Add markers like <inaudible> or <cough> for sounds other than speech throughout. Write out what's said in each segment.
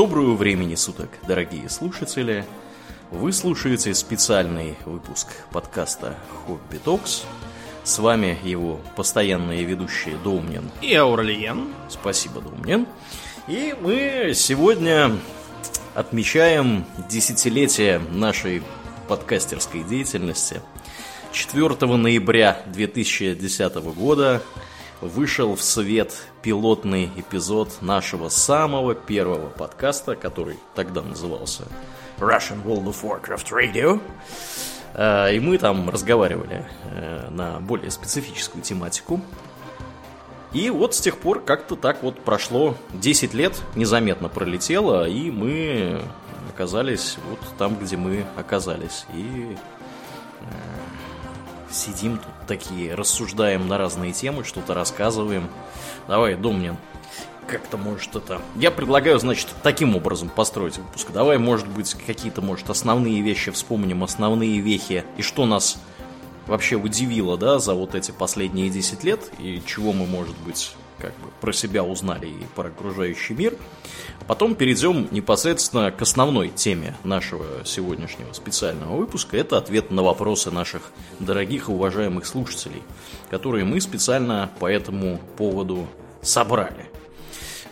Доброго времени суток, дорогие слушатели. Вы слушаете специальный выпуск подкаста «Хобби Токс». С вами его постоянные ведущие Домнин и Аурлиен. Спасибо, Домнин. И мы сегодня отмечаем десятилетие нашей подкастерской деятельности. 4 ноября 2010 года вышел в свет пилотный эпизод нашего самого первого подкаста, который тогда назывался Russian World of Warcraft Radio. Э, и мы там разговаривали э, на более специфическую тематику. И вот с тех пор как-то так вот прошло 10 лет, незаметно пролетело, и мы оказались вот там, где мы оказались. И э, сидим тут такие, рассуждаем на разные темы, что-то рассказываем. Давай, Домнин, как-то может это... Я предлагаю, значит, таким образом построить выпуск. Давай, может быть, какие-то, может, основные вещи вспомним, основные вехи, и что нас вообще удивило, да, за вот эти последние 10 лет, и чего мы, может быть, как бы про себя узнали и про окружающий мир. Потом перейдем непосредственно к основной теме нашего сегодняшнего специального выпуска. Это ответ на вопросы наших дорогих и уважаемых слушателей, которые мы специально по этому поводу собрали.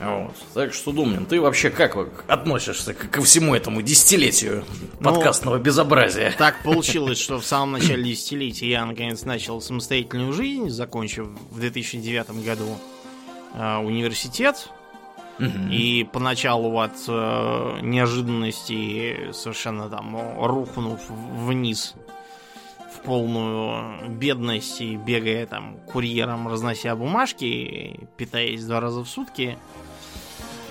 Вот. Так что, Думнин, ты вообще как относишься ко всему этому десятилетию ну, подкастного ну, безобразия? Так получилось, что в самом начале десятилетия я наконец начал самостоятельную жизнь, закончив в 2009 году э, университет. И поначалу от э, неожиданности совершенно там рухнув вниз в полную бедность и бегая там курьером, разнося бумажки, питаясь два раза в сутки,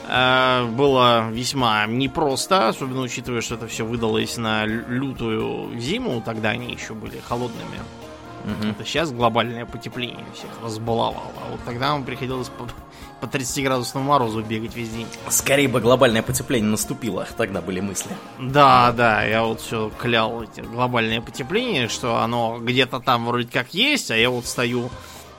э, было весьма непросто, особенно учитывая, что это все выдалось на лютую зиму, тогда они еще были холодными. Угу. Это сейчас глобальное потепление всех разбаловало. А вот тогда нам приходилось по, по 30-градусному морозу бегать весь день. Скорее бы глобальное потепление наступило, тогда были мысли. Да, да, я вот все клял эти глобальное потепление, что оно где-то там вроде как есть, а я вот стою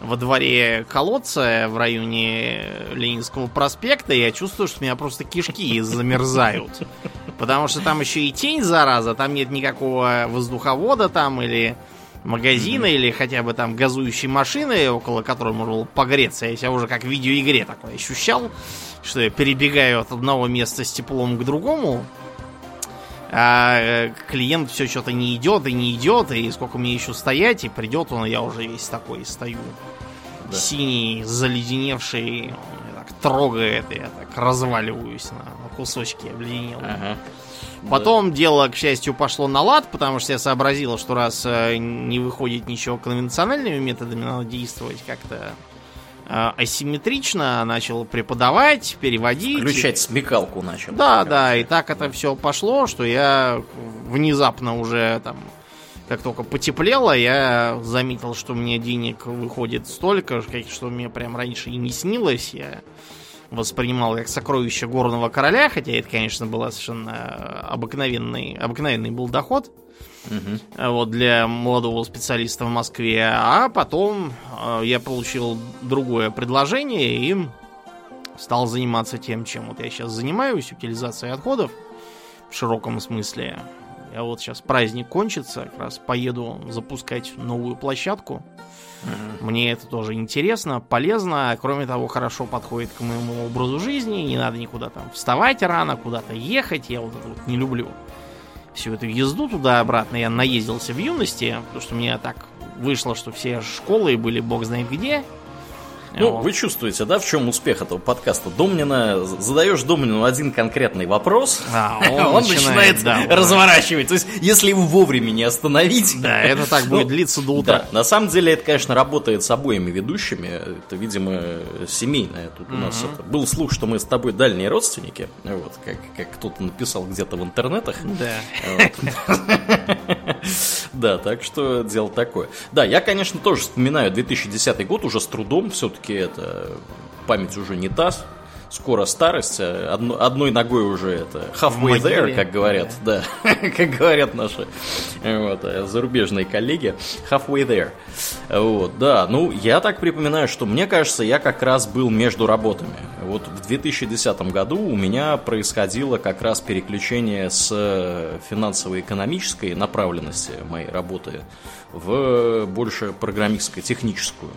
во дворе колодца в районе Ленинского проспекта, и я чувствую, что у меня просто кишки замерзают. Потому что там еще и тень, зараза, там нет никакого воздуховода там или магазина mm-hmm. или хотя бы там газующей машины, около которой можно было погреться. Я себя уже как в видеоигре такой ощущал, что я перебегаю от одного места с теплом к другому, а э, клиент все что-то не идет и не идет, и сколько мне еще стоять, и придет он, я уже весь такой стою. Да. Синий, заледеневший, так трогает, и я так разваливаюсь на, на кусочки обледенелые. Ага. Потом да. дело, к счастью, пошло на лад, потому что я сообразил, что раз э, не выходит ничего конвенциональными методами, надо действовать как-то э, асимметрично, начал преподавать, переводить. Включать смекалку начал. Да, да, и так это все пошло, что я внезапно уже там как только потеплело, я заметил, что мне денег выходит столько, что мне прям раньше и не снилось. Я воспринимал как сокровище горного короля, хотя это, конечно, был совершенно обыкновенный, обыкновенный был доход. Угу. Вот для молодого специалиста в Москве. А потом э, я получил другое предложение и стал заниматься тем, чем вот я сейчас занимаюсь, утилизацией отходов в широком смысле. Я вот сейчас праздник кончится, как раз поеду запускать новую площадку. Мне это тоже интересно, полезно. Кроме того, хорошо подходит к моему образу жизни. Не надо никуда там вставать рано, куда-то ехать. Я вот это вот не люблю. Всю эту езду туда-обратно я наездился в юности, потому что мне так вышло, что все школы были бог знает где. Ну, вот. вы чувствуете, да, в чем успех этого подкаста? Домнина, задаешь Домнину один конкретный вопрос, а, <laughs> он, он начинает, начинает да, разворачивать. То есть, если его вовремя не остановить... Да, это так <laughs> будет ну, длиться до утра. Да, на самом деле, это, конечно, работает с обоими ведущими. Это, видимо, семейное. Тут у нас это, был слух, что мы с тобой дальние родственники. Вот, как, как кто-то написал где-то в интернетах. Да. <laughs> Да, так что дело такое. Да, я, конечно, тоже вспоминаю 2010 год уже с трудом. Все-таки это память уже не та скоро старость, а одно, одной ногой уже это halfway there, как говорят, да, <laughs> как говорят наши вот, э, зарубежные коллеги, halfway there. Вот, да, ну, я так припоминаю, что мне кажется, я как раз был между работами. Вот в 2010 году у меня происходило как раз переключение с финансово-экономической направленности моей работы в больше программистскую, техническую.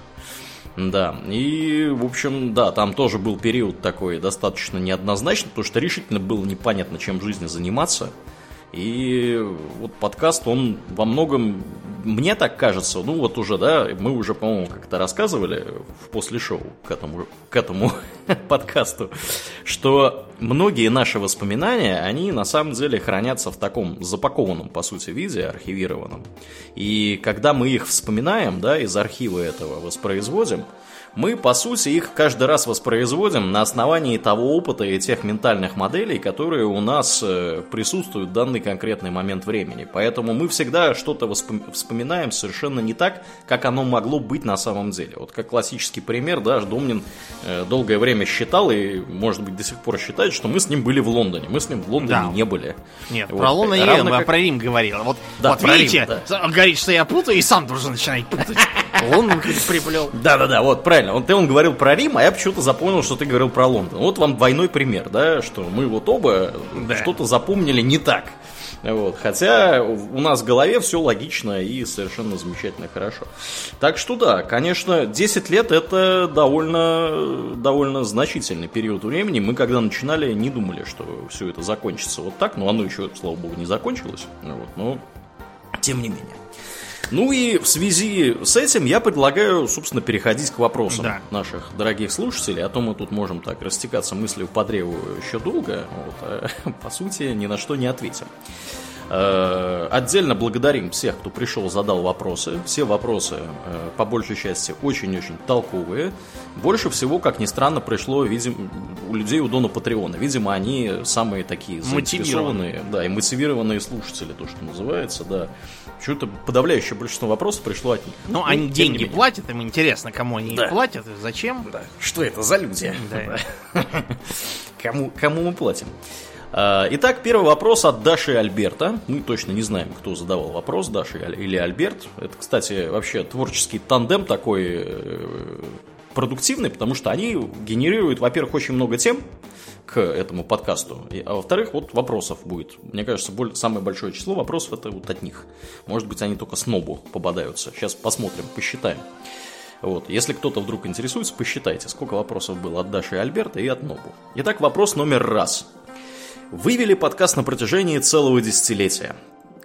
Да, и, в общем, да, там тоже был период такой достаточно неоднозначный, потому что решительно было непонятно, чем в жизни заниматься. И вот подкаст, он во многом, мне так кажется, ну вот уже, да, мы уже, по-моему, как-то рассказывали в после шоу к этому, к этому <laughs> подкасту, что многие наши воспоминания, они на самом деле хранятся в таком запакованном, по сути, виде, архивированном. И когда мы их вспоминаем, да, из архива этого воспроизводим, мы, по сути, их каждый раз воспроизводим на основании того опыта и тех ментальных моделей, которые у нас э, присутствуют в данный конкретный момент времени. Поэтому мы всегда что-то вспоминаем совершенно не так, как оно могло быть на самом деле. Вот как классический пример, да, Домнин э, долгое время считал и, может быть, до сих пор считает, что мы с ним были в Лондоне. Мы с ним в Лондоне да. не были. Нет, вот. про Лондон я, как... про Рим говорил. Вот, да, вот видите, Рим, да. говорит, что я путаю, и сам тоже начинает путать. <laughs> Лондон приплел. Да-да-да, вот правильно. Он, ты он говорил про Рим, а я почему-то запомнил, что ты говорил про Лондон. Вот вам двойной пример, да, что мы вот оба да. что-то запомнили не так. Вот. Хотя у нас в голове все логично и совершенно замечательно хорошо. Так что да, конечно, 10 лет это довольно, довольно значительный период времени. Мы когда начинали, не думали, что все это закончится вот так, но оно еще, слава богу, не закончилось. Вот. Но тем не менее. Ну и в связи с этим я предлагаю, собственно, переходить к вопросам да. наших дорогих слушателей. А то мы тут можем так растекаться мыслью по древу еще долго. Вот, а, <laughs> по сути, ни на что не ответим. Э, отдельно благодарим всех, кто пришел, задал вопросы. Все вопросы, э, по большей части, очень-очень толковые. Больше всего, как ни странно, пришло, видимо, у людей у Дона Патреона. Видимо, они самые такие заинтересованные, да, и мотивированные слушатели, то, что называется, да. Что-то подавляющее большинство вопросов пришло от них. Ну, ну они деньги платят, им интересно, кому они да. платят зачем. Да. Что это за люди? Да. <laughs> кому, кому мы платим? А, итак, первый вопрос от Даши и Альберта. Мы точно не знаем, кто задавал вопрос, Даша или Альберт. Это, кстати, вообще творческий тандем такой э, продуктивный, потому что они генерируют, во-первых, очень много тем к этому подкасту, а во-вторых, вот вопросов будет. Мне кажется, самое большое число вопросов это вот от них. Может быть, они только снобу пободаются. Сейчас посмотрим, посчитаем. Вот. Если кто-то вдруг интересуется, посчитайте, сколько вопросов было от Даши и Альберта и от Нобу. Итак, вопрос номер раз. Вывели подкаст на протяжении целого десятилетия.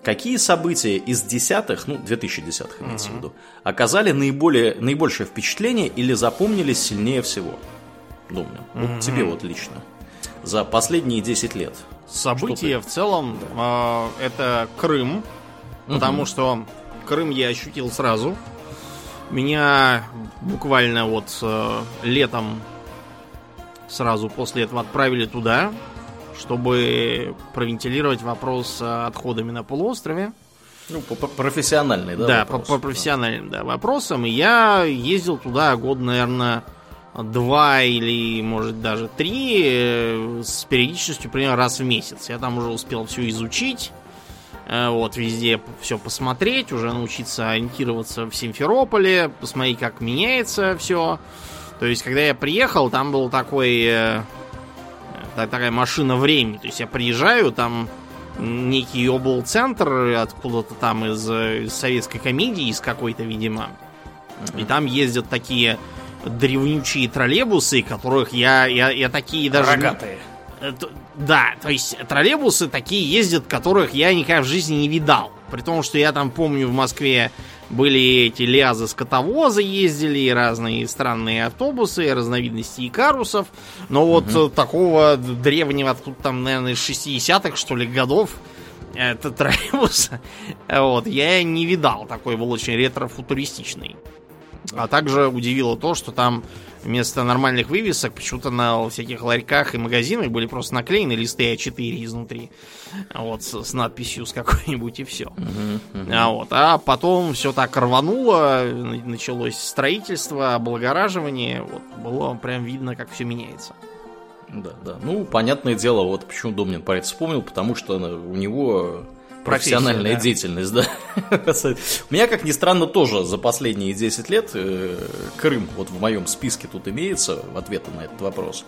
Какие события из десятых, ну, 2010-х имеется uh-huh. в виду, оказали наиболее, наибольшее впечатление или запомнились сильнее всего? Думаю. Вот тебе вот лично. За последние 10 лет. События в целом да. э, это Крым, uh-huh. потому что Крым я ощутил сразу. Меня буквально вот э, летом сразу после этого отправили туда чтобы провентилировать вопрос с отходами на полуострове. Ну, по, -по профессиональный, да? Да, вопрос, по, по профессиональным да. Да, вопросам. И я ездил туда год, наверное, два или, может, даже три, э, с периодичностью примерно раз в месяц. Я там уже успел все изучить, э, вот, везде все посмотреть, уже научиться ориентироваться в Симферополе, посмотреть, как меняется все. То есть, когда я приехал, там был такой э, такая машина времени. То есть я приезжаю, там некий обл-центр откуда-то там из, из советской комедии, из какой-то, видимо. И там ездят такие древнючие троллейбусы, которых я, я, я такие даже... Рогатые. Э, да, то есть троллейбусы такие ездят, которых я никогда в жизни не видал. При том, что я там помню в Москве были эти лязы скотовозы ездили, и разные странные автобусы, и разновидности икарусов. Но вот угу. такого древнего, тут там, наверное, из 60-х, что ли, годов, это троллейбус, <laughs> вот, я не видал. Такой был очень ретро-футуристичный. А также удивило то, что там вместо нормальных вывесок почему-то на всяких ларьках и магазинах были просто наклеены листы А4 изнутри. Вот, с, с надписью с какой-нибудь и все. Uh-huh, uh-huh. А, вот, а потом все так рвануло, началось строительство, облагораживание. Вот, было прям видно, как все меняется. Да, да. Ну, понятное дело, вот почему Домнин про это вспомнил, потому что у него профессиональная да. деятельность, да. <laughs> У меня, как ни странно, тоже за последние 10 лет э, Крым вот в моем списке тут имеется в ответа на этот вопрос.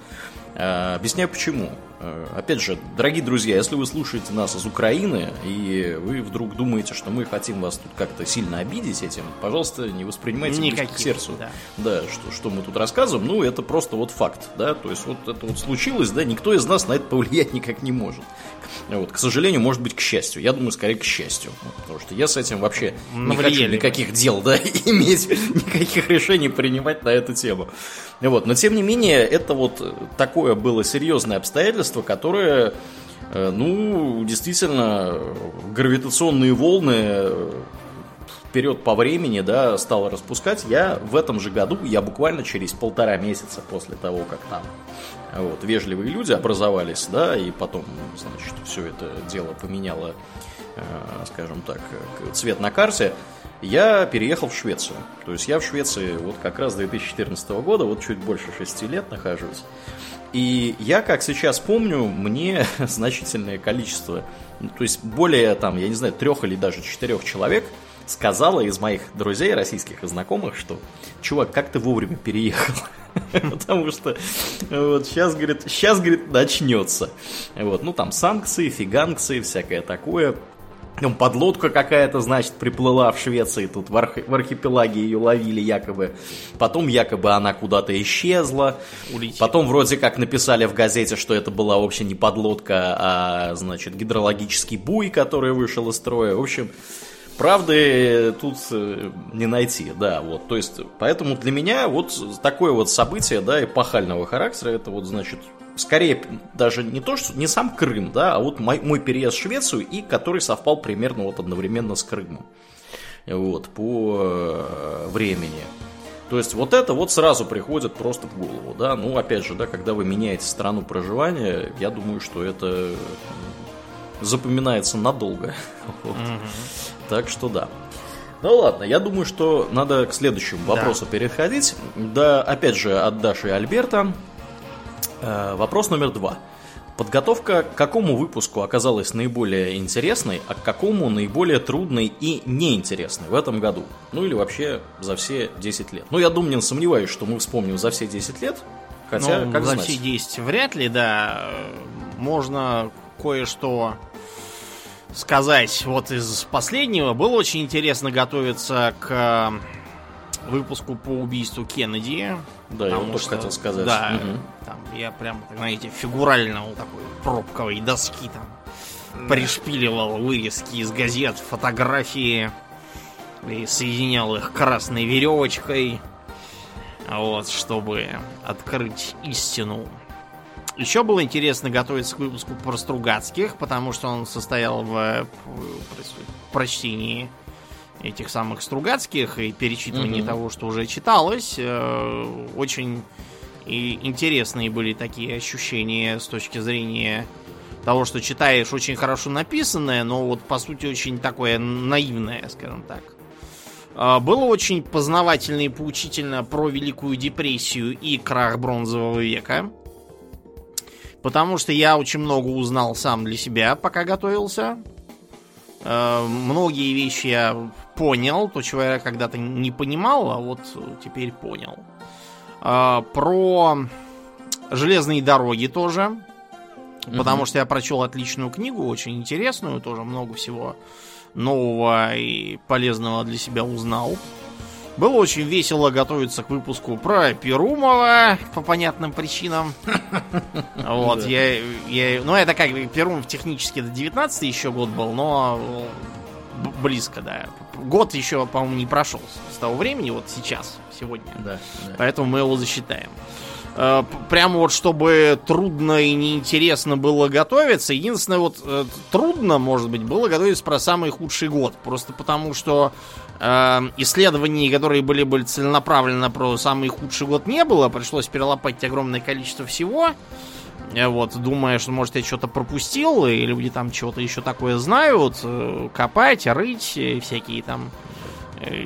Э, объясняю почему. Э, опять же, дорогие друзья, если вы слушаете нас из Украины, и вы вдруг думаете, что мы хотим вас тут как-то сильно обидеть этим, пожалуйста, не воспринимайте Никаких, к сердцу. Да, да что, что мы тут рассказываем, ну, это просто вот факт, да, то есть вот это вот случилось, да, никто из нас на это повлиять никак не может. Вот, к сожалению, может быть, к счастью. Я думаю, скорее к счастью. Потому что я с этим вообще не хочу никаких дел, да, <laughs> иметь, никаких решений принимать на эту тему. Вот, но тем не менее, это вот такое было серьезное обстоятельство, которое, э, ну, действительно, гравитационные волны вперед по времени, да, стало распускать, я в этом же году, я буквально через полтора месяца после того, как там вот, вежливые люди образовались, да, и потом, значит, все это дело поменяло, э, скажем так, цвет на карте, я переехал в Швецию. То есть я в Швеции вот как раз 2014 года, вот чуть больше шести лет нахожусь. И я, как сейчас помню, мне <laughs> значительное количество, то есть более там, я не знаю, трех или даже четырех человек – сказала из моих друзей российских и знакомых, что чувак, как ты вовремя переехал? <laughs> <laughs> Потому что вот сейчас, говорит, сейчас, говорит, начнется. Вот, ну там санкции, фиганкции, всякое такое. Там подлодка какая-то, значит, приплыла в Швеции, тут в, арх... в архипелаге ее ловили якобы. Потом якобы она куда-то исчезла. Улетела. Потом вроде как написали в газете, что это была вообще не подлодка, а, значит, гидрологический буй, который вышел из строя. В общем, Правды тут э, не найти, да, вот, то есть, поэтому для меня вот такое вот событие, да, эпохального характера, это вот, значит, скорее даже не то, что не сам Крым, да, а вот мой, мой переезд в Швецию, и который совпал примерно вот одновременно с Крымом, вот, по э, времени. То есть вот это вот сразу приходит просто в голову, да, ну, опять же, да, когда вы меняете страну проживания, я думаю, что это запоминается надолго. <laughs> Вот. Так что да. Ну ладно, я думаю, что надо к следующему вопросу да. переходить. Да, опять же, от Даши и Альберта. Э, вопрос номер два. Подготовка к какому выпуску оказалась наиболее интересной, а к какому наиболее трудной и неинтересной в этом году? Ну или вообще за все 10 лет. Ну, я думаю, не сомневаюсь, что мы вспомним за все 10 лет. Хотя, ну, как за знать. все 10 вряд ли, да. Можно кое-что сказать вот из последнего. Было очень интересно готовиться к э, выпуску по убийству Кеннеди. Да, я вот только хотел сказать. Да, угу. там я прям, знаете, фигурально вот такой пробковой доски там пришпиливал вырезки из газет, фотографии и соединял их красной веревочкой, вот, чтобы открыть истину. Еще было интересно готовиться к выпуску про Стругацких, потому что он состоял в прочтении этих самых Стругацких и перечитывании угу. того, что уже читалось. Э, очень и интересные были такие ощущения с точки зрения того, что читаешь очень хорошо написанное, но вот по сути очень такое наивное, скажем так. Э, было очень познавательно и поучительно про Великую депрессию и крах бронзового века. Потому что я очень много узнал сам для себя, пока готовился. Э, многие вещи я понял, то, чего я когда-то не понимал, а вот теперь понял. Э, про железные дороги тоже. Потому что я прочел отличную книгу, очень интересную, тоже много всего нового и полезного для себя узнал. Было очень весело готовиться к выпуску про Перумова по понятным причинам. <laughs> Вот, я, я... Ну, это как Перумов технически это 19 еще год был, но близко, да. Год еще, по-моему, не прошел с того времени, вот сейчас, сегодня. Да, да. Поэтому мы его засчитаем. Э, прямо вот чтобы трудно и неинтересно было готовиться. Единственное, вот э, трудно, может быть, было готовиться про самый худший год. Просто потому, что э, исследований, которые были бы целенаправленно про самый худший год, не было. Пришлось перелопать огромное количество всего. Вот, думая, что, может, я что-то пропустил, и люди там чего-то еще такое знают, копать, рыть, всякие там Э,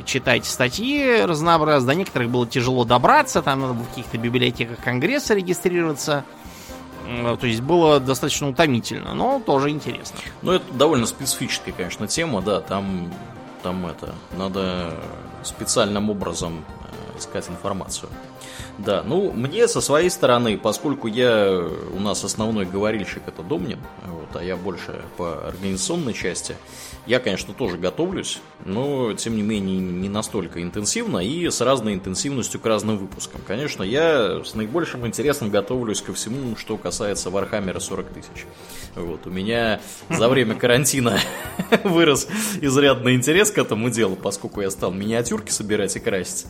читать статьи разнообразные. До некоторых было тяжело добраться, там надо было в каких-то библиотеках Конгресса регистрироваться. Э, то есть было достаточно утомительно, но тоже интересно. Ну, это довольно специфическая, конечно, тема, да, там, там это, надо специальным образом э, искать информацию. Да, ну, мне со своей стороны, поскольку я, у нас основной говорильщик это Домнин, вот, а я больше по организационной части, я, конечно, тоже готовлюсь, но, тем не менее, не настолько интенсивно и с разной интенсивностью к разным выпускам. Конечно, я с наибольшим интересом готовлюсь ко всему, что касается Warhammer а 40 тысяч. Вот, у меня за время карантина <laughs> вырос изрядный интерес к этому делу, поскольку я стал миниатюрки собирать и красить.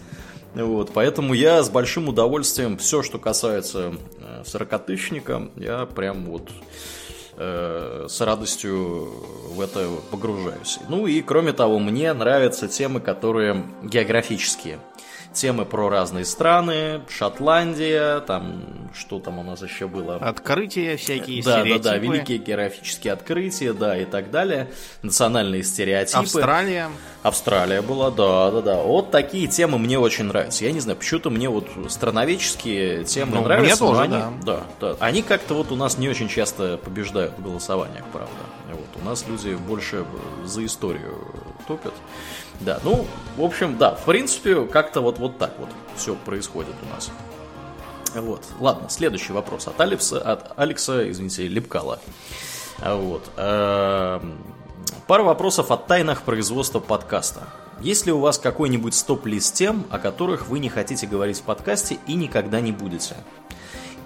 Вот, поэтому я с большим удовольствием все, что касается э, сорокатысячника, я прям вот э, с радостью в это погружаюсь. Ну и кроме того, мне нравятся темы, которые географические темы про разные страны, Шотландия, там что там у нас еще было? Открытия всякие, да, стереотипы. Да, да, великие географические открытия, да, и так далее. Национальные стереотипы. Австралия. Австралия была, да, да, да. Вот такие темы мне очень нравятся. Я не знаю, почему-то мне вот страноведческие темы ну, нравятся. Мне тоже, они, да. да. Да, Они как-то вот у нас не очень часто побеждают в голосованиях, правда. Вот, у нас люди больше за историю топят. Да, ну, в общем, да, в принципе, как-то вот, вот так вот все происходит у нас. Вот, ладно, следующий вопрос от Алекса, от Алекса, извините, Лепкала. Вот. Эм, пара вопросов о тайнах производства подкаста. Есть ли у вас какой-нибудь стоп-лист тем, о которых вы не хотите говорить в подкасте и никогда не будете?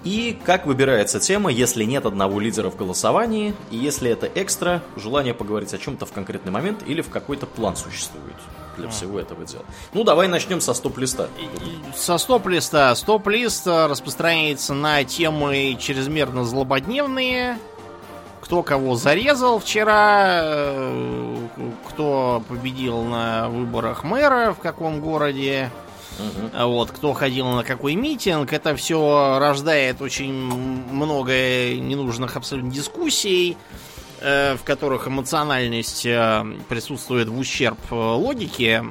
И как выбирается тема, если нет одного лидера в голосовании, и если это экстра, желание поговорить о чем-то в конкретный момент или в какой-то план существует для всего этого дела. Ну, давай начнем со стоп-листа. Со стоп-листа. Стоп-лист распространяется на темы чрезмерно злободневные, кто кого зарезал вчера, э, кто победил на выборах мэра в каком городе, Угу. Вот, кто ходил на какой митинг, это все рождает очень много ненужных абсолютно дискуссий, э, в которых эмоциональность э, присутствует в ущерб э, логике.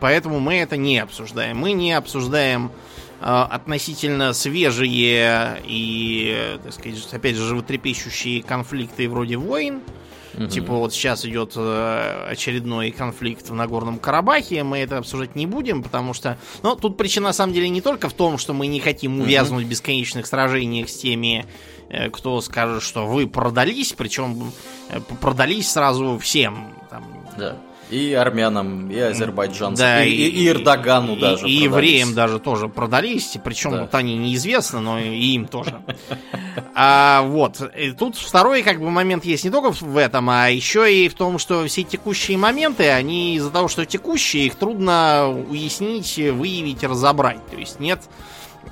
Поэтому мы это не обсуждаем. Мы не обсуждаем относительно свежие и, так сказать, опять же, животрепещущие конфликты вроде войн. Угу. Типа вот сейчас идет э, очередной конфликт в Нагорном Карабахе, мы это обсуждать не будем, потому что... Ну, тут причина на самом деле не только в том, что мы не хотим увязнуть угу. в бесконечных сражениях с теми, э, кто скажет, что вы продались, причем э, продались сразу всем. Там, да. И армянам, и азербайджанцам, да, и, и, и Эрдогану и, даже. И евреям даже тоже продались. Причем да. вот они неизвестны, но и им тоже. <laughs> А, вот. И тут второй как бы момент есть не только в этом, а еще и в том, что все текущие моменты, они из-за того, что текущие, их трудно уяснить, выявить, разобрать. То есть нет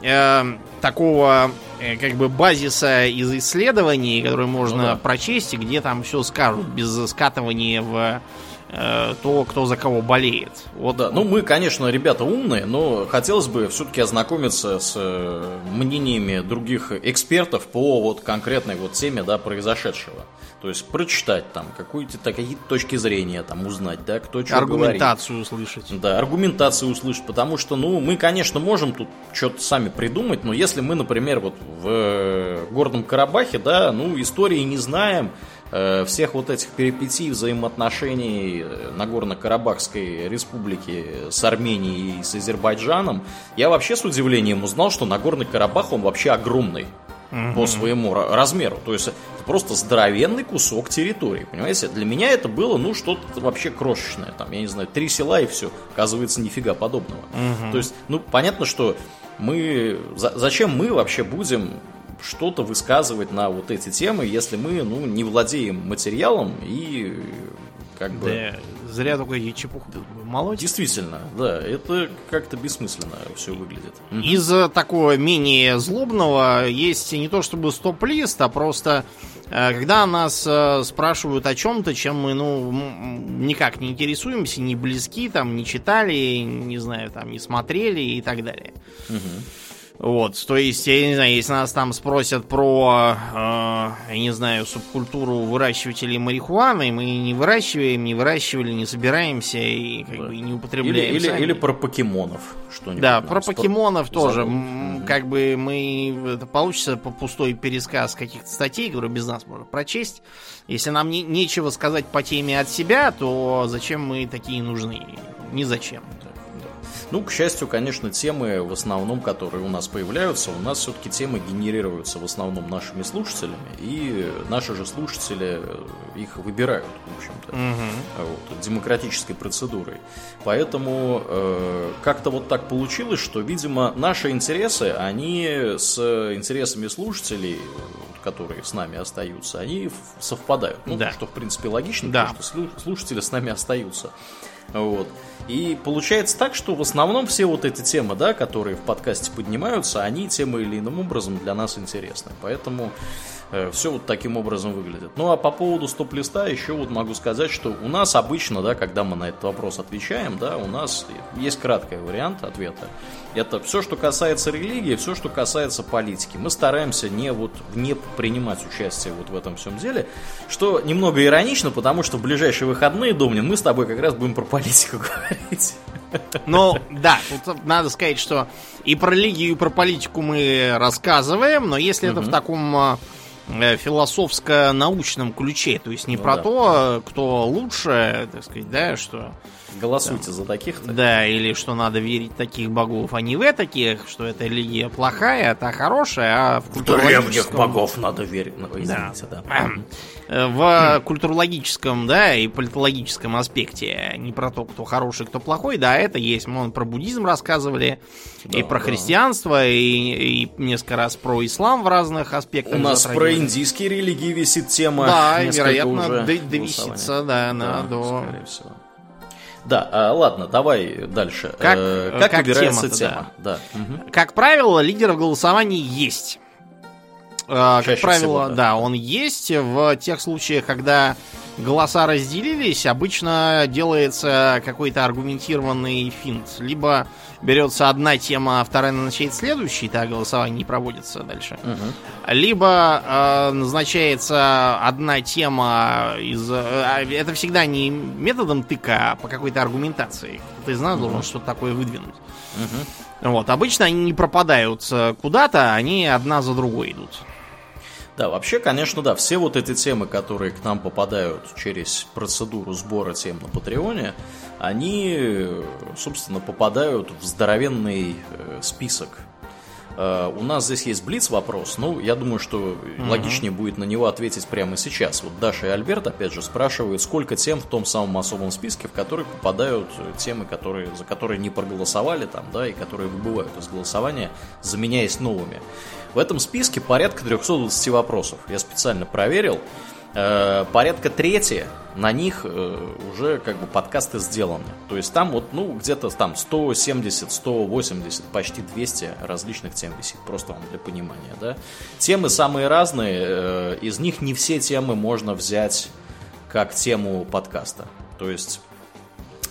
э, такого э, как бы базиса из исследований, который можно ну, да. прочесть, где там все скажут без скатывания в то, кто за кого болеет. Вот, да. Ну, мы, конечно, ребята умные, но хотелось бы все-таки ознакомиться с э, мнениями других экспертов по вот конкретной вот теме, да, произошедшего. То есть прочитать там какие-то какие точки зрения там узнать, да, кто что Аргументацию говорит. услышать. Да, аргументацию услышать, потому что, ну, мы, конечно, можем тут что-то сами придумать, но если мы, например, вот в э, Горном Карабахе, да, ну, истории не знаем, Э, всех вот этих перипетий взаимоотношений э, Нагорно-Карабахской республики с Арменией и с Азербайджаном, я вообще с удивлением узнал, что Нагорный Карабах, он вообще огромный угу. по своему размеру. То есть это просто здоровенный кусок территории, понимаете? Для меня это было, ну, что-то вообще крошечное. Там, я не знаю, три села и все. Оказывается, нифига подобного. Угу. То есть, ну, понятно, что мы... Зачем мы вообще будем что-то высказывать на вот эти темы, если мы ну, не владеем материалом и как бы... Да, зря только чепуху молоть. Действительно, да, это как-то бессмысленно все выглядит. Из такого менее злобного есть не то чтобы стоп-лист, а просто э, когда нас э, спрашивают о чем-то, чем мы, ну, никак не интересуемся, не близки, там, не читали, не знаю, там, не смотрели и так далее. Угу. Вот, то есть, я не знаю, если нас там спросят про, э, я не знаю, субкультуру выращивателей марихуаны, мы не выращиваем, не выращивали, не собираемся и как бы не употребляем. Или, или, сами. или про покемонов что-нибудь. Да, про спро- покемонов тоже. Мгм. Как бы мы... Это получится по пустой пересказ каких-то статей, которые без нас можно прочесть. Если нам не, нечего сказать по теме от себя, то зачем мы такие нужны? Ни зачем. Ну, к счастью, конечно, темы в основном, которые у нас появляются, у нас все-таки темы генерируются в основном нашими слушателями, и наши же слушатели э, их выбирают, в общем-то, вот, демократической процедурой. Поэтому э, как-то вот так получилось, что, видимо, наши интересы, они с интересами слушателей, которые с нами остаются, они совпадают. Ну, Да. что, в принципе, логично, Да. потому что слу- слушатели с нами остаются. Вот. И получается так, что в основном все вот эти темы, да, которые в подкасте поднимаются, они тем или иным образом для нас интересны. Поэтому все вот таким образом выглядит. Ну а по поводу стоп-листа еще вот могу сказать, что у нас обычно, да, когда мы на этот вопрос отвечаем, да, у нас есть краткий вариант ответа. Это все, что касается религии, все, что касается политики. Мы стараемся не вот не принимать участие вот в этом всем деле, что немного иронично, потому что в ближайшие выходные, Домнин, мы с тобой как раз будем про политику <laughs> говорить. Ну, да, тут надо сказать, что и про религию, и про политику мы рассказываем, но если это в таком э, э, философско-научном ключе, то есть не Ну про да. то, кто лучше, так сказать, да, что Голосуйте за таких-то. Да, или что надо верить таких богов, а не в таких, что эта религия плохая, а та хорошая, а в культурологическом... надо верить. Ну, извините, да. Э, В культурологическом, да, и политологическом аспекте, не про то, кто хороший, кто плохой, да, это есть. Мы про буддизм рассказывали, и Да, про да. христианство, и, и несколько раз про ислам в разных аспектах. У нас про индийские религии висит тема. Да, и, вероятно, довисится, да, на до... скорее всего. Да, а, ладно, давай дальше. Как- Э, как, как выбирается тема? Да. мгм. Как правило, лидер в голосовании есть. Э, Как правило, всего, да. да, он есть. В тех случаях, когда голоса разделились, обычно делается какой-то аргументированный финт. Либо берется одна тема, а вторая назначает следующий, так голосование не проводится дальше. Мгм. Либо э, назначается одна тема из... э, а это всегда не методом тыка, а по какой-то аргументации. Кто-то из нас должен что-то такое выдвинуть. Мгм. Вот, обычно они не пропадают э, куда-то, они одна за другой идут. Да, вообще, конечно, да, все вот эти темы, которые к нам попадают через процедуру сбора тем на Патреоне, они, собственно, попадают в здоровенный э, список. Э, У нас здесь есть блиц вопрос, ну, я думаю, что логичнее будет на него ответить прямо сейчас. Вот Даша и Альберт, опять же, спрашивают, сколько тем в том самом особом списке, в который попадают э, темы, которые, за которые не проголосовали там, да, и которые выбывают из голосования, заменяясь новыми. В этом списке порядка 320 вопросов. Я специально проверил. Э, порядка трети на них э, уже как бы подкасты сделаны. То есть там вот, ну, где-то там 170, 180, почти 200 различных тем висит. Просто вам для понимания, да. Темы самые разные. э, из них не все темы можно взять как тему подкаста. То есть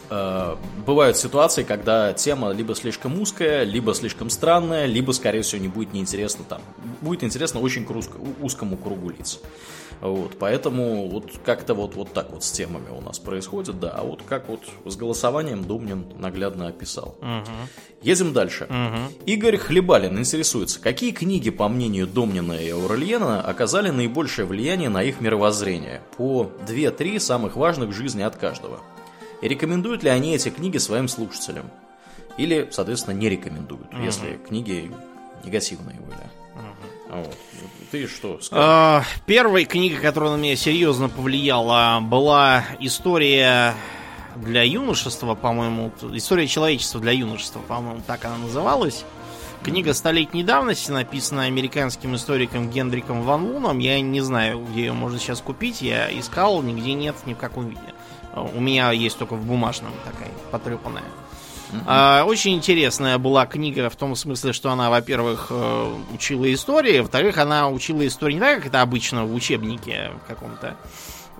бывают ситуации, когда тема либо слишком узкая, либо слишком странная, либо, скорее всего, не будет неинтересно там. Будет интересно очень крузко- узкому кругу лиц. Вот, поэтому вот как-то вот, вот так вот с темами у нас происходит, да. А вот как вот с голосованием Думнин наглядно описал. Едем дальше. Игорь Хлебалин интересуется, какие книги, по мнению Домнина и Аурельена, оказали наибольшее влияние на их мировоззрение? По 2-3 самых важных в жизни от каждого. И рекомендуют ли они эти книги своим слушателям? Или, соответственно, не рекомендуют, если книги негативные были. Вот. Ты что скажешь? А, Первой книга, которая на меня серьезно повлияла, была история для юношества, по-моему. История человечества для юношества, по-моему, так она называлась. Книга столетней давности, написанная американским историком Генриком Ван Луном. Я не знаю, где ее можно сейчас купить. Я искал, нигде нет, ни в каком виде. А, У меня есть только в бумажном такая, потрепанная. А, Очень интересная была книга в том смысле, что она, во-первых, э, учила истории, во-вторых, она учила историю не так, как это обычно в учебнике каком-то,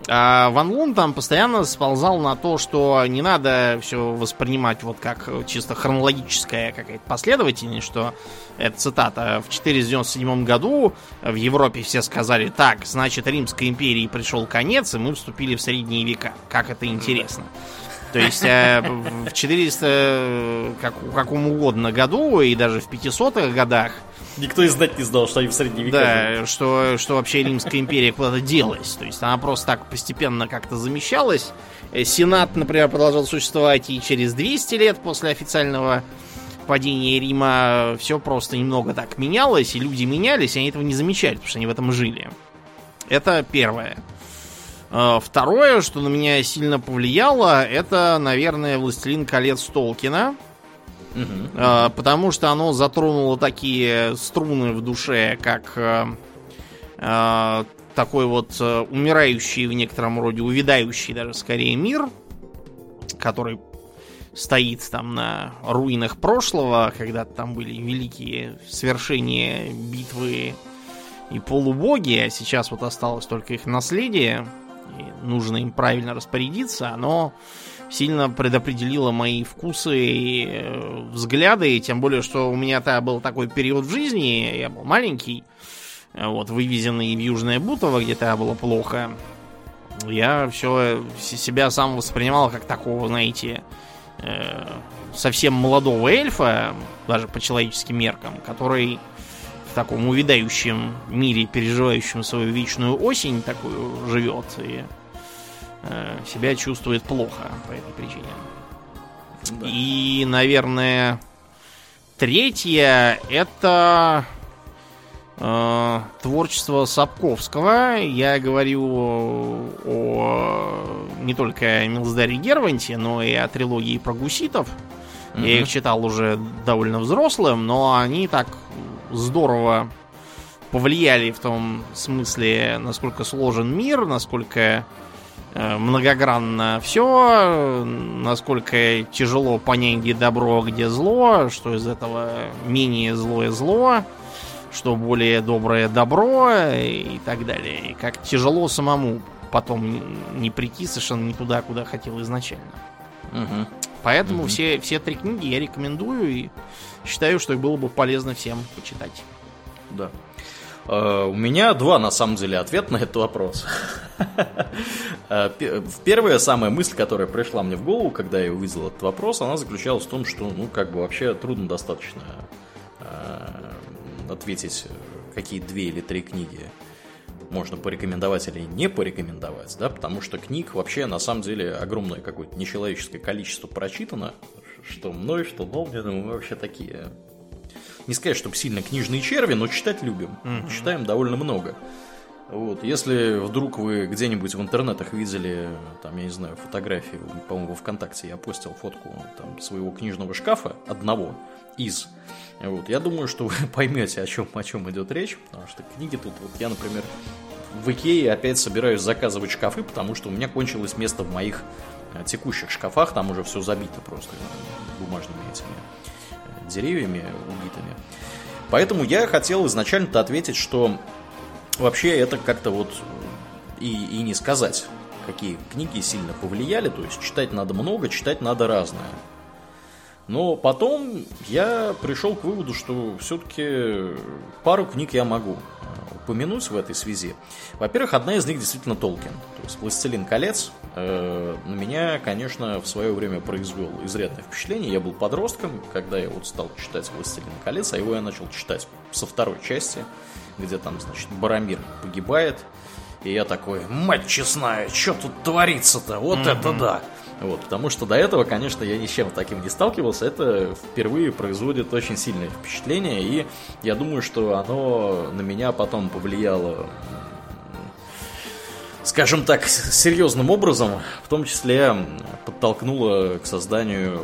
А Ван Лун там постоянно сползал на то, что не надо все воспринимать вот как чисто хронологическая какая-то последовательность, что это цитата. В 497 году в Европе все сказали, так, значит, Римской империи пришел конец, и мы вступили в средние века. Как это интересно. То есть э, в 400 как, каком угодно году и даже в 500-х годах Никто и знать не знал, что они в средние века. Да, что, что вообще Римская империя куда-то делась. То есть она просто так постепенно как-то замещалась. Э, Сенат, например, продолжал существовать и через 200 лет после официального падения Рима все просто немного так менялось, и люди менялись, и они этого не замечали, потому что они в этом жили. Это первое. Э, Второе, что на меня сильно повлияло, это, наверное, «Властелин колец» Толкина. А, потому что оно затронуло такие струны в душе, как э, э, такой вот э, умирающий в некотором роде, увядающий даже скорее мир, который стоит там на руинах прошлого, когда там были великие свершения битвы и полубоги, а сейчас вот осталось только их наследие, и нужно им правильно распорядиться, оно сильно предопределила мои вкусы и э, взгляды, тем более, что у меня-то был такой период в жизни, я был маленький, э, вот, вывезенный в Южное Бутово, где-то было плохо. Я все себя сам воспринимал как такого, знаете, э, совсем молодого эльфа, даже по человеческим меркам, который в таком увядающем мире, переживающем свою вечную осень такую живет и Э, себя чувствует плохо по этой причине. Да. И, наверное, третье это э, творчество Сапковского. Я говорю о, о не только Милздаре Герванте, но и о трилогии про гуситов. Mm-hmm. Я их читал уже довольно взрослым, но они так здорово повлияли в том смысле, насколько сложен мир, насколько многогранно все, насколько тяжело понять, где добро, а где зло, что из этого менее злое зло, что более доброе добро и так далее. И как тяжело самому потом не прийти совершенно не туда, куда хотел изначально. Угу. Поэтому угу. все, все три книги я рекомендую и считаю, что их было бы полезно всем почитать. Да. Uh, у меня два, на самом деле, ответа на этот вопрос. Э, первая самая мысль, которая пришла мне в голову, когда я увидел этот вопрос, она заключалась в том, что, ну, как бы вообще трудно достаточно uh, ответить, какие две или три книги можно порекомендовать или не порекомендовать, да, потому что книг вообще на самом деле огромное какое-то нечеловеческое количество прочитано, что мной, что Долбиным, мы вообще такие не сказать, чтобы сильно книжные черви, но читать любим. Mm-hmm. Читаем довольно много. Вот, если вдруг вы где-нибудь в интернетах видели, там, я не знаю, фотографии, по-моему, во ВКонтакте я постил фотку там, своего книжного шкафа, одного из. Вот, я думаю, что вы <laughs> поймете, о чем, о чем идет речь, потому что книги тут, вот я, например, в Икее опять собираюсь заказывать шкафы, потому что у меня кончилось место в моих э, текущих шкафах, там уже все забито просто бумажными этими деревьями убитыми. Поэтому я хотел изначально-то ответить, что вообще это как-то вот и, и не сказать, какие книги сильно повлияли. То есть читать надо много, читать надо разное. Но потом я пришел к выводу, что все-таки пару книг я могу упомянуть в этой связи. Во-первых, одна из них действительно Толкин. То есть «Властелин колец» э, на меня, конечно, в свое время произвел изрядное впечатление. Я был подростком, когда я вот стал читать «Властелин колец», а его я начал читать со второй части, где там, значит, Барамир погибает. И я такой, мать честная, что тут творится-то? Вот mm-hmm. это да! Вот, потому что до этого, конечно, я ни с чем таким не сталкивался. Это впервые производит очень сильное впечатление, и я думаю, что оно на меня потом повлияло скажем так, серьезным образом, в том числе подтолкнуло к созданию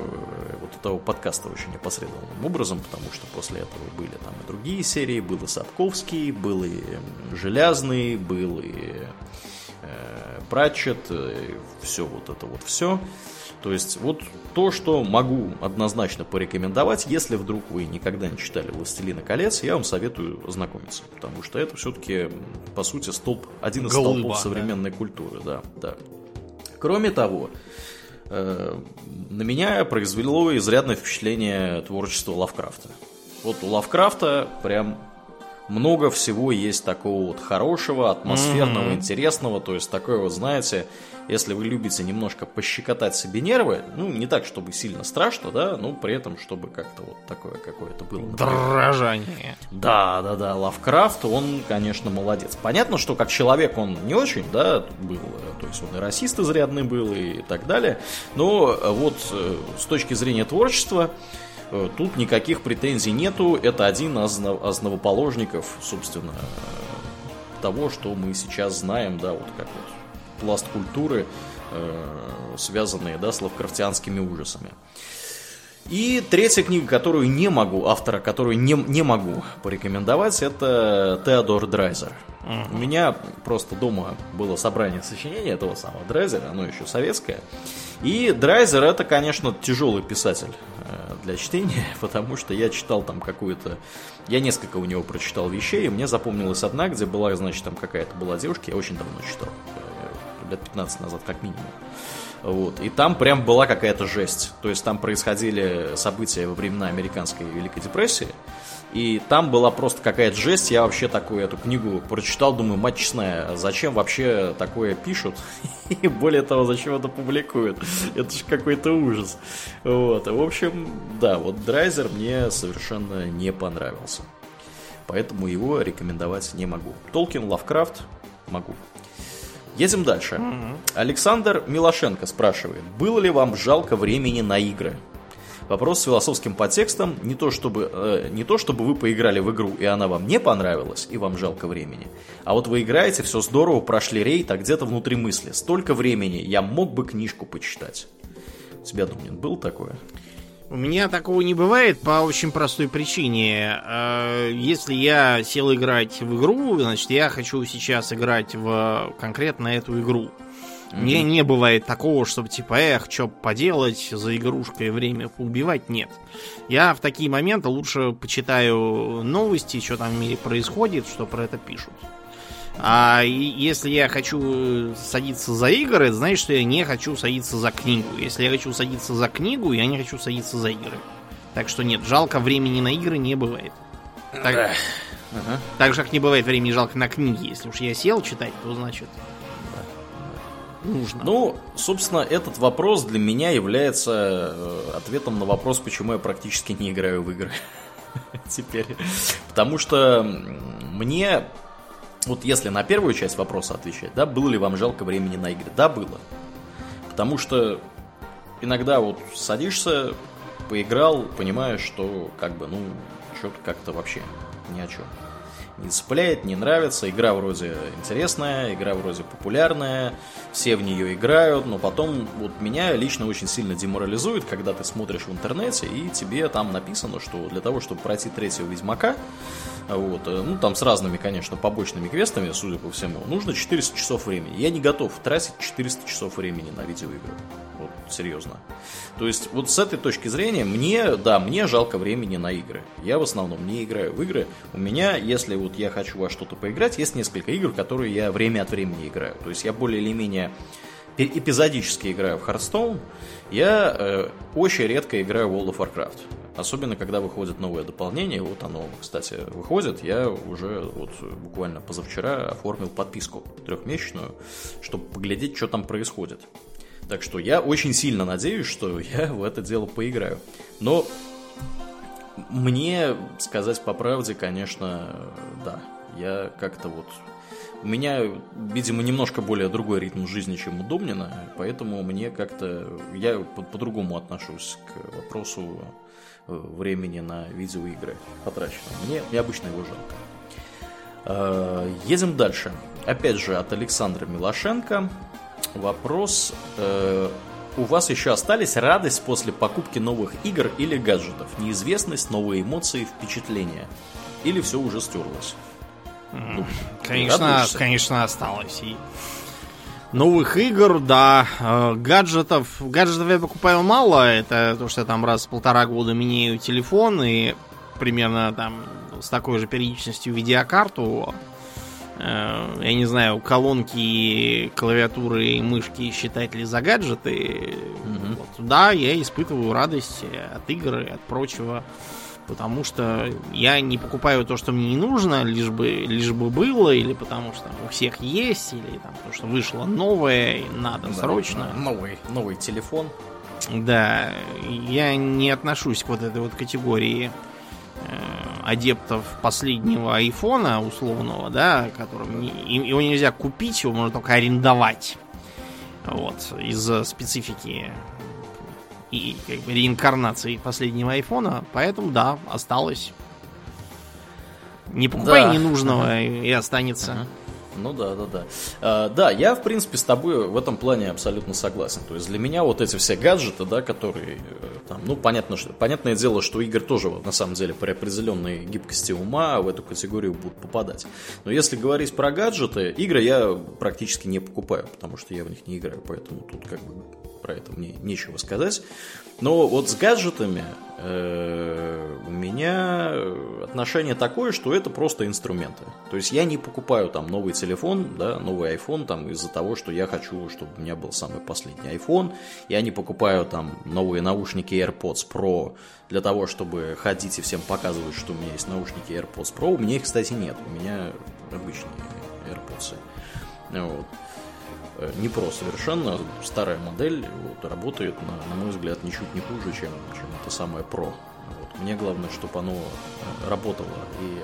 вот этого подкаста очень непосредственным образом, потому что после этого были там и другие серии, был и Сапковский, был и Железный, был и э, Пратчет, все вот это вот все. То есть вот то, что могу однозначно порекомендовать, если вдруг вы никогда не читали «Властелина колец», я вам советую ознакомиться, потому что это все-таки, по сути, столб, один из Голыба, столпов современной да. культуры. Да, да. Кроме того, э, на меня произвело изрядное впечатление творчество Лавкрафта. Вот у Лавкрафта прям много всего есть такого вот хорошего, атмосферного, mm-hmm. интересного. То есть такое вот, знаете, если вы любите немножко пощекотать себе нервы, ну, не так, чтобы сильно страшно, да, но при этом, чтобы как-то вот такое какое-то было. Например. Дрожание. Да, да, да, Лавкрафт, он, конечно, молодец. Понятно, что как человек он не очень, да, был, то есть он и расист изрядный был и так далее, но вот э, с точки зрения творчества, Тут никаких претензий нету. Это один из основоположников, собственно, того, что мы сейчас знаем, да, вот как вот пласт культуры, э, связанные да, с лавкрафтианскими ужасами. И третья книга, которую не могу, автора, которую не, не могу порекомендовать, это Теодор Драйзер. У меня просто дома было собрание сочинений этого самого Драйзера, оно еще советское. И Драйзер это, конечно, тяжелый писатель э, для чтения, <laughs> потому что я читал там какую-то... Я несколько у него прочитал вещей, и мне запомнилась одна, где была, значит, там какая-то была девушка, я очень давно читал лет 15 назад, как минимум. Вот. И там прям была какая-то жесть. То есть там происходили события во времена американской Великой депрессии. И там была просто какая-то жесть. Я вообще такую эту книгу прочитал, думаю, мать честная, зачем вообще такое пишут? <laughs> И более того, зачем это публикуют? Это же какой-то ужас. Вот. В общем, да, вот Драйзер мне совершенно не понравился. Поэтому его рекомендовать не могу. Толкин, Лавкрафт могу. Едем дальше. Mm-hmm. Александр Милошенко спрашивает, было ли вам жалко времени на игры? Вопрос с философским подтекстом. Не то, чтобы, э, не то, чтобы вы поиграли в игру, и она вам не понравилась, и вам жалко времени. А вот вы играете, все здорово, прошли рейд, а где-то внутри мысли. Столько времени, я мог бы книжку почитать. У тебя, Думнин, был такое? У меня такого не бывает по очень простой причине. Э, если я сел играть в игру, значит, я хочу сейчас играть в конкретно эту игру. Mm-hmm. Мне не бывает такого, чтобы типа, эх, что поделать, за игрушкой время поубивать, нет. Я в такие моменты лучше почитаю новости, что там в мире происходит, что про это пишут. А если я хочу садиться за игры, значит, что я не хочу садиться за книгу. Если я хочу садиться за книгу, я не хочу садиться за игры. Так что нет, жалко времени на игры не бывает. Так, ага. так же, как не бывает времени жалко на книги. Если уж я сел читать, то значит нужно. Ну, собственно, этот вопрос для меня является э, ответом на вопрос, почему я практически не играю в игры <laughs> теперь. Потому что мне вот если на первую часть вопроса отвечать, да, было ли вам жалко времени на игры? Да, было. Потому что иногда вот садишься, поиграл, понимаешь, что как бы, ну, что-то как-то вообще ни о чем. Не цепляет, не нравится, игра вроде интересная, игра вроде популярная, все в нее играют, но потом вот меня лично очень сильно деморализует, когда ты смотришь в интернете и тебе там написано, что для того, чтобы пройти третьего Ведьмака, вот. Э, ну, там с разными, конечно, побочными квестами, судя по всему. Нужно 400 часов времени. Я не готов тратить 400 часов времени на видеоигры. Вот, серьезно. То есть, вот с этой точки зрения, мне, да, мне жалко времени на игры. Я в основном не играю в игры. У меня, если вот я хочу во что-то поиграть, есть несколько игр, которые я время от времени играю. То есть, я более или менее эпизодически играю в Hearthstone. Я э, очень редко играю в World of Warcraft. Особенно, когда выходит новое дополнение. Вот оно, кстати, выходит. Я уже вот буквально позавчера оформил подписку трехмесячную, чтобы поглядеть, что там происходит. Так что я очень сильно надеюсь, что я в это дело поиграю. Но мне сказать по правде, конечно, да. Я как-то вот у меня, видимо, немножко более другой ритм жизни, чем у Домнина, поэтому мне как-то... Я по-другому отношусь к вопросу времени на видеоигры потраченного. Мне, мне обычно его жалко. Э, едем дальше. Опять же, от Александра Милошенко. Вопрос. Э, у вас еще остались радость после покупки новых игр или гаджетов? Неизвестность, новые эмоции, впечатления? Или все уже стерлось? Ну, конечно, конечно, осталось. И Новых игр, да. Э, гаджетов. Гаджетов я покупаю мало. Это то, что я там раз в полтора года меняю телефон и примерно там с такой же периодичностью видеокарту. Э, я не знаю, колонки, клавиатуры и мышки считать ли за гаджеты. Угу. Вот, да, я испытываю радость от игры, от прочего потому что я не покупаю то, что мне не нужно, лишь бы, лишь бы было, или потому что у всех есть, или там, потому что вышло новое, и надо да, срочно. Новый, новый телефон. Да, я не отношусь к вот этой вот категории э, адептов последнего айфона условного, да, которым не, его нельзя купить, его можно только арендовать. Вот, из-за специфики и как бы, реинкарнации последнего айфона, поэтому да, осталось. Не покупай да. ненужного ага. и останется. Ага. Ну да, да, да. А, да, я, в принципе, с тобой в этом плане абсолютно согласен. То есть для меня вот эти все гаджеты, да, которые э, там, ну, понятно, что, понятное дело, что игры тоже, на самом деле, при определенной гибкости ума в эту категорию будут попадать. Но если говорить про гаджеты, игры я практически не покупаю, потому что я в них не играю, поэтому тут как бы про это мне нечего сказать. Но вот с гаджетами у меня отношение такое, что это просто инструменты. То есть я не покупаю там новый телефон, да, новый iPhone там из-за того, что я хочу, чтобы у меня был самый последний iPhone. Я не покупаю там новые наушники AirPods Pro для того, чтобы ходить и всем показывать, что у меня есть наушники AirPods Pro. У меня их, кстати, нет. У меня обычные AirPods. Вот. Э, не про совершенно, старая модель вот, работает, на, на мой взгляд, ничуть не хуже, чем, чем это самое про. Вот. Мне главное, чтобы оно э, работало и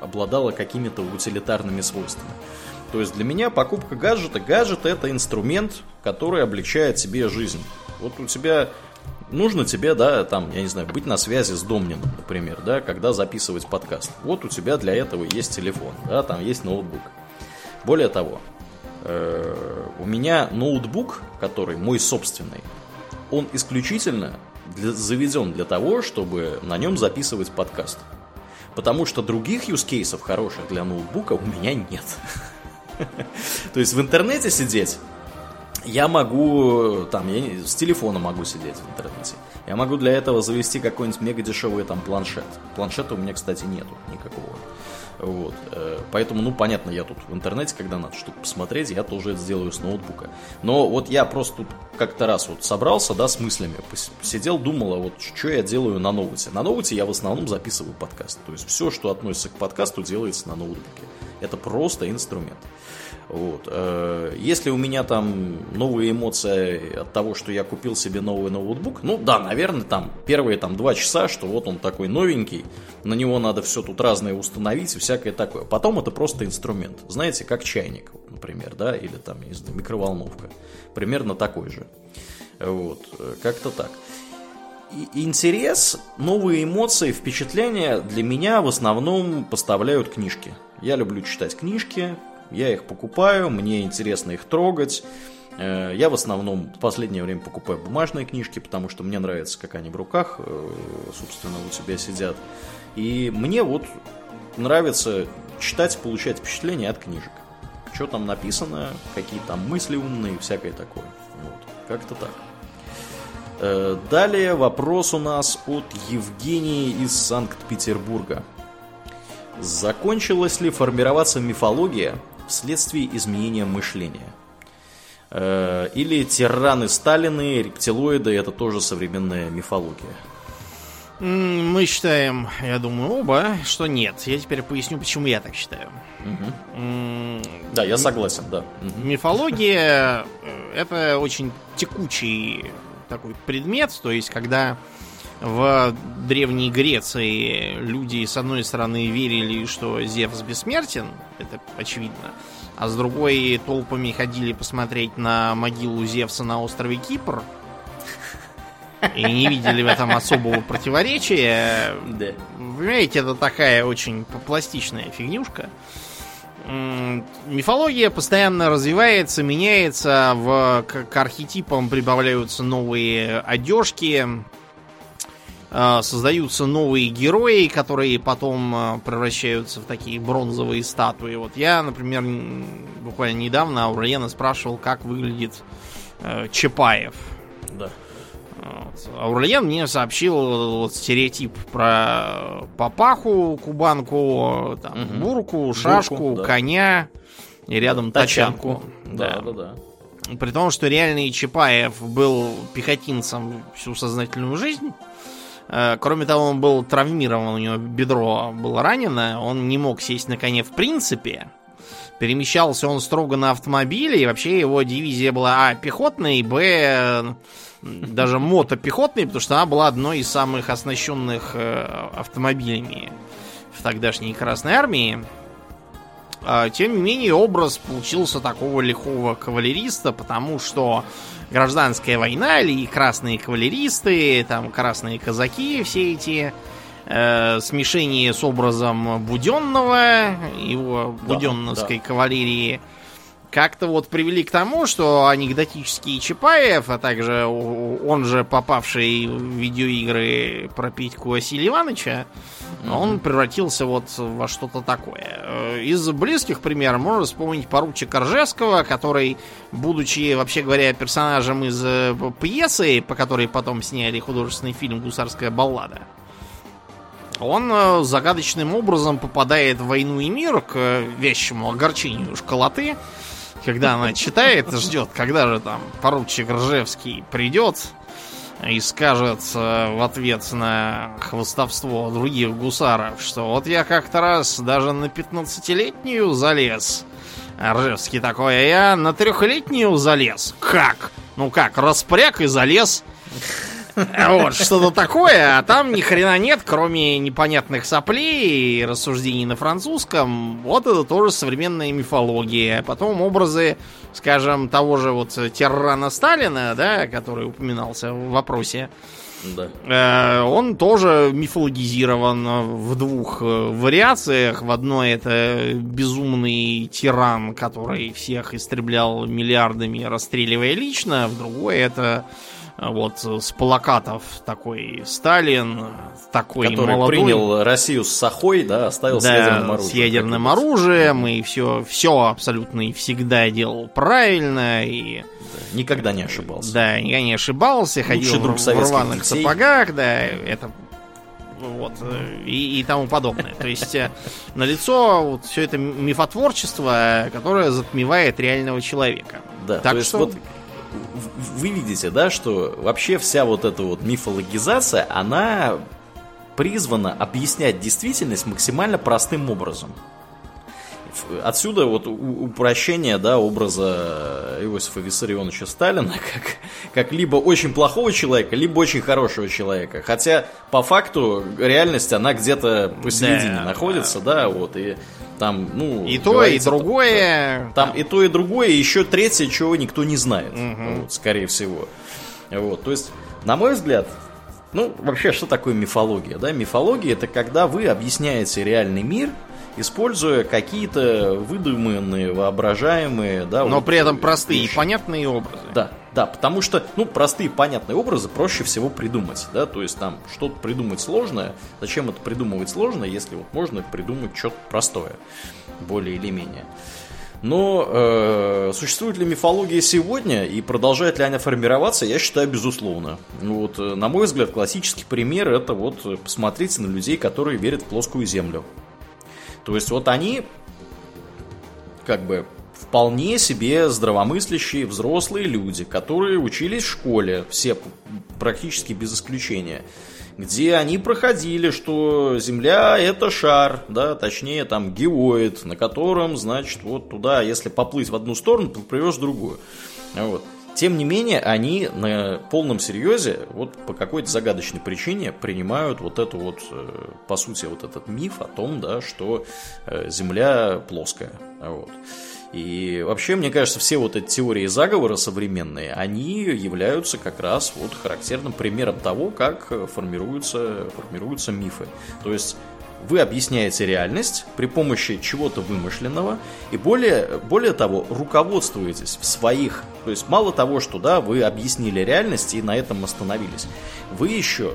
обладало какими-то утилитарными свойствами. То есть для меня покупка гаджета, гаджет это инструмент, который облегчает тебе жизнь. Вот у тебя нужно тебе, да, там, я не знаю, быть на связи с Домнином, например, да, когда записывать подкаст. Вот у тебя для этого есть телефон, да, там есть ноутбук. Более того, у меня ноутбук, который мой собственный, он исключительно для, заведен для того, чтобы на нем записывать подкаст. Потому что других юзкейсов хороших для ноутбука у меня нет. <laughs> То есть в интернете сидеть я могу, там, я с телефона могу сидеть в интернете. Я могу для этого завести какой-нибудь мега дешевый там планшет. Планшета у меня, кстати, нету никакого. Вот. Э, поэтому, ну, понятно, я тут в интернете, когда надо что-то посмотреть, я тоже это сделаю с ноутбука. Но вот я просто тут как-то раз вот собрался, да, с мыслями, сидел, думал, а вот что я делаю на ноуте. На ноуте я в основном записываю подкаст. То есть все, что относится к подкасту, делается на ноутбуке. Это просто инструмент. Вот. Э, если у меня там новые эмоции от того, что я купил себе новый ноутбук, ну да, наверное, там первые там два часа, что вот он такой новенький, на него надо все тут разное установить и всякое такое. Потом это просто инструмент. Знаете, как чайник, например, да, или там, не знаю, микроволновка. Примерно такой же. Вот, э, как-то так. И интерес, новые эмоции, впечатления для меня в основном поставляют книжки. Я люблю читать книжки, я их покупаю, мне интересно их трогать. Э, я в основном в последнее время покупаю бумажные книжки, потому что мне нравится, как они в руках, э, собственно, у тебя сидят. И мне вот нравится читать, получать впечатления от книжек. Что там написано, какие там мысли умные, всякое такое. Вот. Как-то так. Э, далее вопрос у нас от Евгении из Санкт-Петербурга. Закончилась ли формироваться мифология вследствие изменения мышления. Э, или тираны Сталины, рептилоиды, это тоже современная мифология. Мы считаем, я думаю, оба, что нет. Я теперь поясню, почему я так считаю. Угу. Да, я согласен, да. Мифология <laughs> э, это очень текучий такой предмет, то есть когда в Древней Греции люди, с одной стороны, верили, что Зевс бессмертен, это очевидно, а с другой толпами ходили посмотреть на могилу Зевса на острове Кипр и не видели в этом особого противоречия. Да. Понимаете, это такая очень пластичная фигнюшка. Мифология постоянно развивается, меняется, в, к, к архетипам прибавляются новые одежки, Э, создаются новые герои, которые потом э, превращаются в такие бронзовые статуи. Вот я, например, буквально недавно у Райена спрашивал, как выглядит э, Чапаев. Да. Вот. Аурлиен мне сообщил вот стереотип про папаху, кубанку, там, угу. бурку, шашку, бурку, да. коня и рядом тачанку. тачанку. Да, да, да. При том, что реальный Чапаев был пехотинцем всю сознательную жизнь. Э, кроме того, он был травмирован, у него бедро было ранено, он не мог сесть на коне в принципе. Перемещался он строго на автомобиле, и вообще его дивизия была А пехотной, Б даже мотопехотной, потому что она была одной из самых оснащенных э, автомобилями в тогдашней Красной Армии. А, тем не менее, образ получился такого лихого кавалериста, потому что гражданская война или красные кавалеристы, там красные казаки, все эти э, смешение с образом Буденного, его да, буденновской да. кавалерии, как-то вот привели к тому, что анекдотический Чапаев, а также он же попавший в видеоигры про Петьку Василия Ивановича, mm-hmm. он превратился вот во что-то такое. Э, из близких примеров можно вспомнить поручика Ржевского, который, будучи, вообще говоря, персонажем из э, пьесы, по которой потом сняли художественный фильм «Гусарская баллада», он э, загадочным образом попадает в войну и мир к вещему огорчению школоты, когда она читает, ждет, когда же там поручик Ржевский придет и скажет э, в ответ на хвостовство других гусаров, что вот я как-то раз даже на 15-летнюю залез. Ржевский такой, а я на трехлетнюю залез. Как? Ну как, распряг и залез. Вот, что-то такое, а там ни хрена нет, кроме непонятных соплей и рассуждений на французском. Вот это тоже современная мифология. Потом образы, скажем, того же вот Террана Сталина, да, который упоминался в вопросе. Да. Э, он тоже мифологизирован в двух э, вариациях. В одной это безумный тиран, который всех истреблял миллиардами, расстреливая лично. В другой это вот с плакатов такой Сталин, такой Который молодой. принял Россию с Сахой, да, оставил да, с ядерным оружием. с ядерным оружием, и все, все абсолютно и всегда делал правильно, и... Да, никогда не ошибался. Да, никогда не ошибался, Лучший ходил друг в рваных детей. сапогах, да, это вот, и, и тому подобное. То есть э, на лицо вот все это мифотворчество, которое затмевает реального человека. Да, так то есть что... вот вы видите, да, что вообще вся вот эта вот мифологизация, она призвана объяснять действительность максимально простым образом. Отсюда вот упрощение да, образа Иосифа Виссарионовича Сталина <laughs> как, как либо очень плохого человека, либо очень хорошего человека. Хотя по факту реальность она где-то посередине да, находится, да, да вот, и там, ну... И то, и другое. Там, там и то, и другое, и еще третье, чего никто не знает, угу. вот, скорее всего. Вот, то есть, на мой взгляд, ну, вообще, что такое мифология? Да? Мифология это когда вы объясняете реальный мир – используя какие-то выдуманные, воображаемые, да. Но вот, при этом простые вещи. и понятные образы. Да, да, потому что, ну, простые понятные образы проще всего придумать, да, то есть там что-то придумать сложное, зачем это придумывать сложно, если вот можно придумать что-то простое, более или менее. Но э, существует ли мифология сегодня и продолжает ли она формироваться, я считаю, безусловно. Вот, э, на мой взгляд, классический пример это вот посмотрите на людей, которые верят в плоскую землю. То есть вот они как бы вполне себе здравомыслящие взрослые люди, которые учились в школе, все практически без исключения, где они проходили, что Земля это шар, да, точнее там геоид, на котором, значит, вот туда, если поплыть в одну сторону, то в другую. Вот. Тем не менее, они на полном серьезе, вот по какой-то загадочной причине, принимают вот эту вот, э, по сути, вот этот миф о том, да, что э, Земля плоская. Вот. И вообще, мне кажется, все вот эти теории заговора современные, они являются как раз вот характерным примером того, как формируются, формируются мифы. То есть вы объясняете реальность при помощи чего-то вымышленного и более, более того, руководствуетесь в своих, то есть мало того, что да, вы объяснили реальность и на этом остановились, вы еще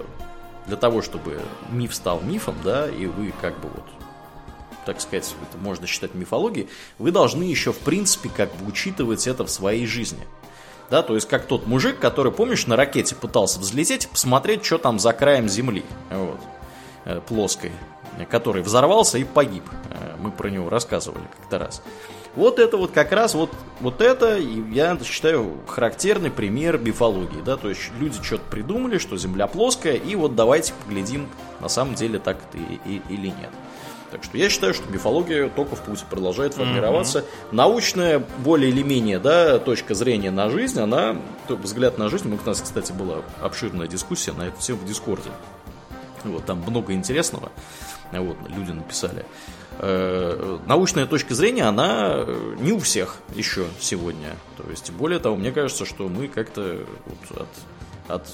для того, чтобы миф стал мифом, да, и вы как бы вот так сказать, это можно считать мифологией, вы должны еще, в принципе, как бы учитывать это в своей жизни. Да, то есть как тот мужик, который, помнишь, на ракете пытался взлететь, посмотреть, что там за краем земли, вот, э, плоской, который взорвался и погиб. Э, мы про него рассказывали как-то раз. Вот это вот как раз вот, вот это, я считаю, характерный пример мифологии. Да? То есть люди что-то придумали, что Земля плоская, и вот давайте поглядим, на самом деле так это или нет. Так что я считаю, что мифология только в пути продолжает формироваться. Mm-hmm. Научная, более или менее, да, точка зрения на жизнь, она, взгляд на жизнь, у нас, кстати, была обширная дискуссия на эту тему в Дискорде. Вот, там много интересного. Вот, люди написали. Э, научная точка зрения, она не у всех еще сегодня. То есть, более того, мне кажется, что мы как-то вот от, от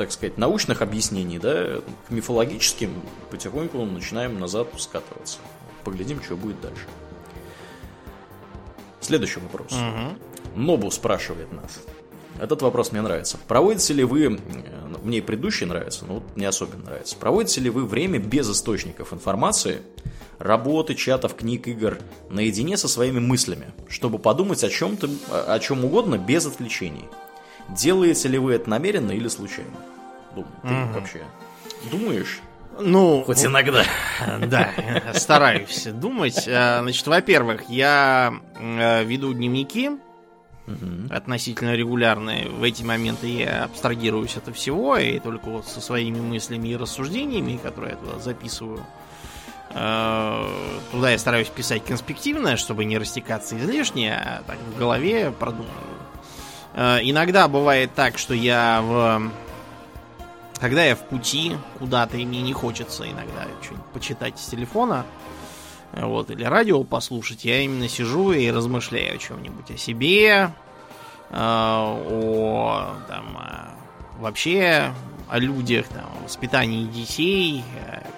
так сказать, научных объяснений, да, к мифологическим потихоньку начинаем назад скатываться. Поглядим, что будет дальше. Следующий вопрос. Угу. Нобу спрашивает нас. Этот вопрос мне нравится. Проводите ли вы, мне предыдущий нравится, но вот не особенно нравится. Проводите ли вы время без источников информации, работы, чатов, книг, игр, наедине со своими мыслями, чтобы подумать о чем-то, о чем угодно без отвлечений? Делаете ли вы это намеренно или случайно? Дум, ты угу. вообще думаешь? Ну, хоть иногда. <laughs> Да, стараюсь думать. Э, значит, во-первых, я э, веду дневники угу. относительно регулярные. В эти моменты я абстрагируюсь от всего и только вот со своими мыслями и рассуждениями, которые я туда записываю. Э, туда я стараюсь писать конспективно, чтобы не растекаться излишне, а так в голове продумываю. Иногда бывает так, что я в когда я в пути куда-то, и мне не хочется иногда что-нибудь почитать с телефона, вот, или радио послушать, я именно сижу и размышляю о чем-нибудь, о себе, э, о, там, э, вообще о людях, там, о воспитании детей,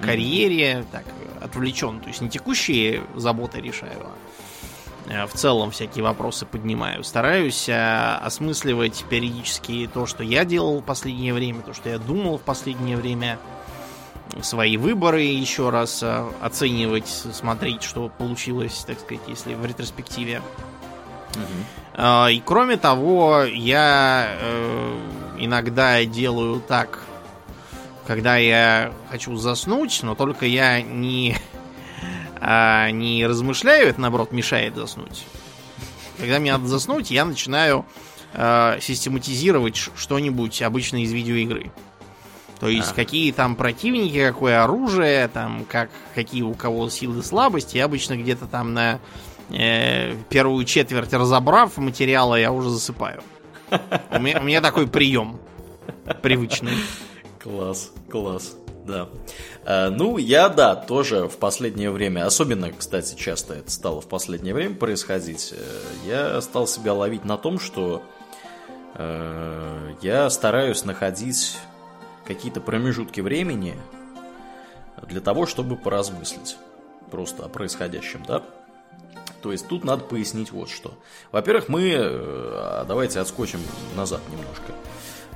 карьере, так, отвлечен, то есть не текущие заботы решаю, а Э, в целом всякие вопросы поднимаю. Стараюсь э, осмысливать периодически то, что я делал в последнее время, то, что я думал в последнее время, свои выборы еще раз э, оценивать, смотреть, что получилось, так сказать, если в ретроспективе. Угу. И кроме того, я иногда делаю так, когда я хочу заснуть, но только я не а не размышляю, это наоборот мешает заснуть. Когда мне надо заснуть, я начинаю э, систематизировать что-нибудь обычно из видеоигры. То есть а. какие там противники, какое оружие, там как какие у кого силы слабости. Я обычно где-то там на э, первую четверть разобрав материала, я уже засыпаю. У меня, у меня такой прием привычный. <laughs> Класс, класс, да. Э, ну, я, да, тоже в последнее время, особенно, кстати, часто это стало в последнее время происходить, э, я стал себя ловить на том, что э, я стараюсь находить какие-то промежутки времени для того, чтобы поразмыслить просто о происходящем, да. То есть тут надо пояснить вот что. Во-первых, мы, давайте отскочим назад немножко.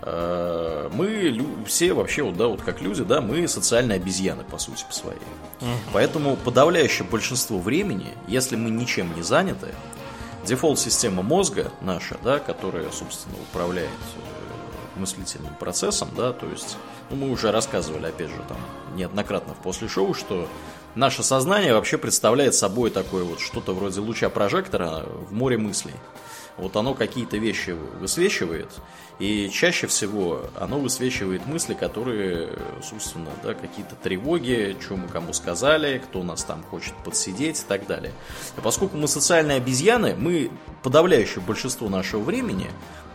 Э, мы все вообще, вот, да, вот как люди, да, мы социальные обезьяны, по сути, по своей. Угу. Поэтому подавляющее большинство времени, если мы ничем не заняты, дефолт-система мозга наша, да, которая, собственно, управляет э, мыслительным процессом, да, то есть, ну, мы уже рассказывали, опять же, там, неоднократно в после шоу, что наше сознание вообще представляет собой такое вот что-то вроде луча прожектора в море мыслей. Вот оно какие-то вещи высвечивает, и чаще всего оно высвечивает мысли, которые, собственно, да, какие-то тревоги, что мы кому сказали, кто нас там хочет подсидеть и так далее. И поскольку мы социальные обезьяны, мы подавляющее большинство нашего времени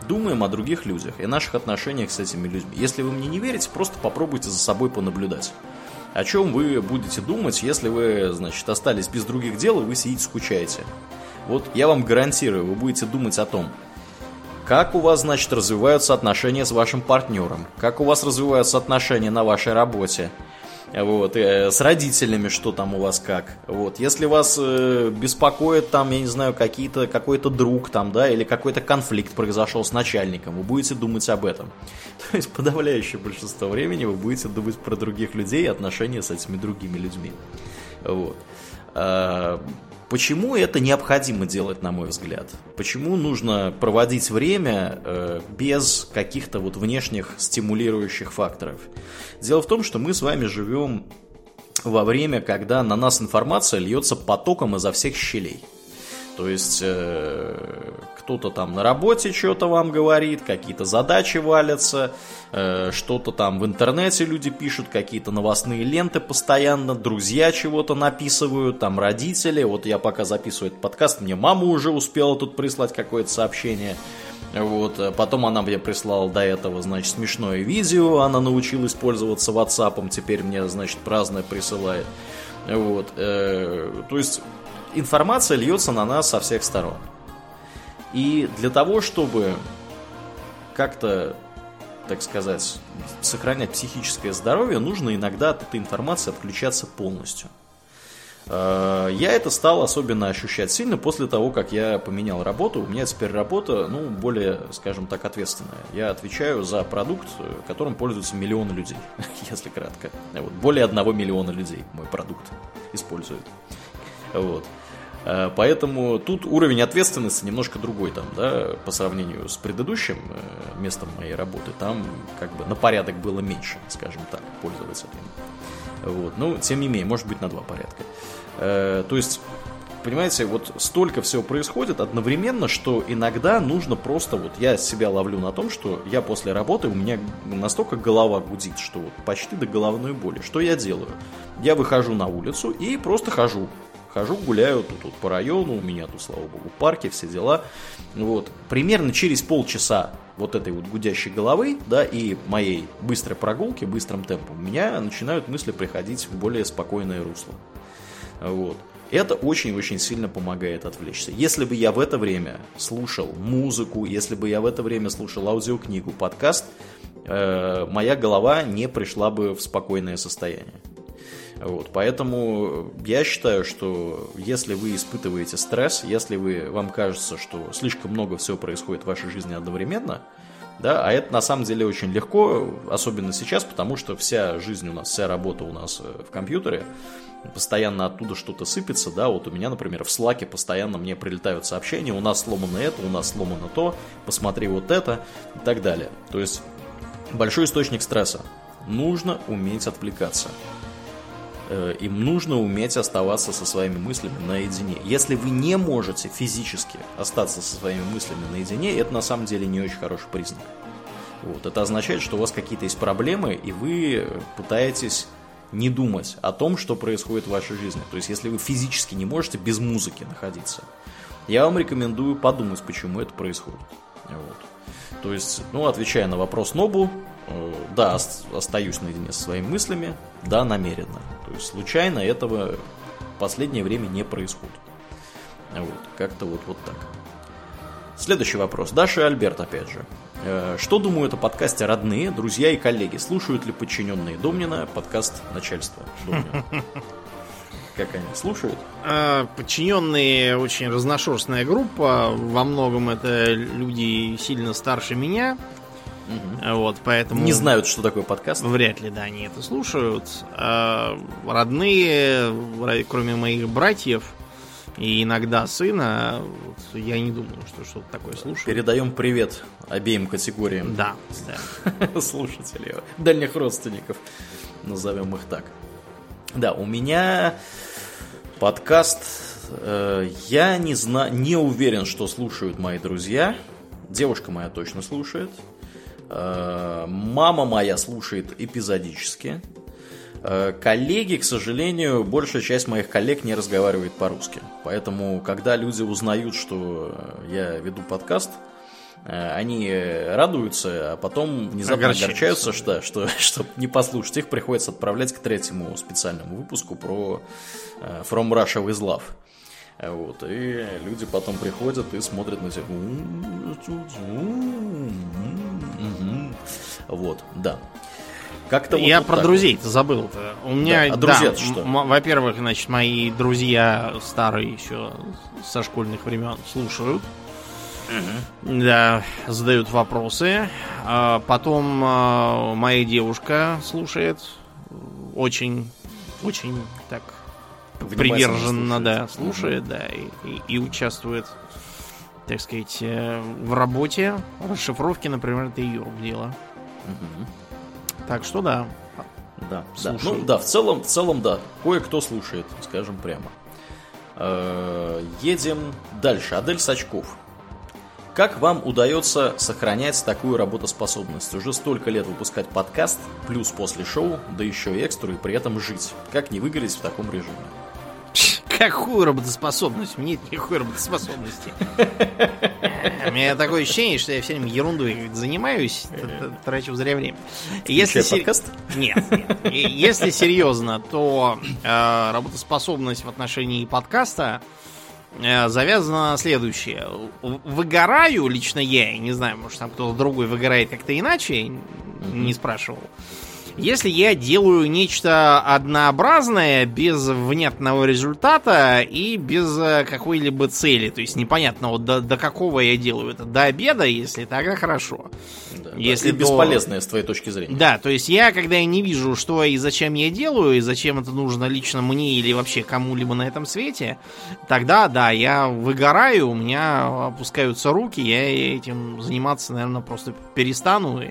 думаем о других людях и наших отношениях с этими людьми. Если вы мне не верите, просто попробуйте за собой понаблюдать. О чем вы будете думать, если вы, значит, остались без других дел и вы сидите скучаете? Вот я вам гарантирую, вы будете думать о том, как у вас, значит, развиваются отношения с вашим партнером? Как у вас развиваются отношения на вашей работе? Вот, э, с родителями, что там у вас как. Вот, если вас э, беспокоит там, я не знаю, какие-то, какой-то друг там, да, или какой-то конфликт произошел с начальником, вы будете думать об этом. <laughs> То есть подавляющее большинство времени вы будете думать про других людей и отношения с этими другими людьми. Вот. Почему это необходимо делать, на мой взгляд? Почему нужно проводить время э, без каких-то вот внешних стимулирующих факторов? Дело в том, что мы с вами живем во время, когда на нас информация льется потоком изо всех щелей. То есть э, кто-то там на работе что-то вам говорит, какие-то задачи валятся, э, что-то там в интернете люди пишут, какие-то новостные ленты постоянно, друзья чего-то написывают, там родители. Вот я пока записываю этот подкаст, мне мама уже успела тут прислать какое-то сообщение. Вот, э, потом она мне прислала до этого, значит, смешное видео, она научилась пользоваться WhatsApp, теперь мне, значит, праздное присылает. Вот, э, то есть информация льется на нас со всех сторон. И для того, чтобы как-то, так сказать, сохранять психическое здоровье, нужно иногда от этой информации отключаться полностью – Э, я это стал особенно ощущать сильно после того, как я поменял работу. У меня теперь работа, ну, более, скажем так, ответственная. Я отвечаю за продукт, которым пользуются миллионы людей, <laughs> если кратко. Вот, более одного миллиона людей мой продукт используют. Вот. Э, поэтому тут уровень ответственности немножко другой там, да, по сравнению с предыдущим э, местом моей работы. Там как бы на порядок было меньше, скажем так, пользователей. Вот. Ну, тем не менее, может быть на два порядка. Э, то есть, понимаете, вот столько всего происходит одновременно, что иногда нужно просто, вот я себя ловлю на том, что я после работы, у меня настолько голова гудит, что вот почти до головной боли. Что я делаю? Я выхожу на улицу и просто хожу. Хожу, гуляю тут, тут по району, у меня тут, слава богу, парки, все дела. Вот. Примерно через полчаса вот этой вот гудящей головы, да, и моей быстрой прогулки, быстрым темпом, у меня начинают мысли приходить в более спокойное русло. Вот. Это очень-очень сильно помогает отвлечься. Если бы я в это время слушал музыку, если бы я в это время слушал аудиокнигу, подкаст, э, моя голова не пришла бы в спокойное состояние. Вот, поэтому я считаю, что если вы испытываете стресс, если вы, вам кажется, что слишком много всего происходит в вашей жизни одновременно, да, а это на самом деле очень легко, особенно сейчас, потому что вся жизнь у нас, вся работа у нас э, в компьютере, постоянно оттуда что-то сыпется, да, вот у меня, например, в Слаке постоянно мне прилетают сообщения, у нас сломано это, у нас сломано то, посмотри вот это и так далее. То есть большой источник стресса. Нужно уметь отвлекаться. Э, им нужно уметь оставаться со своими мыслями наедине. Если вы не можете физически остаться со своими мыслями наедине, это на самом деле не очень хороший признак. Вот. Это означает, что у вас какие-то есть проблемы, и вы пытаетесь не думать о том, что происходит в вашей жизни. То есть, если вы физически не можете без музыки находиться, я вам рекомендую подумать, почему это происходит. Вот. То есть, ну, отвечая на вопрос Нобу, да, остаюсь наедине со своими мыслями, да, намеренно. То есть, случайно этого в последнее время не происходит. Вот, как-то вот, вот так. Следующий вопрос. Даша и Альберт, опять же. Э, что думают о подкасте родные, друзья и коллеги? Слушают ли подчиненные Домнина подкаст начальства Домнина? <laughs> Как они слушают? Э, подчиненные очень разношерстная группа. Во многом это люди сильно старше меня. Угу. Вот, поэтому... Не знают, что такое подкаст? Вряд ли, да, они это слушают. А родные, кроме моих братьев, и иногда сына, вот, я не думаю, что что-то такое слушаю. Передаем привет обеим категориям. Да, да. <laughs> Слушателей, дальних родственников, назовем их так. Да, у меня подкаст, э, я не, зна, не уверен, что слушают мои друзья. Девушка моя точно слушает. Э, мама моя слушает эпизодически. Э, коллеги, к сожалению, большая часть моих коллег не разговаривает по-русски. Поэтому, когда люди узнают, что я веду подкаст, э, они радуются, а потом внезапно огорчаются, что, что, чтобы не послушать их, приходится отправлять к третьему специальному выпуску про From Russia with Love. Вот, и люди потом приходят и смотрят на тебя. Вот, да. Как-то Я вот про друзей-то забыл-то. У меня, да, а друзья да, что? во-первых, значит, мои друзья старые еще со школьных времен слушают. Угу. Да, задают вопросы. А потом а, моя девушка слушает. Очень, очень приверженно, да, слушает, да, и, и, и участвует, так сказать, э, в работе. Расшифровки, например, это ее дело. Угу. Так что да. Да, да. Ну да, в целом, в целом, да. Кое-кто слушает, скажем прямо. Э, едем дальше. Адель Сачков. Как вам удается сохранять такую работоспособность? Уже столько лет выпускать подкаст, плюс после шоу, да еще и экстру, и при этом жить. Как не выгореть в таком режиме? Какую работоспособность? Нет никакой работоспособности. У меня такое ощущение, что я все время ерундой занимаюсь, трачу зря время. Если подкаст? Нет, нет. Если серьезно, то э, работоспособность в отношении подкаста э, завязана на следующее. Выгораю лично я, не знаю, может там кто-то другой выгорает как-то иначе, не спрашивал. Если я делаю нечто однообразное, без внятного результата и без э, какой-либо цели, то есть непонятно, вот до, до какого я делаю это, до обеда, если тогда хорошо. Да, если да, до... бесполезное с твоей точки зрения. Да, то есть я, когда я не вижу, что и зачем я делаю, и зачем это нужно лично мне или вообще кому-либо на этом свете, тогда, да, я выгораю, у меня опускаются руки, я этим заниматься, наверное, просто перестану и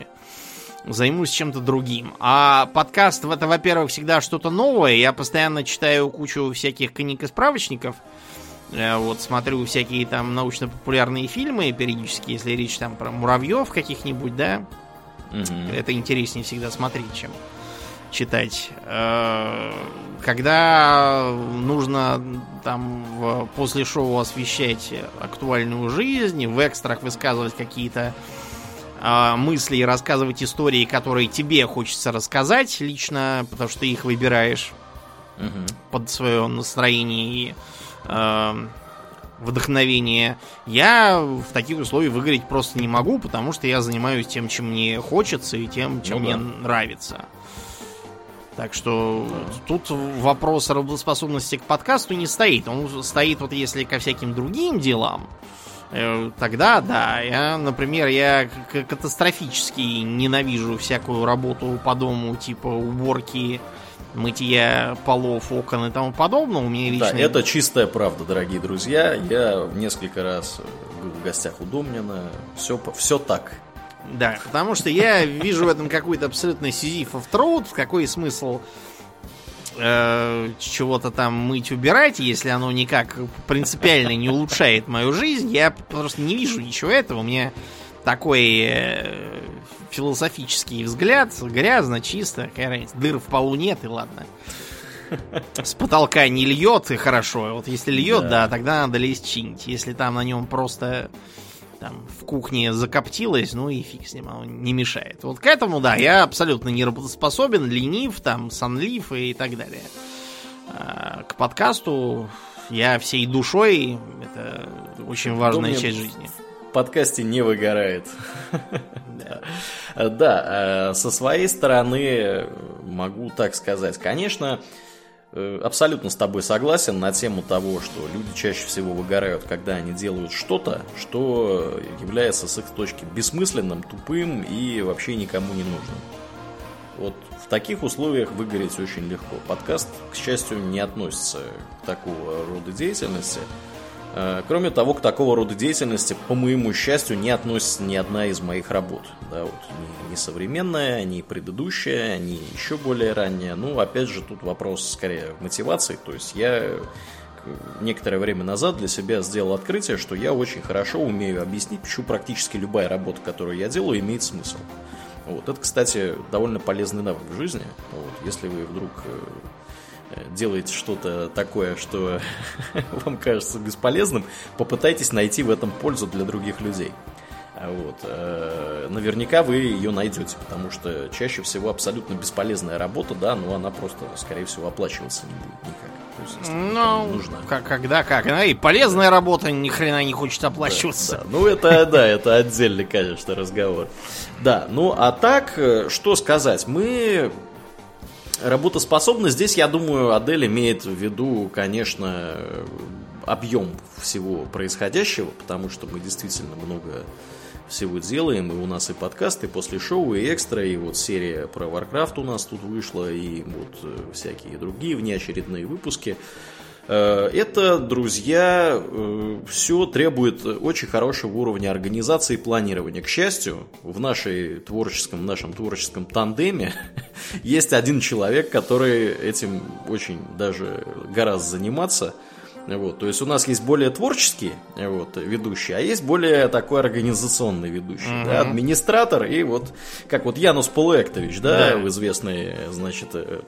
займусь чем-то другим. А подкаст это, во-первых, всегда что-то новое. Я постоянно читаю кучу всяких книг и справочников. Э, вот смотрю всякие там научно-популярные фильмы периодически, если речь там про муравьев каких-нибудь, да. Угу. Это интереснее всегда смотреть, чем читать. Э, когда нужно там после шоу освещать актуальную жизнь, в экстрах высказывать какие-то э, мысли и рассказывать истории, которые тебе хочется рассказать лично, потому что ты их выбираешь угу. под свое настроение и э, вдохновение. Я в таких условиях выиграть просто не могу, потому что я занимаюсь тем, чем мне хочется и тем, чем ну, мне да. нравится. Так что тут вопрос работоспособности к подкасту не стоит. Он стоит вот если ко всяким другим делам. Э, тогда, да, я, например, я катастрофически ненавижу всякую работу по дому, типа уборки, мытья полов, окон и тому подобное. У меня лично... Да, это чистая правда, дорогие друзья. Я несколько раз был в гостях у Домнина. Все, все так. Да, потому что я вижу в этом какой-то абсолютно сизифов труд. Какой смысл э, чего-то там мыть, убирать, если оно никак принципиально не улучшает мою жизнь, я просто не вижу ничего этого. У меня такой э, философический взгляд. Грязно, чисто, какая разница. Дыр в полу нет, и ладно. С потолка не льет, и хорошо. Вот если льет, да, да тогда надо лезть чинить. Если там на нем просто там в кухне закоптилось, ну и фиг с ним, он не мешает. Вот к этому, да, я абсолютно не работоспособен, ленив, там, сонлив и так далее. А, к подкасту я всей душой, это очень важная часть жизни. В подкасте не выгорает. Да, э, со своей стороны могу так сказать. Конечно, абсолютно с тобой согласен на тему того, что люди чаще всего выгорают, когда они делают что-то, что является с их точки бессмысленным, тупым и вообще никому не нужным. Вот в таких условиях выгореть очень легко. Подкаст, к счастью, не относится к такого рода деятельности. Э, кроме того, к такого рода деятельности, по моему счастью, не относится ни одна из моих работ. Да, вот, ни, ни современная, ни предыдущая, ни еще более ранняя. Ну, опять же, тут вопрос скорее мотивации. То есть я некоторое время назад для себя сделал открытие, что я очень хорошо умею объяснить, почему практически любая работа, которую я делаю, имеет смысл. Вот. Это, кстати, довольно полезный навык в жизни. Вот. Если вы вдруг э, делаете что-то такое, что <laughs> вам кажется бесполезным, попытайтесь найти в этом пользу для других людей. Вот. Э, наверняка вы ее найдете, потому что чаще всего абсолютно бесполезная работа, да, но она просто, скорее всего, оплачиваться не будет никак. То есть, если Ну, нужна. как, когда как. Ну, и полезная работа ни хрена не хочет оплачиваться. Да, ну это да, это отдельный, конечно, разговор. Да, ну а так, э, что сказать, мы работоспособны. Здесь, я думаю, Адель имеет в виду, конечно, объем всего происходящего, потому что мы действительно много всего делаем, и у нас и подкасты после шоу, и экстра, и вот серия про Warcraft у нас тут вышла, и вот э, всякие другие внеочередные выпуски. Э, Это, друзья, все требует очень хорошего уровня организации и планирования. К счастью, в нашей творческом, в нашем творческом тандеме <laughs> есть один человек, который этим очень даже гораздо заниматься. Вот, то есть у нас есть более творческий вот, ведущий, а есть более такой организационный ведущий, да, администратор и вот как вот Янус Полуэктович, да, Да. в известной, значит, э, э,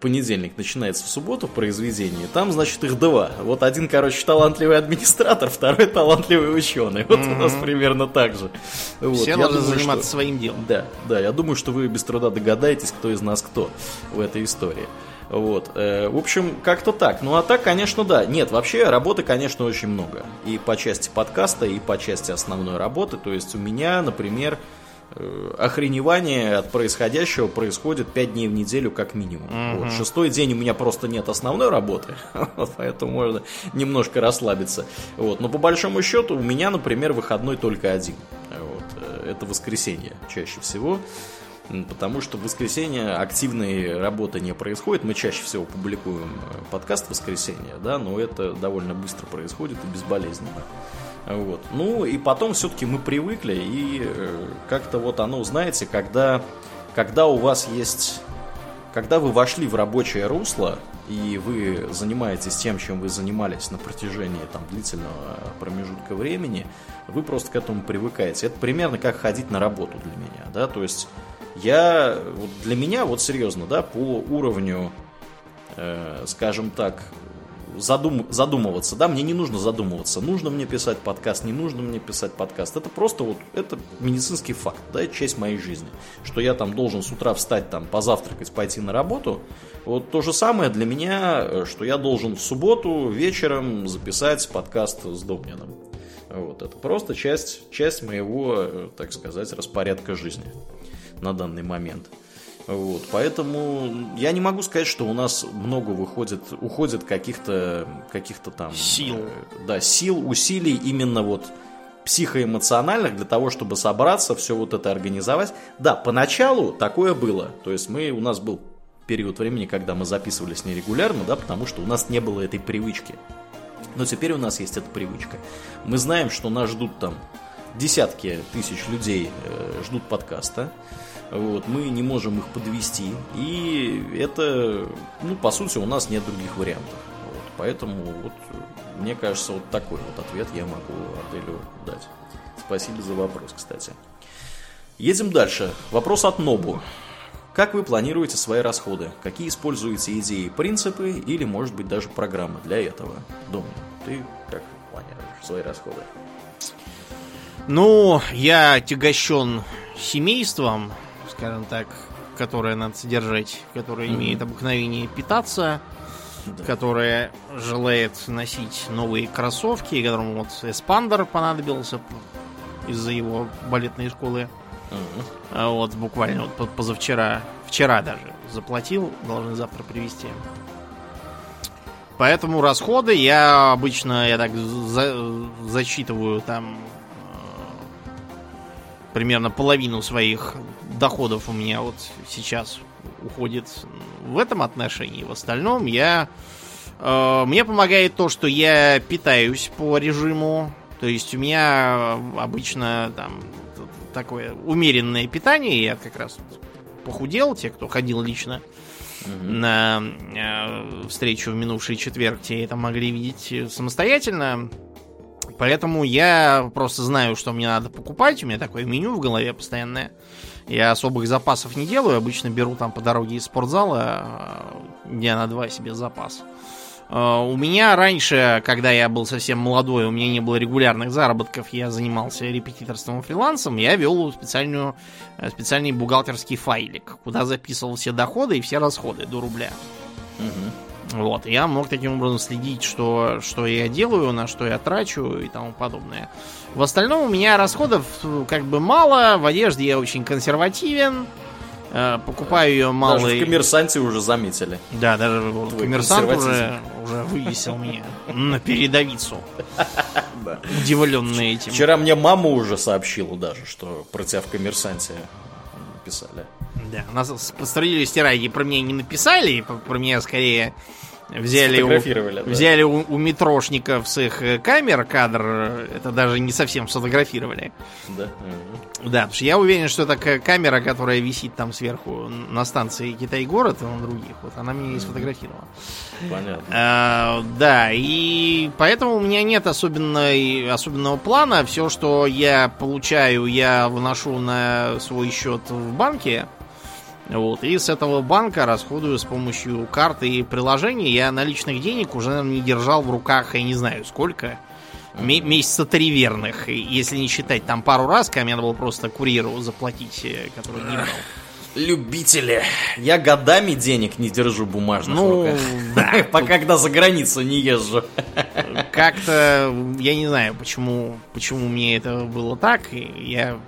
понедельник начинается в субботу в произведении, там, значит, их два. Вот один, короче, талантливый администратор, <laughs> второй талантливый ученый. Вот у нас примерно так же. Вот, Все я должны думаю, заниматься что- своим делом. да, да, я думаю, что вы без труда догадаетесь, кто из нас кто в этой истории. Вот, э, в общем, как-то так. Ну а так, конечно, да. Нет, вообще работы, конечно, очень много. И по части подкаста, и по части основной работы. То есть у меня, например, э, охреневание от происходящего происходит 5 дней в неделю как минимум. Вот. Шестой день у меня просто нет основной работы, <laughs> поэтому можно немножко расслабиться. Вот. Но по большому счету у меня, например, выходной только один. Вот. Э, Это воскресенье чаще всего. Потому что в воскресенье активной работы не происходит. Мы чаще всего публикуем э, подкаст в воскресенье, да, но это довольно быстро происходит и безболезненно. Вот. Ну и потом все-таки мы привыкли, и э, как-то вот оно, знаете, когда, когда у вас есть когда вы вошли в рабочее русло и вы занимаетесь тем, чем вы занимались на протяжении там, длительного промежутка времени, вы просто к этому привыкаете. Это примерно как ходить на работу для меня, да, то есть я, вот для меня, вот серьезно, да, по уровню, э, скажем так, задум, задумываться, да, мне не нужно задумываться, нужно мне писать подкаст, не нужно мне писать подкаст, это просто вот, это медицинский факт, да, это часть моей жизни, что я там должен с утра встать, там, позавтракать, пойти на работу, вот то же самое для меня, э, что я должен в субботу вечером записать подкаст с Домнином. Вот, это просто часть, часть моего, э, так сказать, распорядка жизни на данный момент. Вот, поэтому я не могу сказать, что у нас много выходит, уходит каких-то каких-то там Сил. э, да, сил, усилий именно вот психоэмоциональных для того, чтобы собраться, все вот это организовать. Да, поначалу такое было. То есть мы, у нас был период времени, когда мы записывались нерегулярно, да, потому что у нас не было этой привычки. Но теперь у нас есть эта привычка. Мы знаем, что нас ждут там десятки тысяч людей э, ждут подкаста. Вот, мы не можем их подвести. И это, ну, по сути, у нас нет других вариантов. Вот, поэтому, вот, мне кажется, вот такой вот ответ я могу Аделю дать. Спасибо за вопрос, кстати. Едем дальше. Вопрос от Нобу. Как вы планируете свои расходы? Какие используете идеи принципы, или, может быть, даже программы для этого? Домнин, ты как планируешь свои расходы? Ну, я тягощен семейством, скажем так, которое надо содержать, которое имеет обыкновение питаться, Да. которое желает носить новые кроссовки, которому вот эспандер понадобился из-за его балетной школы. А Вот буквально вот по- позавчера, вчера даже заплатил, должны завтра привезти. Поэтому расходы я обычно я так за- зачитываю там э, примерно половину своих доходов у меня вот сейчас уходит в этом отношении. В остальном я э, мне помогает то, что я питаюсь по режиму. То есть у меня обычно там такое умеренное питание. Я как раз похудел, те, кто ходил лично на э, встречу в минувший четверг, те это могли видеть самостоятельно. Поэтому я просто знаю, что мне надо покупать. У меня такое меню в голове постоянное. Я особых запасов не делаю. Обычно беру там по дороге из спортзала э, дня на два себе запас. Э, у меня раньше, когда я был совсем молодой, у меня не было регулярных заработков, я занимался репетиторством и фрилансом, я вел специальную, э, специальный бухгалтерский файлик, куда записывал все доходы и все расходы до рубля. Мгм. Вот, я мог таким образом следить, что, что я делаю, на что я трачу и тому подобное. В остальном у меня расходов э, как бы мало, в одежде я очень консервативен, э, покупаю ее Даже малый... в коммерсанте уже заметили. Да, даже Твой коммерсант уже, уже вывесил меня на передовицу. <laughs> Удивленный этим. Вчера мне мама уже сообщила даже, что про тебя в коммерсанте писали. Да, нас с- по справедливости ради про меня не написали, про меня скорее взяли у, Сфотографировали, да. взяли у, у метрошников с их э, камер кадр, это даже не совсем сфотографировали. Да. Да, потому что я уверен, что это камера, которая висит там сверху на станции Китай-город и на других, вот она меня и сфотографировала. Понятно. А, да, и поэтому у меня нет особенной, особенного плана. Все, что я получаю, я вношу на свой счет в банке. Вот, и с этого банка расходую с помощью карты и приложений. Я наличных денег уже наверное, не держал в руках, я не знаю сколько. Ме- месяца три верных. Если не считать там пару раз, когда мне надо было просто курьеру заплатить, э, который не брал. Любители. Я годами денег не держу бумажных в Ну, руках. да. <laughs> Пока когда за границу не езжу. как-то я не знаю, почему, почему мне это было так. Я,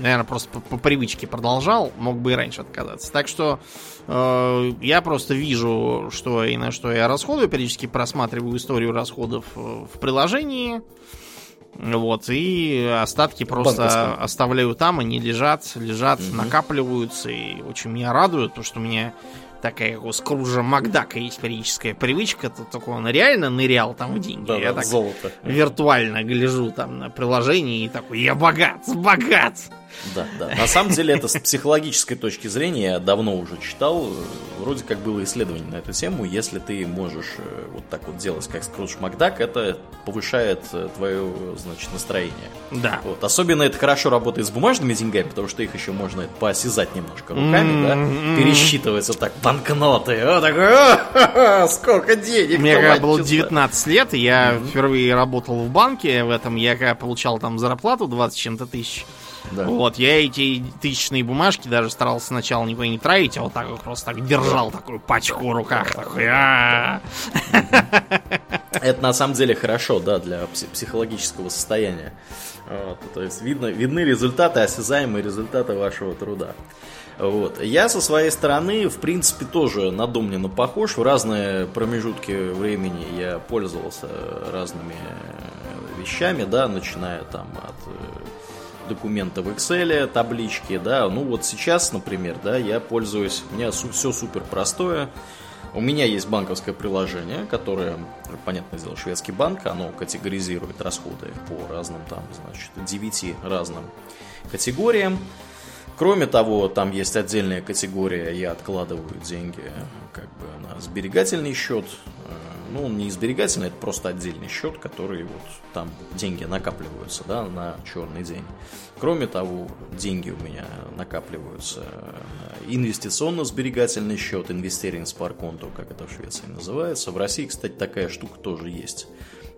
наверное, просто по, по привычке продолжал, мог бы и раньше отказаться. Так что э, я просто вижу, что и на что я расходую, периодически просматриваю историю расходов э, в приложении. Вот, и остатки просто оставляю там, они лежат, лежат, Мгм. накапливаются, и очень меня радует, то, что у меня такая у Скружа Макдака есть периодическая привычка, то такой он реально нырял там в деньги. Да, я да, так золото. виртуально гляжу там на приложение и такой, я богат, богат. Да, да. На самом деле это с психологической точки зрения, я давно уже читал, вроде как было исследование на эту тему, если ты можешь э, вот так вот делать, как Скрудж Макдак, это повышает э, твое, значит, настроение. Да. Вот. Особенно это хорошо работает с бумажными деньгами, потому что их еще можно поосязать немножко руками, да, пересчитывается так, банкноты, о, такой, «О, <laughs> сколько денег, Мне когда было товарищество». 19 лет, я впервые работал в банке в этом, я когда получал там зарплату 20 с чем-то тысяч. Да. Вот, я эти тысячные бумажки даже старался сначала никуда не тратить, а вот так вот просто так держал такую пачку в руках. <laughs> Это на самом деле хорошо, да, для пси- психологического состояния. Вот, то есть видно, видны результаты, осязаемые результаты вашего труда. Вот. Я со своей стороны, в принципе, тоже на Домнина похож. В разные промежутки времени я пользовался разными э, вещами, да, начиная там от э, документа в Excel, таблички, да. Ну вот сейчас, например, да, я пользуюсь, у меня все супер простое. У меня есть банковское приложение, которое, понятное дело, шведский банк, оно категоризирует расходы по разным там, значит, 9 разным категориям. Кроме того, там есть отдельная категория, я откладываю деньги как бы на сберегательный счет. Ну, он не сберегательный, это просто отдельный счет, который вот там деньги накапливаются, да, на черный день. Кроме того, деньги у меня накапливаются на инвестиционно-сберегательный счет, инвестеринг спарконто, как это в Швеции называется. В России, кстати, такая штука тоже есть.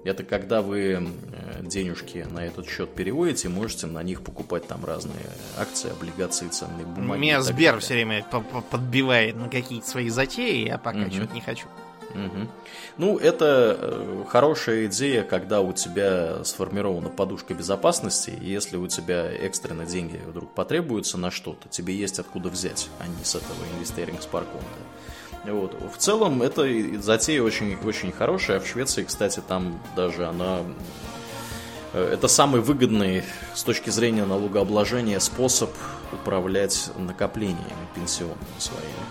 Это когда вы э, денежки на этот счет переводите, можете на них покупать там разные акции, облигации, ценные бумаги. Меня Сбер все время по- по- подбивает на какие-то свои затеи, я пока Мгм. что-то не хочу. Мгм. Ну, это э, хорошая идея, когда у тебя сформирована подушка безопасности, и если у тебя экстренно деньги вдруг потребуются на что-то, тебе есть откуда взять, а не с этого инвестиринг с парконта. Вот. В целом, эта затея очень, очень хорошая. В Швеции, кстати, там даже она... э, Это самый выгодный с точки зрения налогообложения способ управлять накоплениями пенсионными своими.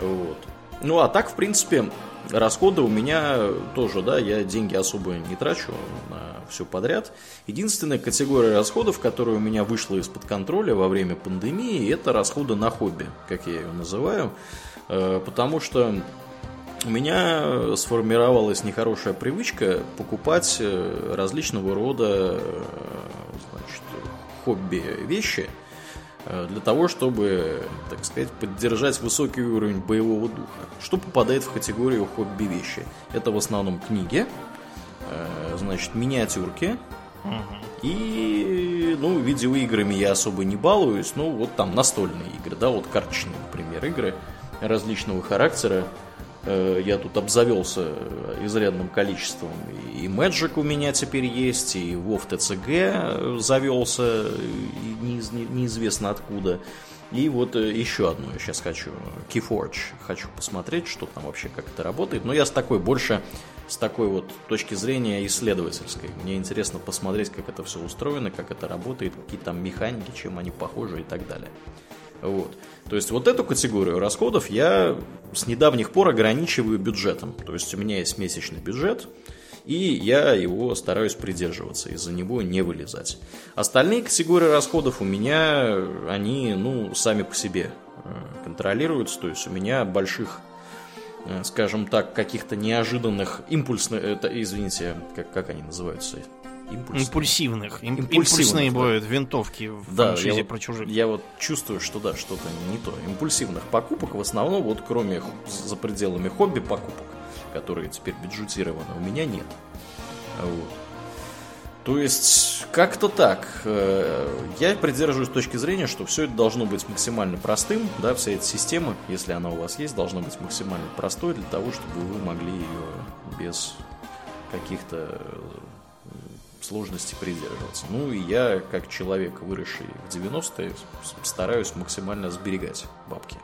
Вот. Ну, а так, в принципе, расходы у меня тоже, да, я деньги особо не трачу на все подряд. Единственная категория расходов, которая у меня вышла из-под контроля во время пандемии, это расходы на хобби, как я ее называю. Э, Потому что у меня сформировалась нехорошая привычка покупать э, различного рода э, значит, хобби-вещи, э, для того, чтобы, так сказать, поддержать высокий уровень боевого духа. Что попадает в категорию хобби-вещи? Это в основном книги, э, значит, миниатюрки, и, ну, видеоиграми я особо не балуюсь, ну, вот там настольные игры, да, вот карточные, например, игры различного характера. Э, я тут обзавелся изрядным количеством. И Magic у меня теперь есть, и WoW TCG завелся, неизвестно откуда. И вот э, еще одно я сейчас хочу, Keyforge, хочу посмотреть, что там вообще, как это работает. Но я с такой больше с такой вот точки зрения исследовательской. Мне интересно посмотреть, как это все устроено, как это работает, какие там механики, чем они похожи и так далее. Вот. То есть вот эту категорию расходов я с недавних пор ограничиваю бюджетом. То есть у меня есть месячный бюджет, и я его стараюсь придерживаться, из-за него не вылезать. Остальные категории расходов у меня, они, ну, сами по себе э, контролируются, то есть у меня больших Э, скажем так, каких-то неожиданных импульсных, это, извините, как, как они называются? Импульсных. Импульсивных. Им, импульсивные да. бывают винтовки в да, франшизе вот, про чужих. Я вот чувствую, что да, что-то не то. Импульсивных покупок в основном, вот кроме за пределами хобби покупок, которые теперь бюджетированы, у меня нет. Вот. То есть, как-то так. Э, я придерживаюсь точки зрения, что все это должно быть максимально простым, да, вся эта система, если она у вас есть, должна быть максимально простой для того, чтобы вы могли ее без каких-то сложностей придерживаться. Ну и я, как человек, выросший в 90-е, стараюсь максимально сберегать бабки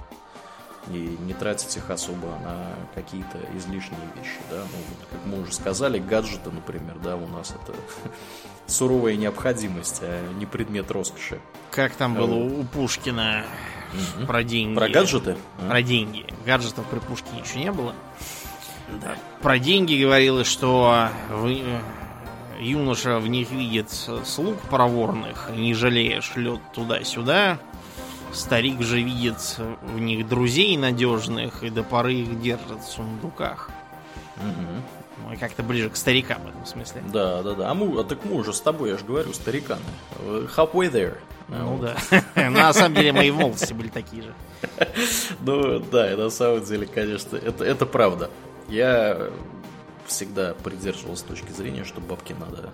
и не тратить их особо на какие-то излишние вещи, да, ну, вот, как мы уже сказали, гаджеты, например, да, у нас это <laughs> суровая необходимость, а не предмет роскоши. Как там было у Пушкина угу. про деньги? Про гаджеты? А? Про деньги. Гаджетов при Пушкине еще не было. Да. Про деньги говорилось, что вы, юноша в них видит слуг проворных, не жалея шлет туда-сюда, Старик же видит в них друзей надежных и до поры их держит в сундуках. Угу. Ну, как-то ближе к старикам в этом смысле. Да, да, да. А, мы, а так мы уже с тобой, я же говорю, стариканы. Halfway there. Ну вот. да. <laughs> Ну, на самом деле мои волосы были такие же. <laughs> Ну да, на самом деле, конечно, это, это правда. Я всегда придерживался точки зрения, что бабки надо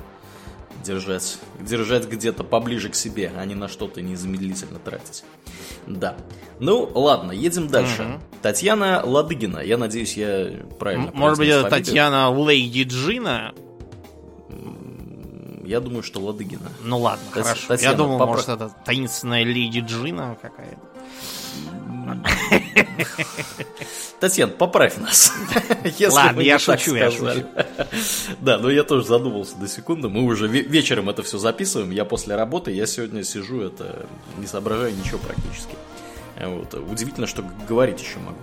держать, держать где-то поближе к себе, а не на что-то незамедлительно тратить. Да. Ну, ладно, едем дальше. Угу. Татьяна Ладыгина. Я надеюсь, я правильно Может быть, это Татьяна Лейди Джина? Я думаю, что Ладыгина. Ну ладно, Тать... хорошо. Татьяна, я думал, попро... может, это таинственная Леди Джина какая-то. <laughs> Татьяна, поправь нас. <laughs> Ладно, я шучу, я шучу. Да, но я тоже задумался до секунды. Мы уже вечером это все записываем. Я после работы, я сегодня сижу, это не соображаю ничего практически. Вот. Удивительно, что говорить еще могу.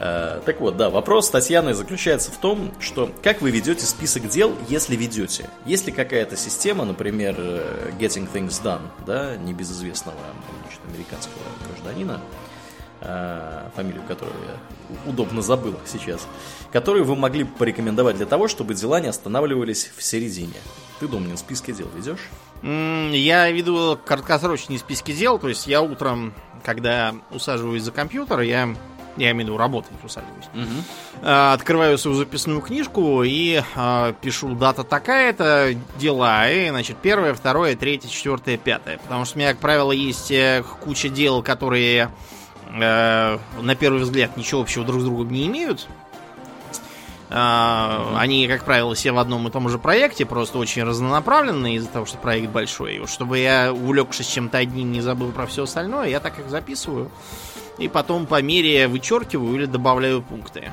Э, так вот, да, вопрос Татьяны заключается в том, что как вы ведете список дел, если ведете? Если какая-то система, например, э, Getting Things Done, да, небезызвестного значит, американского гражданина, фамилию которую я удобно забыл сейчас, которую вы могли бы порекомендовать для того, чтобы дела не останавливались в середине. Ты, Домнин, списки дел ведешь? Я веду краткосрочные списки дел, то есть я утром, когда усаживаюсь за компьютер, я я имею в виду работать усаживаюсь. Угу. Открываю свою записную книжку и а, пишу дата такая-то, дела, и, значит, первое, второе, третье, четвертое, пятое. Потому что у меня, как правило, есть э, куча дел, которые э, на первый взгляд ничего общего друг с другом не имеют. Э, они, как правило, все в одном и том же проекте, просто очень разнонаправленные из-за того, что проект большой. И чтобы я, увлекшись чем-то одним, не забыл про все остальное, я так их записываю. И потом по мере вычеркиваю или добавляю пункты.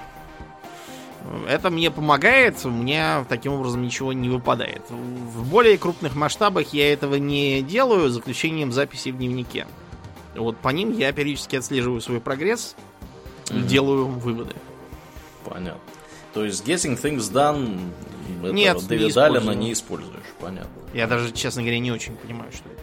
Это мне помогает, у меня таким образом ничего не выпадает. В более крупных масштабах я этого не делаю, за исключением записи в дневнике. Вот по ним я периодически отслеживаю свой прогресс mm-hmm. делаю выводы. Понятно. То есть Getting Things Done Нет, Дэвида Аллена не используешь, понятно. Я даже, честно говоря, не очень понимаю, что это.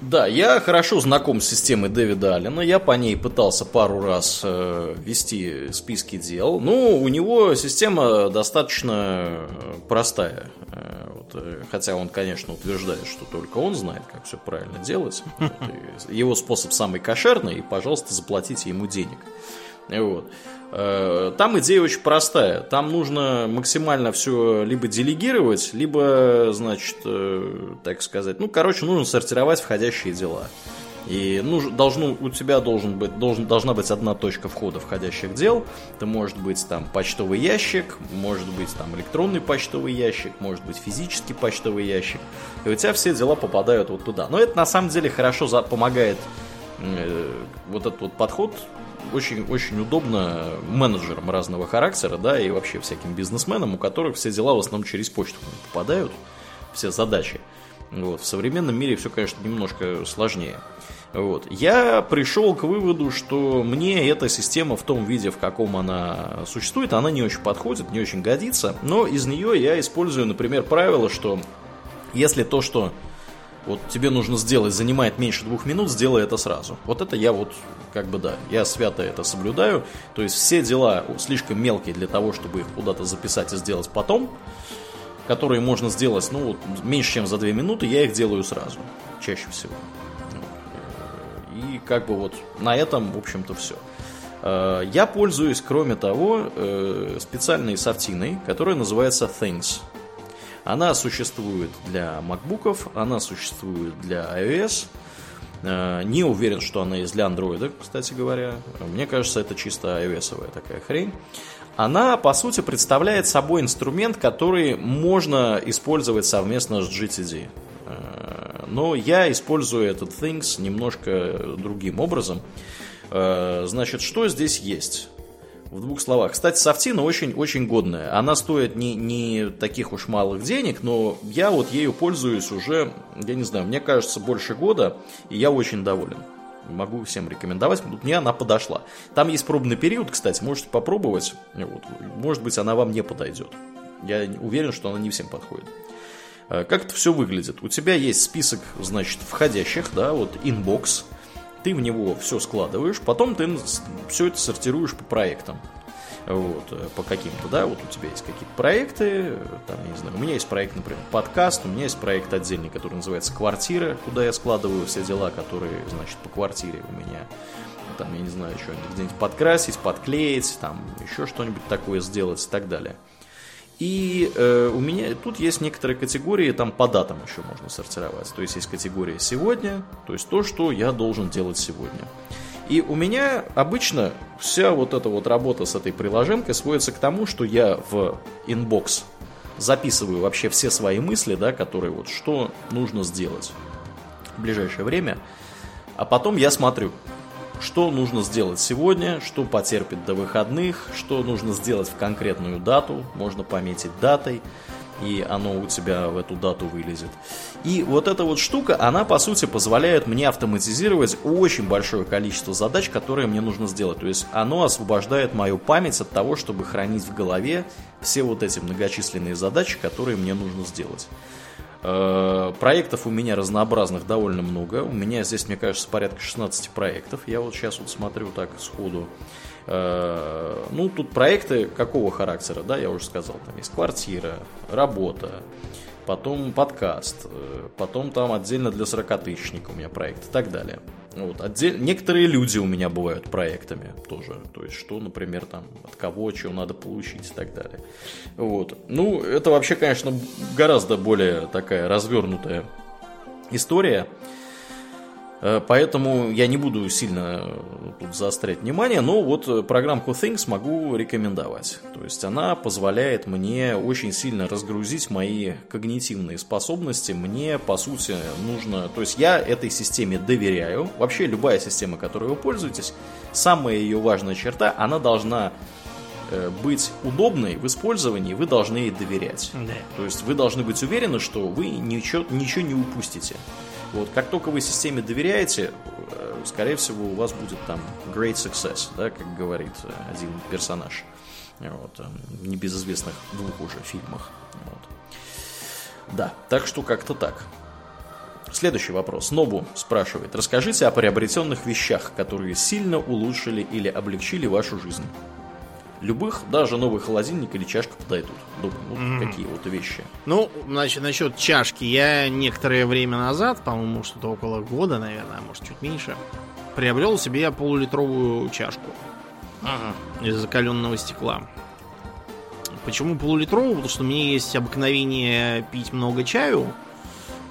Да, я хорошо знаком с системой Дэвида Аллена. Я по ней пытался пару раз э, вести списки дел. Ну, у него система достаточно простая. Э, вот. Э, хотя он, конечно, утверждает, что только он знает, как все правильно делать. <laughs> Вот. Его способ самый кошерный, и, пожалуйста, заплатите ему денег. Вот. Э, там идея очень простая. Там нужно максимально все либо делегировать, либо, значит, э, так сказать, ну, короче, нужно сортировать входящие дела. И ну, должно, у тебя должен быть, должен, должна быть одна точка входа входящих дел. Это может быть там почтовый ящик, может быть там электронный почтовый ящик, может быть физический почтовый ящик. И у тебя все дела попадают вот туда. Но это на самом деле хорошо за, помогает э, вот этот вот подход очень, очень удобно менеджерам разного характера, да, и вообще всяким бизнесменам, у которых все дела в основном через почту попадают, все задачи. Вот. В современном мире все, конечно, немножко сложнее. Вот. Я пришел к выводу, что мне эта система в том виде, в каком она существует, она не очень подходит, не очень годится, но из нее я использую, например, правило, что если то, что вот тебе нужно сделать, занимает меньше двух минут, сделай это сразу. Вот это я вот, как бы да, я свято это соблюдаю. То есть все дела слишком мелкие для того, чтобы их куда-то записать и сделать потом, которые можно сделать, ну, вот, меньше, чем за две минуты, я их делаю сразу, чаще всего. И как бы вот на этом, в общем-то, все. Э, я пользуюсь, кроме того, э, специальной софтиной, которая называется Things. Она существует для MacBook, она существует для iOS. Э, не уверен, что она есть для Android, кстати говоря. Мне кажется, это чисто iOS такая хрень. Она, по сути, представляет собой инструмент, который можно использовать совместно с GTD. Но я использую этот Things немножко другим образом. Э, значит, что здесь есть? В двух словах. Кстати, софтина очень-очень годная. Она стоит не, не таких уж малых денег, но я вот ею пользуюсь уже, я не знаю, мне кажется, больше года, и я очень доволен. Могу всем рекомендовать, мне она подошла. Там есть пробный период, кстати, можете попробовать. Вот. Может быть, она вам не подойдет. Я уверен, что она не всем подходит. Э, как это все выглядит? У тебя есть список, значит, входящих, да, вот inbox, ты в него все складываешь, потом ты все это сортируешь по проектам. Вот, э, по каким-то, да, вот у тебя есть какие-то проекты, там, я не знаю, у меня есть проект, например, подкаст, у меня есть проект отдельный, который называется «Квартира», куда я складываю все дела, которые, значит, по квартире у меня, там, я не знаю, что-нибудь где-нибудь подкрасить, подклеить, там, еще что-нибудь такое сделать и так далее. И э, у меня тут есть некоторые категории, там по датам еще можно сортировать. То есть есть категория сегодня, то есть то, что я должен делать сегодня. И у меня обычно вся вот эта вот работа с этой приложенкой сводится к тому, что я в inbox записываю вообще все свои мысли, да, которые вот что нужно сделать в ближайшее время, а потом я смотрю, что нужно сделать сегодня, что потерпит до выходных, что нужно сделать в конкретную дату, можно пометить датой, и оно у тебя в эту дату вылезет. И вот эта вот штука, она по сути позволяет мне автоматизировать очень большое количество задач, которые мне нужно сделать. То есть оно освобождает мою память от того, чтобы хранить в голове все вот эти многочисленные задачи, которые мне нужно сделать. Э, проектов у меня разнообразных довольно много. У меня здесь, мне кажется, порядка 16 проектов. Я вот сейчас вот смотрю так сходу. Э, ну, тут проекты какого характера, да, я уже сказал. Там есть квартира, работа, потом подкаст, э, потом там отдельно для 40-тысячника у меня проект и так далее. Вот, отдель... Некоторые люди у меня бывают проектами тоже. То есть, что, например, там, от кого, чего надо получить и так далее. Вот. Ну, это вообще, конечно, гораздо более такая развернутая история. Э, поэтому я не буду сильно э, тут заострять внимание, но вот э, программку Things могу рекомендовать. То есть она позволяет мне очень сильно разгрузить мои когнитивные способности. Мне, по сути, нужно... То есть я этой системе доверяю. Вообще любая система, которой вы пользуетесь, самая ее важная черта, она должна быть удобной в использовании, вы должны ей доверять. Да. То есть вы должны быть уверены, что вы ничего, ничего не упустите. Вот, как только вы системе доверяете, э, скорее всего, у вас будет там great success, да, как говорит э, один персонаж. Вот, небезызвестных двух уже фильмах. Вот. Да, так что как-то так. Следующий вопрос. Нобу спрашивает. Расскажите о приобретенных вещах, которые сильно улучшили или облегчили вашу жизнь. Любых, даже новый холодильник или чашка подойдут. Думаю, вот Мгм. какие вот вещи. Ну, значит, насчет чашки. Я некоторое время назад, по-моему, что-то около года, наверное, а может, чуть меньше, приобрел себе полулитровую чашку из закаленного стекла. Почему полулитровую? Потому что у меня есть обыкновение пить много чаю.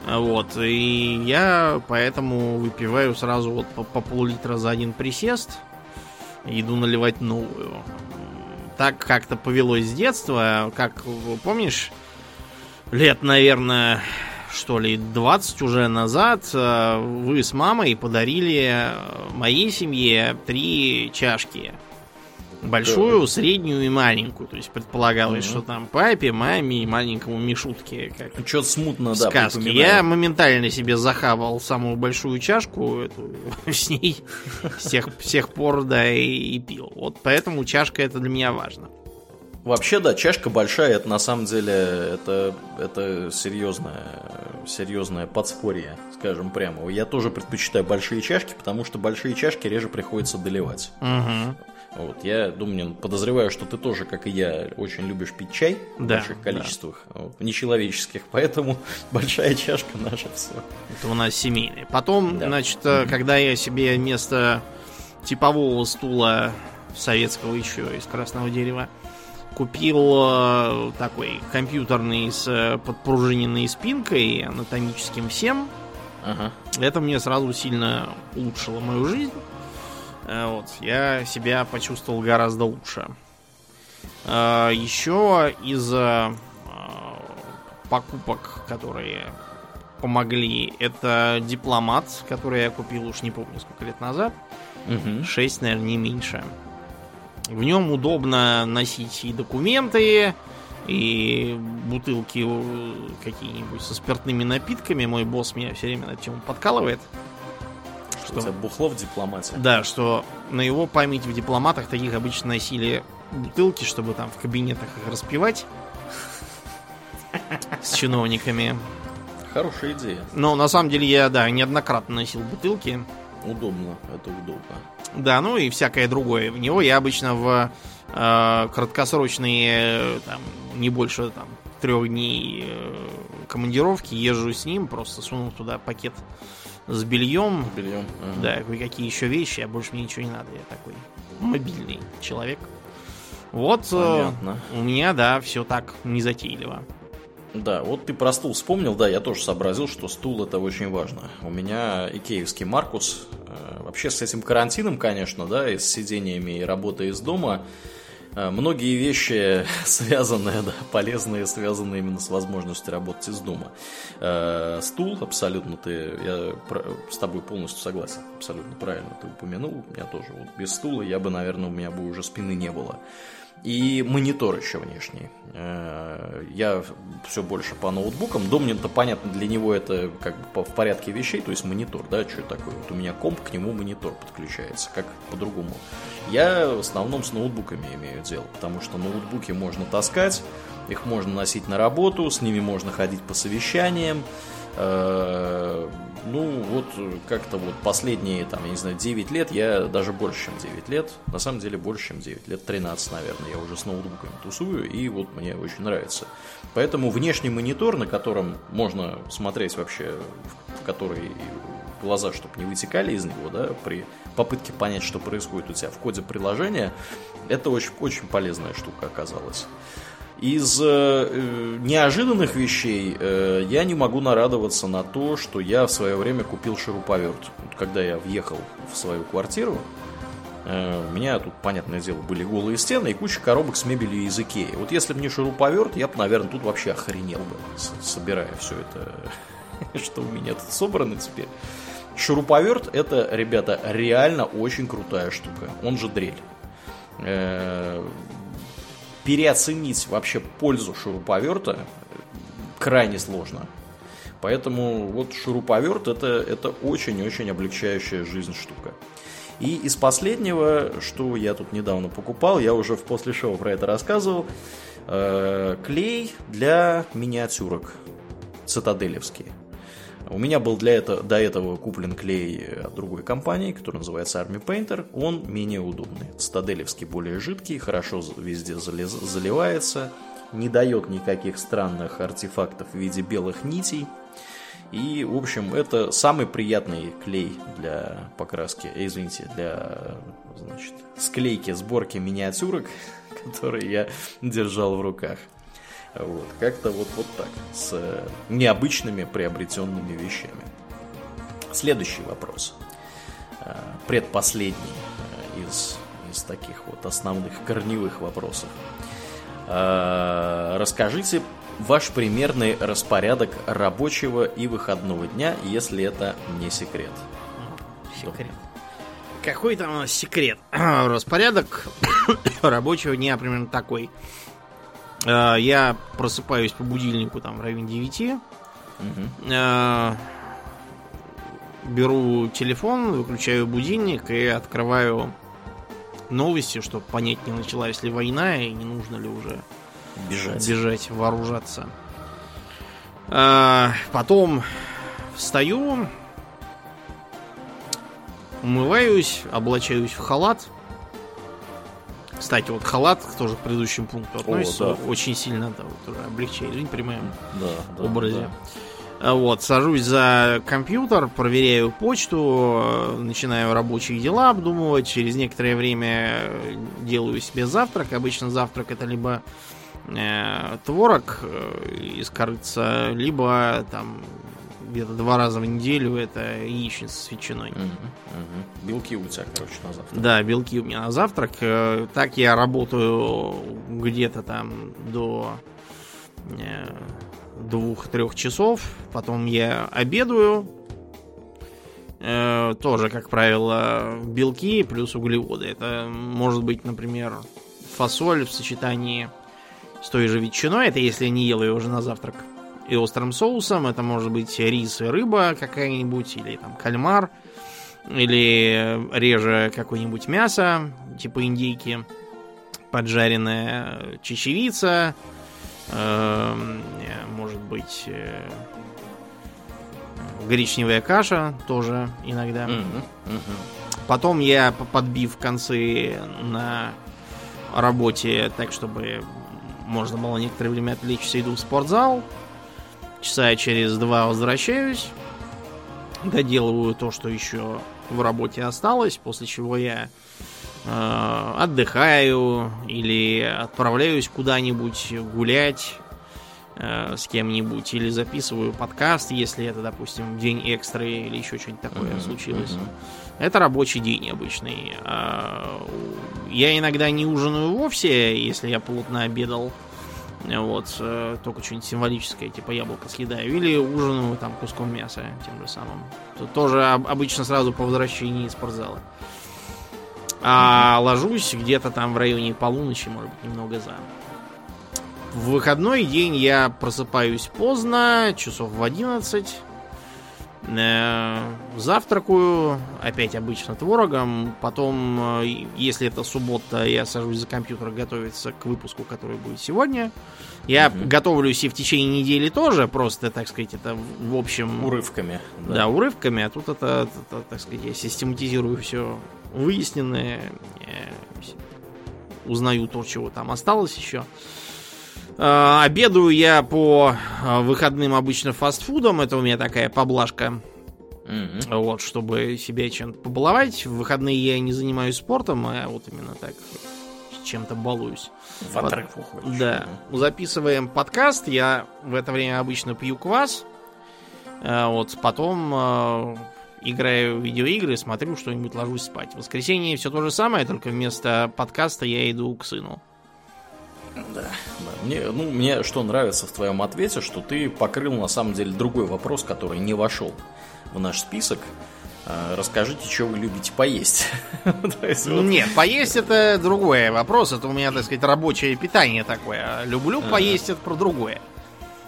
Вот, и я поэтому выпиваю сразу вот по, по пол-литра за один присест. Иду наливать новую. Так как-то повелось с детства. Как, помнишь, лет, наверное, что ли, 20 уже назад э, вы с мамой подарили э, моей семье три чашки. Большую, среднюю и маленькую. То есть предполагалось, Мгм. что там папе, маме и маленькому Мишутке. Как Что-то смутно, да, сказки. припоминаю. Я моментально себе захавал самую большую чашку, эту, <laughs> с ней с тех, с тех пор, да, и, и пил. Вот поэтому чашка это для меня важно. Вообще, да, чашка большая, это на самом деле, это, это серьезное, серьезное подспорье, скажем прямо. Я тоже предпочитаю большие чашки, потому что большие чашки реже приходится доливать. Мгм. Вот, я думаю, подозреваю, что ты тоже, как и я, очень любишь пить чай в Да, больших количествах, вот, нечеловеческих, <laughs> поэтому большая чашка <laughs> наша все. Это у нас семейное. Потом, Да. значит, э, когда я себе вместо типового стула советского еще из красного дерева купил э, такой компьютерный с э, подпружиненной спинкой, анатомическим всем, Ага. Это мне сразу сильно улучшило мою жизнь. Э, Вот, я себя почувствовал гораздо лучше. Э, Еще из э, покупок, которые помогли, это дипломат, который я купил уж не помню сколько лет назад. Мгм. 6, наверное, не меньше. В нем удобно носить и документы, и бутылки какие-нибудь со спиртными напитками. Мой босс меня все время на эту тему подкалывает. Что бухло в дипломате? Да, что на его память в дипломатах таких обычно носили бутылки, чтобы там в кабинетах их распивать с чиновниками. Хорошая идея. Но на самом деле я, да, неоднократно носил бутылки. Удобно, это удобно. Да, ну и всякое другое. В него я обычно в э, краткосрочные, там, не больше там трех дней э, командировки езжу с ним, просто сунул туда пакет с бельем, Бельем. ага. да, кое-какие еще вещи, а больше мне ничего не надо. Я такой мобильный человек. Вот э, Понятно. у меня, да, все так незатейливо. Да, вот ты про стул вспомнил, да, я тоже сообразил, что стул это очень важно. У меня икеевский Маркус, э, вообще с этим карантином, конечно, да, и с сидениями и работой из дома, многие вещи <laughs> связанные, да, полезные, связанные именно с возможностью работать из дома. Э, Стул, абсолютно ты, я с тобой полностью согласен, абсолютно правильно ты упомянул, меня тоже вот без стула я бы, наверное, у меня бы уже спины не было. И монитор еще внешний. Э, Я все больше по ноутбукам. Домнин-то, понятно, для него это как бы в порядке вещей, то есть монитор, да, что такое. Вот у меня комп, к нему монитор подключается, как по-другому. Я в основном с ноутбуками имею дело, потому что ноутбуки можно таскать, их можно носить на работу, с ними можно ходить по совещаниям. Э, Ну, вот как-то вот последние, там, я не знаю, 9 лет, я даже больше, чем 9 лет, на самом деле больше, чем 9 лет, 13, наверное, я уже с ноутбуками тусую, и вот мне очень нравится. Поэтому внешний монитор, на котором можно смотреть вообще, в который глаза, чтобы не вытекали из него, да, при попытке понять, что происходит у тебя в коде приложения, это очень, очень полезная штука оказалась. Из э, э, неожиданных вещей э, я не могу нарадоваться на то, что я в свое время купил шуруповерт. Вот когда я въехал в свою квартиру, э, у меня тут, понятное дело, были голые стены и куча коробок с мебелью из Икеи. Вот если бы не шуруповерт, я бы, наверное, тут вообще охренел бы, собирая все это, <laughs> что у меня тут собрано теперь. Шуруповерт это, ребята, реально очень крутая штука. Он же дрель. Переоценить вообще пользу шуруповерта крайне сложно. Поэтому вот шуруповерт это, это очень-очень облегчающая жизнь штука. И из последнего, что я тут недавно покупал, я уже в после шоу про это рассказывал, э, клей для миниатюрок цитаделевские. У меня был для этого, до этого куплен клей от другой компании, который называется Army Painter. Он менее удобный. Стаделевский более жидкий, хорошо везде заливается, не дает никаких странных артефактов в виде белых нитей. И, в общем, это самый приятный клей для покраски, э, извините, для, значит, склейки, сборки миниатюрок, <laughs> который я держал в руках. Вот, как-то вот, вот так, с необычными приобретенными вещами. Следующий вопрос. Э, предпоследний э, из, из таких вот основных корневых вопросов. Расскажите ваш примерный распорядок рабочего и выходного дня, если это не секрет. Секрет. Какой там у нас секрет? <coughs> Распорядок <coughs> рабочего дня примерно такой. А, я просыпаюсь по будильнику там в районе 9. Угу. Беру телефон, выключаю будильник и открываю новости, чтобы понять, не началась ли война и не нужно ли уже Бежать. Бежать, вооружаться. А, потом встаю, умываюсь, облачаюсь в халат. Кстати, вот халат тоже к предыдущему пункту относится. О, да. Очень сильно да, вот, облегчает жизнь при моем да, да, образе. Да. А вот, сажусь за компьютер, проверяю почту, начинаю рабочие дела обдумывать. Через некоторое время делаю себе завтрак. Обычно завтрак это либо э, творог э, из корыца, либо там где-то два раза в неделю это яичница с ветчиной. Угу, угу. Белки у тебя, короче, на завтрак. Да, белки у меня на завтрак. Э, так я работаю где-то там до э, двух-трех часов. Потом я обедаю. Тоже, как правило, белки плюс углеводы. Это может быть, например, фасоль в сочетании с той же ветчиной, это если не ел ее уже на завтрак, и острым соусом, это может быть рис и рыба какая-нибудь, или там кальмар, или реже какое-нибудь мясо, типа индейки, поджаренная чечевица, э, может быть э, гречневая каша тоже иногда. Mm-hmm. Mm-hmm. Потом я подбив концы на работе так, чтобы можно было некоторое время отвлечься, иду в спортзал. Часа через два возвращаюсь. Доделываю то, что еще в работе осталось, после чего я э, отдыхаю или отправляюсь куда-нибудь гулять э, с кем-нибудь, или записываю подкаст, если это, допустим, день экстры или еще что-нибудь такое uh-huh, случилось. Uh-huh. Это рабочий день обычный. А, я иногда не ужинаю вовсе, если я плотно обедал. Вот, э, только что-нибудь символическое, типа яблоко съедаю. Или ужинаю там куском мяса тем же самым. Тут тоже обычно сразу по возвращении из спортзала. А ложусь где-то там в районе полуночи, может быть, немного за. В выходной день я просыпаюсь поздно, часов в 11. Э, завтракаю, опять обычно творогом. Потом, э, если это суббота, я сажусь за компьютер готовиться к выпуску, который будет сегодня. Я угу. готовлюсь и в течение недели тоже, просто, так сказать, это в общем... Урывками. Да, да урывками, а тут это, это, так сказать, я систематизирую все выясненное, узнаю то, чего там осталось еще. Э, обедаю я по э, выходным обычно фастфудом. Это у меня такая поблажка. Mm-hmm. Вот, чтобы себя чем-то побаловать. В выходные я не занимаюсь спортом, а вот именно так чем-то балуюсь. В отрыв уходишь. Да. Записываем подкаст. Я в это время обычно пью квас. Э, вот, потом играю в видеоигры, смотрю что-нибудь, ложусь спать. В воскресенье все то же самое, только вместо подкаста я иду к сыну. Да, да. Мне, ну, мне что нравится в твоем ответе, что ты покрыл на самом деле другой вопрос, который не вошел в наш список. А, расскажите, что вы любите поесть. <laughs> Нет, поесть это другой вопрос. Это у меня, так сказать, рабочее питание такое. Люблю поесть, это про другое.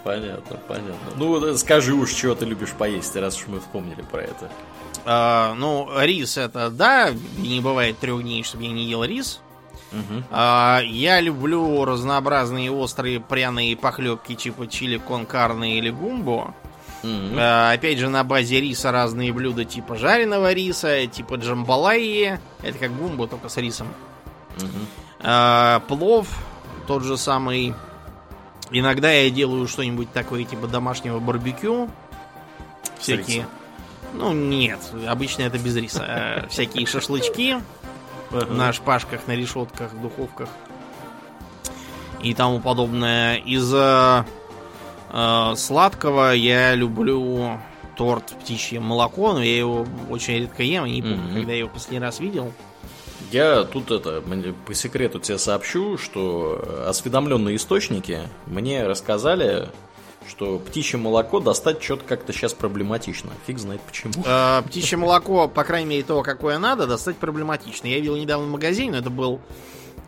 Понятно, понятно. Ну, скажи уж, чего ты любишь поесть, раз уж мы вспомнили про это. А, ну, рис это да, не бывает трех дней, чтобы я не ел рис. Угу. А, я люблю разнообразные острые пряные похлебки типа чили кон карне или гумбо. Mm-hmm. Опять же, на базе риса разные блюда типа жареного риса, типа джамбалайи. Это как гумбо, только с рисом. Mm-hmm. Плов тот же самый. Иногда я делаю что-нибудь такое типа домашнего барбекю. Всякие. Ну, нет, обычно это без риса. Э, всякие шашлычки на шпажках, на решетках, духовках и тому подобное. Из э, сладкого я люблю торт птичье молоко, но я его очень редко ем, и не помню, mm-hmm. когда я его последний раз видел. Я тут это, по секрету тебе сообщу, что осведомленные источники мне рассказали, что птичье молоко достать что-то как-то сейчас проблематично. Фиг знает почему. Э, птичье молоко, по крайней мере, того, какое надо, достать проблематично. Я видел недавно в магазине, но это был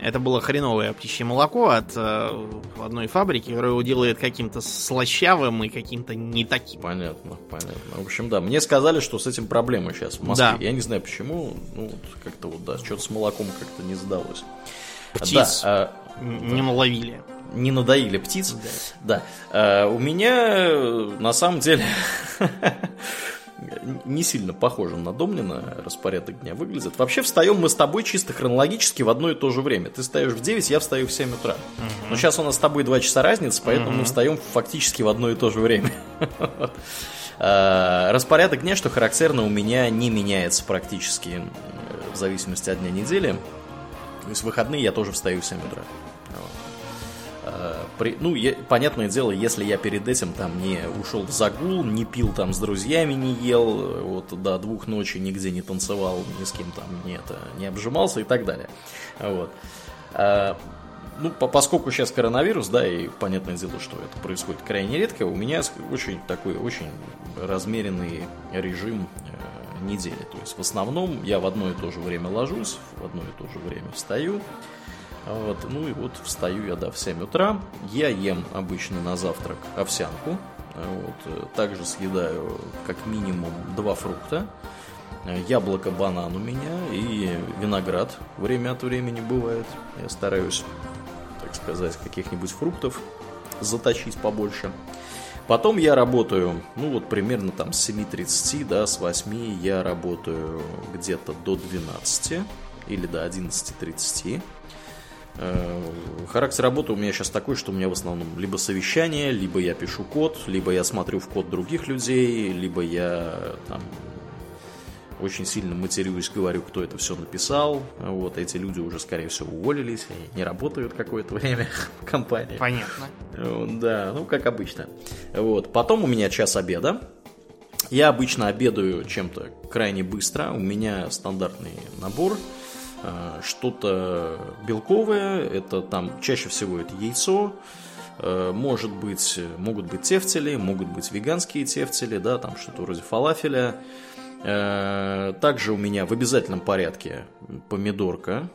это было хреновое птичье молоко от э, одной фабрики, которая его делает каким-то слащавым и каким-то не таким. Понятно, понятно. В общем, да, мне сказали, что с этим проблемы сейчас в Москве. Да. Я не знаю почему, ну, вот как-то вот, да, что-то с молоком как-то не сдалось. Птиц да, а, не наловили. Не надоили птиц. Да. да. А, у меня на самом деле <laughs> не сильно похоже на Домнина распорядок дня выглядит. Вообще встаем мы с тобой чисто хронологически в одно и то же время. Ты встаешь в 9, я встаю в 7 утра. Угу. Но сейчас у нас с тобой 2 часа разницы, поэтому угу. мы встаем фактически в одно и то же время. <laughs> Распорядок дня, что характерно, у меня не меняется практически в зависимости от дня недели. То есть в выходные я тоже встаю в 7 утра. При, ну, я, понятное дело, если я перед этим там не ушел в загул, не пил там с друзьями, не ел, вот до двух ночи нигде не танцевал, ни с кем там не, это, не обжимался и так далее. Вот. А, ну, по, поскольку сейчас коронавирус, да, и понятное дело, что это происходит крайне редко, у меня очень такой, очень размеренный режим э, недели. То есть в основном я в одно и то же время ложусь, в одно и то же время встаю. Вот, ну и вот встаю я, да, в 7 утра. Я ем обычно на завтрак овсянку. Вот, также съедаю как минимум два фрукта. Яблоко, банан у меня и виноград время от времени бывает. Я стараюсь, так сказать, каких-нибудь фруктов заточить побольше. Потом я работаю, ну вот примерно там с 7.30, да, с 8 я работаю где-то до 12 или до 11.30. Э, характер работы у меня сейчас такой, что у меня в основном либо совещание, либо я пишу код, либо я смотрю в код других людей, либо я там очень сильно матерюсь, говорю, кто это все написал. Вот эти люди уже, скорее всего, уволились, они не работают какое-то время <laughs> в компании. Понятно. Да, ну как обычно. Вот. Потом у меня час обеда. Я обычно обедаю чем-то крайне быстро. У меня стандартный набор. Э, что-то белковое, это там чаще всего это яйцо, э, может быть, могут быть тефтели, могут быть веганские тефтели, да, там что-то вроде фалафеля. Э, также у меня в обязательном порядке помидорка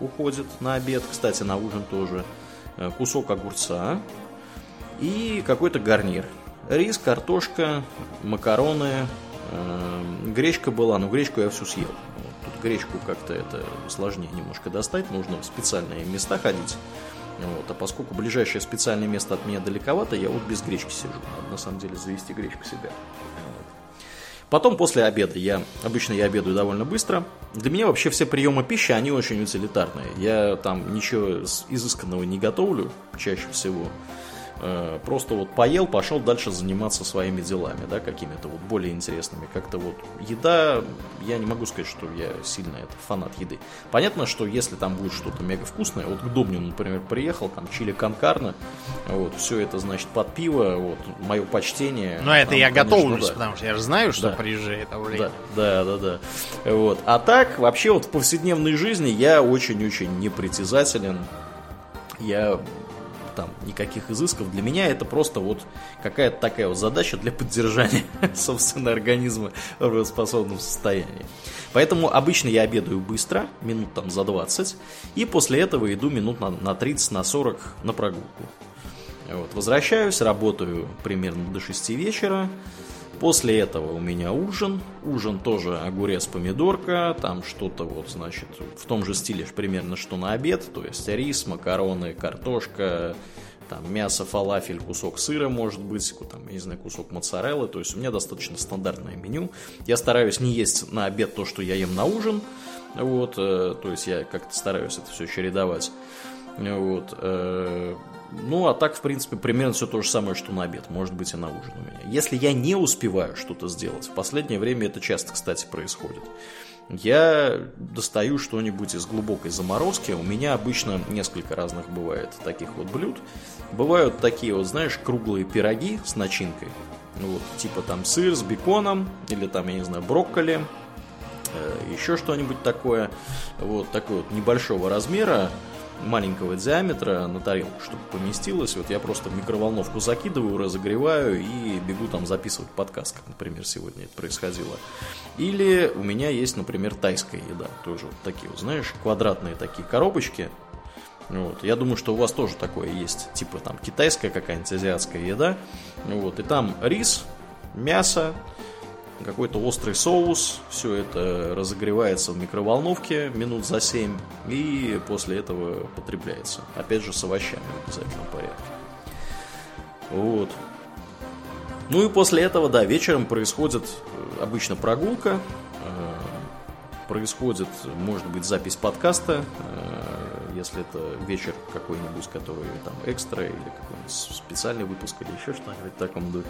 уходит на обед, кстати, на ужин тоже, кусок огурца и какой-то гарнир. Рис, картошка, макароны, гречка была, но гречку я всю съел гречку как-то это сложнее немножко достать, нужно в специальные места ходить. Вот, а поскольку ближайшее специальное место от меня далековато, я вот без гречки сижу. Надо на самом деле завести гречку себе. Потом после обеда я, обычно я обедаю довольно быстро. Для меня вообще все приемы пищи, они очень утилитарные. Я там ничего изысканного не готовлю чаще всего. Э, просто вот поел, пошел дальше заниматься своими делами, да, какими-то вот более интересными. Как-то вот еда, я не могу сказать, что я сильно это фанат еды. Понятно, что если там будет что-то мега вкусное, вот к Домнину, например, приехал, там чили конкарна, вот, все это, значит, под пиво, вот, мое почтение. Но это там, я конечно, готовлюсь, да. потому что я же знаю, что да. приезжает это время. Да, да, да, да. Вот. А так, вообще вот в повседневной жизни я очень-очень непритязателен. Я там никаких изысков. Для меня это просто вот какая-то такая вот задача для поддержания, <laughs> собственно, организма в работоспособном состоянии. Поэтому обычно я обедаю быстро, минут там за 20, и после этого иду минут на, на 30, на 40 на прогулку. Вот, возвращаюсь, работаю примерно до 6 вечера, После этого у меня ужин. Ужин тоже огурец, помидорка. Там что-то вот, значит, в том же стиле примерно, что на обед. То есть рис, макароны, картошка, там мясо, фалафель, кусок сыра, может быть, там, я не знаю, кусок моцареллы. То есть у меня достаточно стандартное меню. Я стараюсь не есть на обед то, что я ем на ужин. Вот, э, то есть я как-то стараюсь это все чередовать. Вот. Ну, а так, в принципе, примерно все то же самое, что на обед, может быть, и на ужин у меня. Если я не успеваю что-то сделать, в последнее время это часто, кстати, происходит, я достаю что-нибудь из глубокой заморозки. У меня обычно несколько разных бывает таких вот блюд. Бывают такие вот, знаешь, круглые пироги с начинкой. Вот, типа там сыр с беконом, или там, я не знаю, брокколи, э, еще что-нибудь такое. Вот такой вот небольшого размера маленького диаметра на тарелку, чтобы поместилось. Вот я просто в микроволновку закидываю, разогреваю и бегу там записывать подкаст, как, например, сегодня это происходило. Или у меня есть, например, тайская еда. Тоже вот такие вот, знаешь, квадратные такие коробочки. Вот. Я думаю, что у вас тоже такое есть. Типа там китайская какая-нибудь азиатская еда. Вот. И там рис, мясо, какой-то острый соус, все это разогревается в микроволновке минут за 7 и после этого потребляется. Опять же с овощами в обязательном порядке. Вот. Ну и после этого, да, вечером происходит э, обычно прогулка, э, происходит, может быть, запись подкаста, э, если это вечер какой-нибудь, который там экстра или какой-нибудь специальный выпуск или еще что-нибудь в таком духе.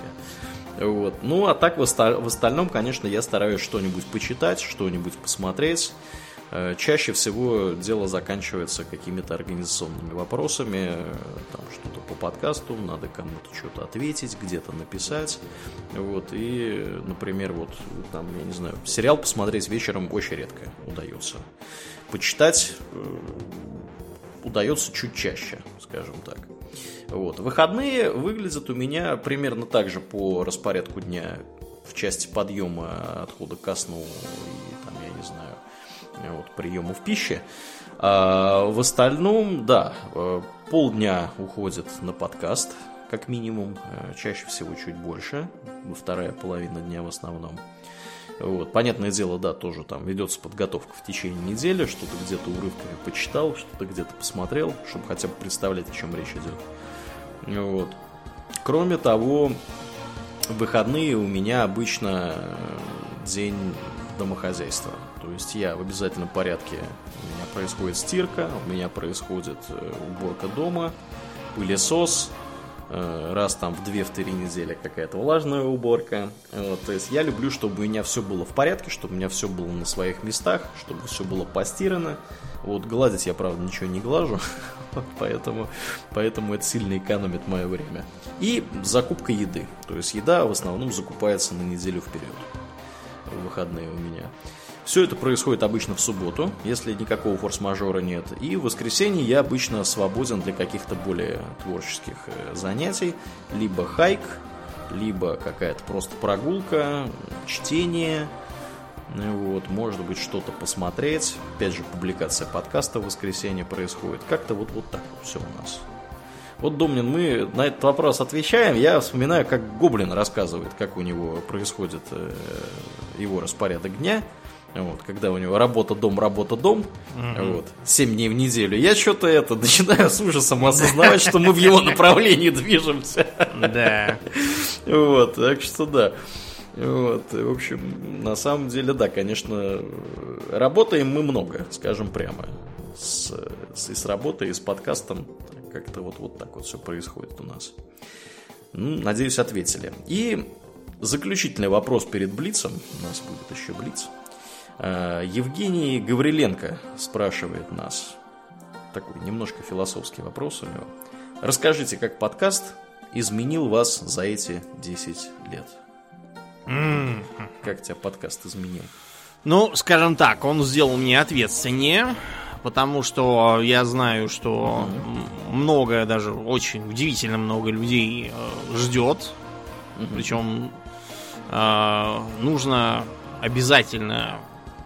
Вот. Ну, а так в, остальном, конечно, я стараюсь что-нибудь почитать, что-нибудь посмотреть. Э, чаще всего дело заканчивается какими-то организационными вопросами, там что-то по подкасту, надо кому-то что-то ответить, где-то написать. Вот, и, например, вот там, я не знаю, сериал посмотреть вечером очень редко удается. Почитать э, удается чуть чаще, скажем так. Вот. Выходные выглядят у меня примерно так же по распорядку дня в части подъема отхода ко сну и там, я не знаю, вот, приемов пищи. А в остальном, да, э, полдня уходит на подкаст, как минимум, э, чаще всего чуть больше, вторая половина дня в основном. Вот. Понятное дело, да, тоже там ведется подготовка в течение недели, что-то где-то урывками почитал, что-то где-то посмотрел, чтобы хотя бы представлять, о чем речь идет. Вот. Кроме того, выходные у меня обычно э, день домохозяйства. То есть я в обязательном порядке, у меня происходит стирка, у меня происходит э, уборка дома, пылесос, раз там в 2-3 недели какая-то влажная уборка. Вот, то есть я люблю, чтобы у меня все было в порядке, чтобы у меня все было на своих местах, чтобы все было постирано. Вот гладить я, правда, ничего не глажу, <laughs> поэтому, поэтому это сильно экономит мое время. И закупка еды. То есть еда в основном закупается на неделю вперед. В выходные у меня. Все это происходит обычно в субботу, если никакого форс-мажора нет. И в воскресенье я обычно свободен для каких-то более творческих э, занятий. Либо хайк, либо какая-то просто прогулка, чтение, вот, может быть, что-то посмотреть. Опять же, публикация подкаста в воскресенье происходит. Как-то вот, вот так все у нас. Вот, Домнин, мы на этот вопрос отвечаем. Я вспоминаю, как Гоблин рассказывает, как у него происходит э, его распорядок дня. Вот, когда у него работа, дом, работа, дом, угу. вот, 7 дней в неделю, я что-то это начинаю с ужасом осознавать, что мы в его направлении движемся. Да. Вот, так что да. Вот, в общем, на самом деле, да, конечно, работаем мы много, скажем прямо. С, с, и с работой, и с подкастом. Как-то вот, вот так вот все происходит у нас. Ну, надеюсь, ответили. И заключительный вопрос перед Блицем. У нас будет еще Блиц. Евгений Гавриленко спрашивает нас. Такой немножко философский вопрос у него. Расскажите, как подкаст изменил вас за эти 10 лет? Mm-hmm. Как тебя подкаст изменил? Ну, скажем так, он сделал мне ответственнее, потому что я знаю, что mm-hmm. много, даже очень удивительно много людей э, ждет. Mm-hmm. Причем э, нужно обязательно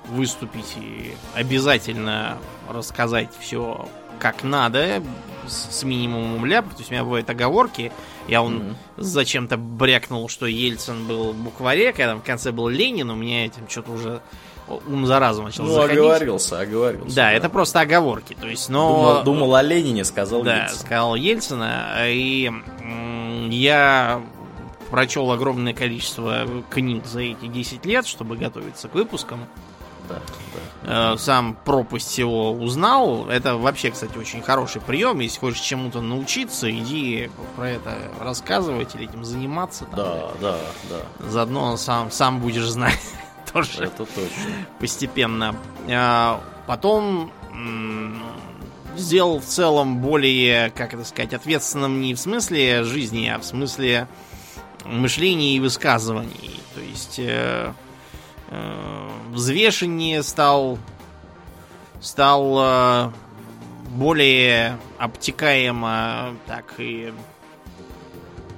выступить и обязательно рассказать все как надо, с, с минимумом ляпов. То есть у меня бывают оговорки. Я он mm-hmm. зачем-то брякнул, что Ельцин был в букваре, когда в конце был Ленин, у меня этим что-то уже ум за разум начал ну, заходить. оговорился, оговорился. Да, да, это просто оговорки. То есть, но... Думал, думал о Ленине, сказал да, Ельцин. сказал Ельцина. И я прочел огромное количество книг за эти 10 лет, чтобы готовиться к выпускам. Да, да. Э, сам пропасть его узнал. Это вообще, кстати, очень хороший прием. Если хочешь чему-то научиться, иди про это рассказывать или этим заниматься. Там, да, да, да. Заодно сам, сам будешь знать <laughs> тоже. Это точно. Постепенно. А, потом сделал в целом более, как это сказать, ответственным не в смысле жизни, а в смысле мышления и высказываний. То есть э, взвешеннее стал, стал э, более обтекаемо, так и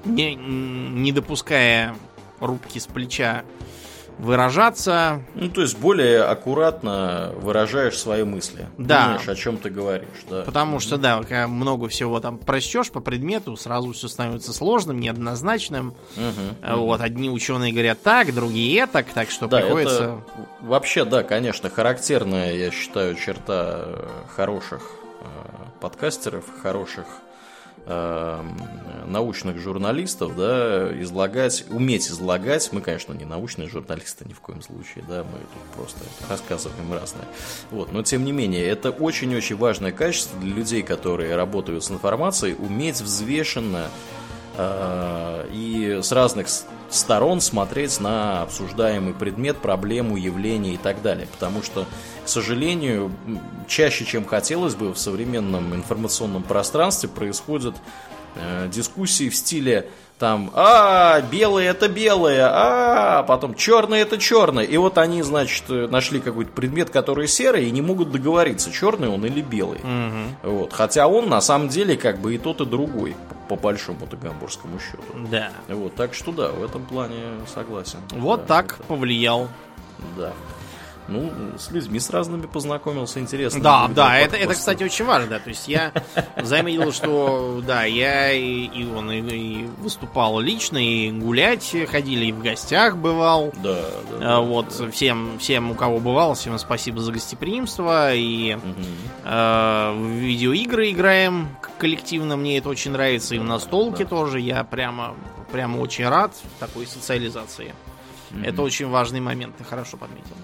не, не допуская рубки с плеча выражаться. Ну, то есть более аккуратно выражаешь свои мысли. Да. Думаешь, о чем ты говоришь, да. Потому что, да, когда много всего там прочтешь по предмету, сразу все становится сложным, неоднозначным. Угу, вот, одни ученые говорят так, другие так, так что да, приходится... Это вообще, да, конечно, характерная, я считаю, черта хороших э, подкастеров, хороших научных журналистов, да, излагать, уметь излагать. Мы, конечно, не научные журналисты ни в коем случае, да, мы тут просто рассказываем разное. Вот, но тем не менее, это очень-очень важное качество для людей, которые работают с информацией, уметь взвешенно и с разных сторон смотреть на обсуждаемый предмет, проблему, явление и так далее. Потому что, к сожалению, чаще, чем хотелось бы, в современном информационном пространстве происходят э, дискуссии в стиле там, а, белые это белые, а, потом черные это черные. И вот они, значит, нашли какой-то предмет, который серый, и не могут договориться, черный он или белый. Угу. Вот. Хотя он на самом деле как бы и тот, и другой, по большому-то гамбургскому счету. Да. Вот, так что да, в этом плане согласен. Вот да, так это... повлиял. Да. Ну, с людьми с разными познакомился, интересно. Да, да, это, это, кстати, очень важно. Да. То есть я заметил, что да, я и, и он и, и выступал лично, и гулять ходили, и в гостях бывал. Да, да. А, вот да. всем, всем, у кого бывал, всем спасибо за гостеприимство. И Угу. э, в видеоигры играем коллективно, мне это очень нравится. И в настолке да. тоже. Я прямо, прямо очень рад такой социализации. Мгм. Это очень важный момент, ты хорошо подметил.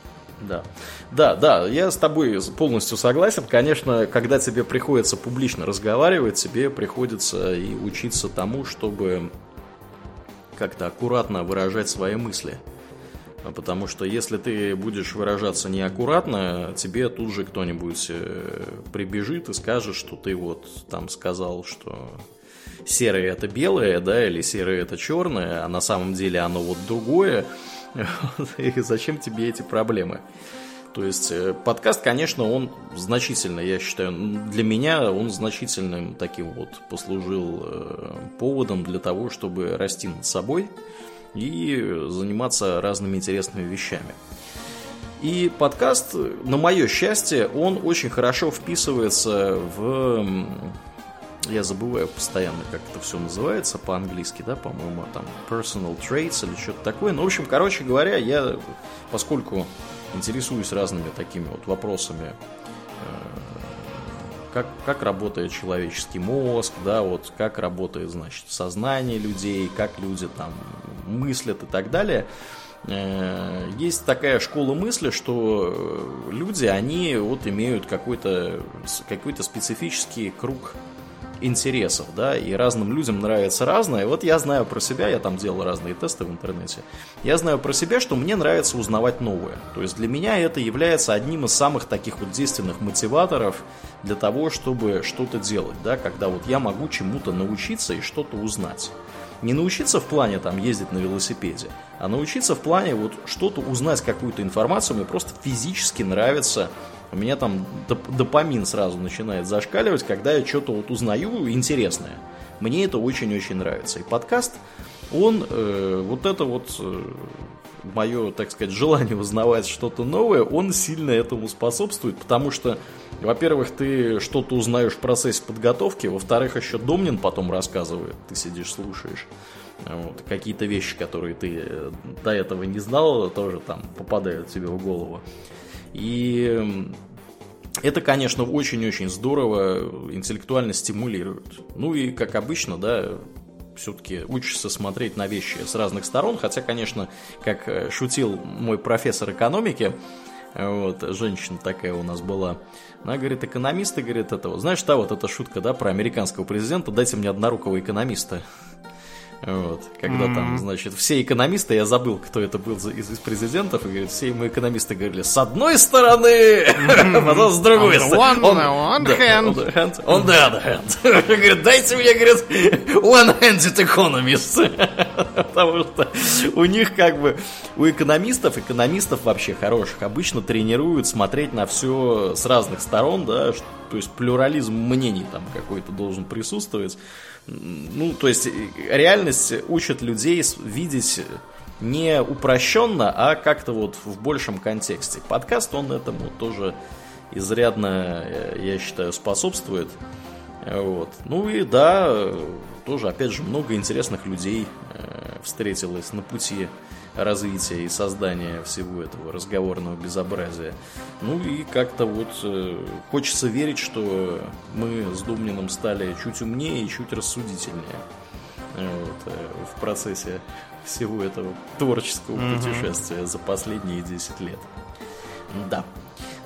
Да. Да, да, я с тобой полностью согласен. Конечно, когда тебе приходится публично разговаривать, тебе приходится и учиться тому, чтобы как-то аккуратно выражать свои мысли. А Потому что если ты будешь выражаться неаккуратно, тебе тут же кто-нибудь э, прибежит и скажет, что ты вот там сказал, что серое это белое, да, или серое это черное, а на самом деле оно вот другое. <laughs> И зачем тебе эти проблемы? То есть э, подкаст, конечно, он значительно, я считаю, для меня он значительным таким вот послужил э, поводом для того, чтобы расти над собой и заниматься разными интересными вещами. И подкаст, на мое счастье, он очень хорошо вписывается в... Я забываю постоянно, как это все называется по-английски, да, по-моему, там personal traits или что-то такое. Ну, в общем, короче говоря, я, поскольку интересуюсь разными такими вот вопросами, э, как, как работает человеческий мозг, да, вот как работает, значит, сознание людей, как люди там мыслят и так далее. Э, Есть такая школа мысли, что э, люди, они вот имеют какой-то какой специфический круг интересов, да, и разным людям нравится разное. Вот я знаю про себя, я там делал разные тесты в интернете. Я знаю про себя, что мне нравится узнавать новое. То есть для меня это является одним из самых таких вот действенных мотиваторов для того, чтобы что-то делать, да, когда вот я могу чему-то научиться и что-то узнать. Не научиться в плане там ездить на велосипеде, а научиться в плане вот что-то узнать, какую-то информацию, мне просто физически нравится у меня там доп- допамин сразу начинает зашкаливать, когда я что-то вот узнаю интересное. Мне это очень-очень нравится. И подкаст, он э, вот это вот э, мое, так сказать, желание узнавать что-то новое, он сильно этому способствует, потому что, во-первых, ты что-то узнаешь в процессе подготовки, во-вторых, еще Домнин потом рассказывает, ты сидишь, слушаешь. Вот, какие-то вещи, которые ты э, до этого не знал, тоже там попадают тебе в голову. И это, конечно, очень-очень здорово, интеллектуально стимулирует. Ну и, как обычно, да, все-таки учишься смотреть на вещи с разных сторон, хотя, конечно, как э, шутил мой профессор экономики, вот, женщина такая у нас была. Она говорит, экономисты, говорит, это, знаешь, та вот эта шутка, да, про американского президента, дайте мне однорукого экономиста. Вот, когда mm-hmm. там, значит, все экономисты, я забыл, кто это был из, из президентов, и говорит, все мы экономисты говорили, с одной стороны, mm-hmm. <laughs> потом с другой стороны. On, on, one hand. On the, hand. on the other hand. <laughs> говорит, дайте мне, говорит, one-handed economist. <laughs> Потому что у них как бы, у экономистов, экономистов вообще хороших, обычно тренируют смотреть на все с разных сторон, да, то есть плюрализм мнений там какой-то должен присутствовать. Ну, то есть реальность учит людей видеть не упрощенно, а как-то вот в большем контексте. Подкаст, он этому тоже изрядно, э, я считаю, способствует. Вот. Ну и да, тоже, опять же, много интересных людей э, встретилось на пути развития и создания всего этого разговорного безобразия. Ну и как-то вот э, хочется верить, что мы с Думниным стали чуть умнее и чуть рассудительнее вот, э, в процессе всего этого творческого mm-hmm. путешествия за последние 10 лет. Да.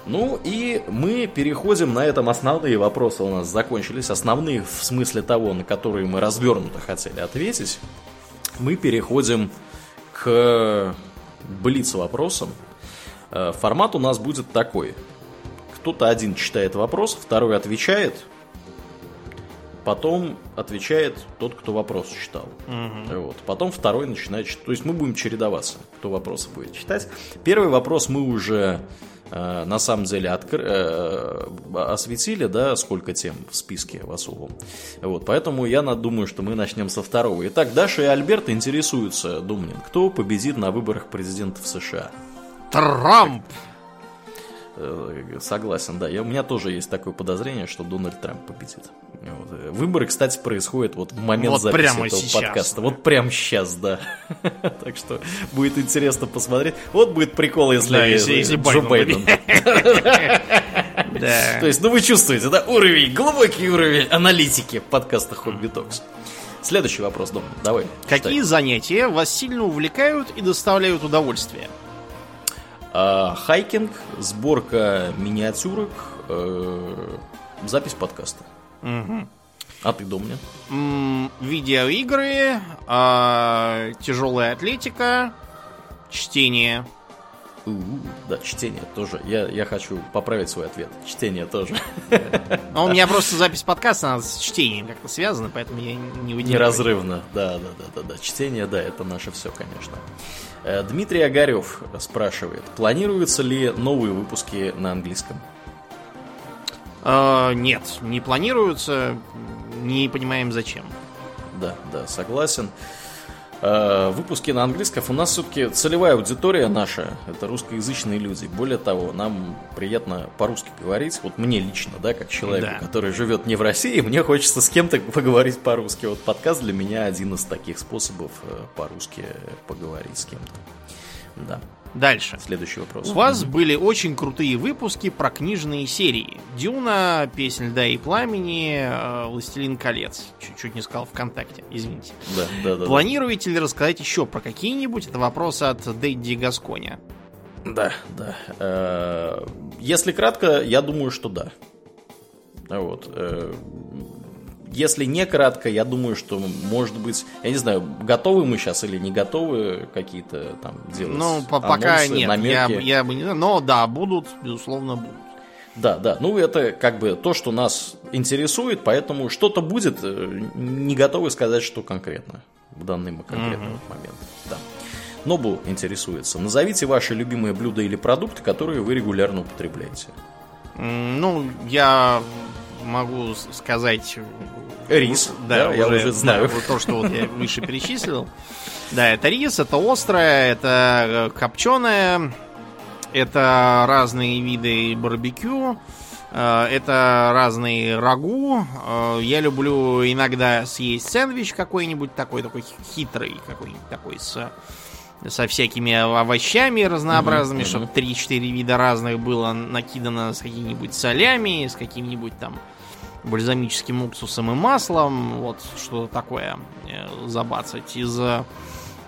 Ну и мы переходим на этом основные вопросы у нас закончились. Основные в смысле того, на которые мы развернуто хотели ответить. Мы переходим к блиц вопросам. Э, формат у нас будет такой. Кто-то один читает вопрос, второй отвечает, потом отвечает тот, кто вопрос читал. Угу. Вот. Потом второй начинает читать. То есть мы будем чередоваться, кто вопросы будет читать. Первый вопрос мы уже Э, на самом деле откр... Э, осветили, да, сколько тем в списке в особом. Вот, поэтому я думаю, что мы начнем со второго. Итак, Даша и Альберт интересуются, Думнин, кто победит на выборах президента в США? Трамп! Э, согласен, да. Я, у меня тоже есть такое подозрение, что Дональд Трамп победит. Вот. Выборы, кстати, происходят вот в момент вот записи прямо этого сейчас, подкаста. Вот прямо сейчас, да. <laughs> так что будет интересно посмотреть. Вот будет прикол, если, да, если, если Джо Байден. <laughs> То есть, ну вы чувствуете, да, уровень, глубокий уровень аналитики подкаста Хобби Токс. Следующий вопрос, Дом, давай. Какие занятия вас сильно увлекают и доставляют удовольствие? А, хайкинг, сборка миниатюрок, э, запись подкаста. Угу. А ты, Домня? М- видеоигры, э, тяжелая атлетика, чтение. Да, чтение тоже. Я, я хочу поправить свой ответ. Чтение тоже. <laughs> А у меня просто запись подкаста с чтением как-то связана, поэтому я не выделяю. Неразрывно, да, да, да, да, да. Чтение, да, это наше все, конечно. Э, Дмитрий Огарев спрашивает, планируются ли новые выпуски на английском? Uh, нет, не планируются, не понимаем зачем. Да, да, согласен. Uh, выпуски на английском у нас все-таки целевая аудитория наша, это русскоязычные люди. Более того, нам приятно по-русски говорить. Вот мне лично, да, как человеку, да. который живет не в России, мне хочется с кем-то поговорить по-русски. Вот подкаст для меня один из таких способов э, по-русски поговорить с кем-то. Да. Дальше. Следующий вопрос. У вас были очень крутые выпуски про книжные серии. Дюна, Песнь льда и пламени, э, Властелин колец. Чуть-чуть не сказал ВКонтакте, извините. Да, да, да. Планируете ли рассказать еще про какие-нибудь? Это вопрос от Дэдди Гасконя. Да, да. Э, если кратко, я думаю, что да. Вот. Если не кратко, я думаю, что, может быть, я не знаю, готовы мы сейчас или не готовы какие-то там делать Ну, по пока нет, намеки. я, я бы не знаю, но да, будут, безусловно, будут. Да, да, ну это как бы то, что нас интересует, поэтому что-то будет, э, не готовы сказать, что конкретно в данный конкретный угу. момент. Да. Нобу интересуется. Назовите ваши любимые блюда или продукты, которые вы регулярно употребляете. Ну, я могу сказать... Рис, да, да я уже знаю. Да, то, что вот я выше перечислил. Да, это рис, это острое, это копченое, это разные виды барбекю, э, это разные рагу. Э, я люблю иногда съесть сэндвич какой-нибудь такой, такой хитрый, какой-нибудь такой с со всякими овощами разнообразными, mm-hmm. чтобы 3-4 вида разных было накидано с какими-нибудь солями, с каким-нибудь там бальзамическим уксусом и маслом. Вот что такое э, забацать. Из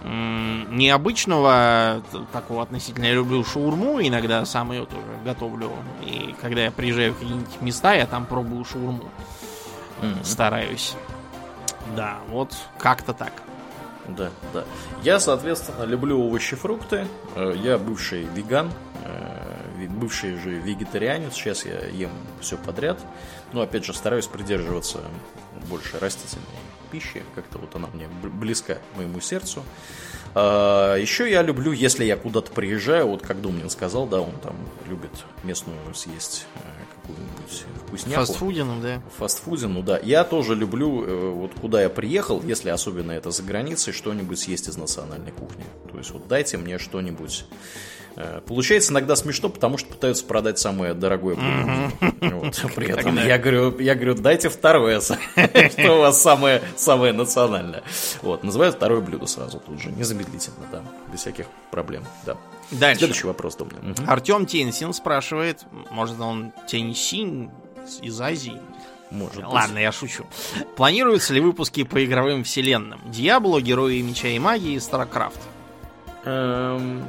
необычного такого относительно. Я люблю шаурму, иногда сам ее тоже готовлю. И когда я приезжаю в какие-нибудь места, я там пробую шаурму. Mm-hmm. Стараюсь. Да, вот как-то так. Да, да. Я, соответственно, люблю овощи, фрукты. Э, я бывший веган, э, бывший же вегетарианец. Сейчас я ем все подряд. Но, опять же, стараюсь придерживаться больше растительной пищи. Как-то вот она мне близка моему сердцу. А, еще я люблю, если я куда-то приезжаю, вот как Думнин сказал, да, он там любит местную съесть э, какую-нибудь вкусняху. Фастфудину, да. Фастфудину, да. Я тоже люблю, э, вот куда я приехал, если особенно это за границей, что-нибудь съесть из национальной кухни. То есть вот дайте мне что-нибудь получается иногда смешно, потому что пытаются продать самое дорогое блюдо. При этом я говорю, я говорю, дайте второе, <laughs> что у вас самое, самое национальное. Вот, называют второе блюдо сразу тут же, незамедлительно, да, без всяких проблем, да. Дальше. Следующий вопрос, Домнин. Артем Тенсин спрашивает, может он Тенсин из Азии? Может Ладно, быть. я шучу. Планируются ли выпуски по игровым вселенным? Diablo, Герои Меча и Магии, StarCraft? Эм,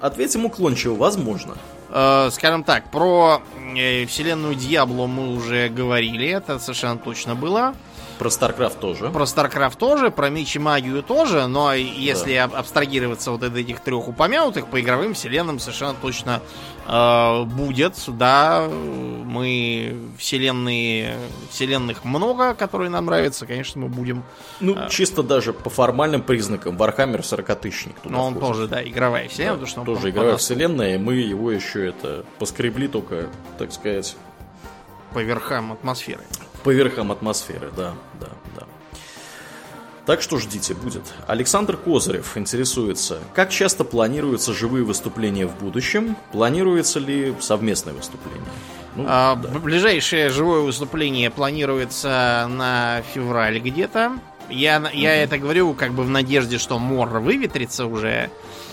Ответим уклончиво, возможно. Э, скажем так, про э, вселенную Диабло мы уже говорили, это совершенно точно было. Про StarCraft тоже. Про StarCraft тоже, про меч и магию тоже, но если да. абстрагироваться вот от этих трех упомянутых, по игровым вселенным совершенно точно э, будет, да, мы вселенные, вселенных много, которые нам нравятся, конечно, мы будем... Ну, э, чисто даже по формальным признакам, Warhammer 40-тысячник Но он входит. тоже, да, игровая вселенная, да, потому что он Тоже игровая подаст... вселенная, и мы его еще это поскребли только, так сказать... По верхам атмосферы. По верхам атмосферы, да, да, да. Так что ждите, будет. Александр Козырев интересуется, как часто планируются живые выступления в будущем? Планируется ли совместное выступление? Ну, а, да. Ближайшее живое выступление планируется на февраль где-то. Я, угу. я это говорю как бы в надежде, что Мор выветрится уже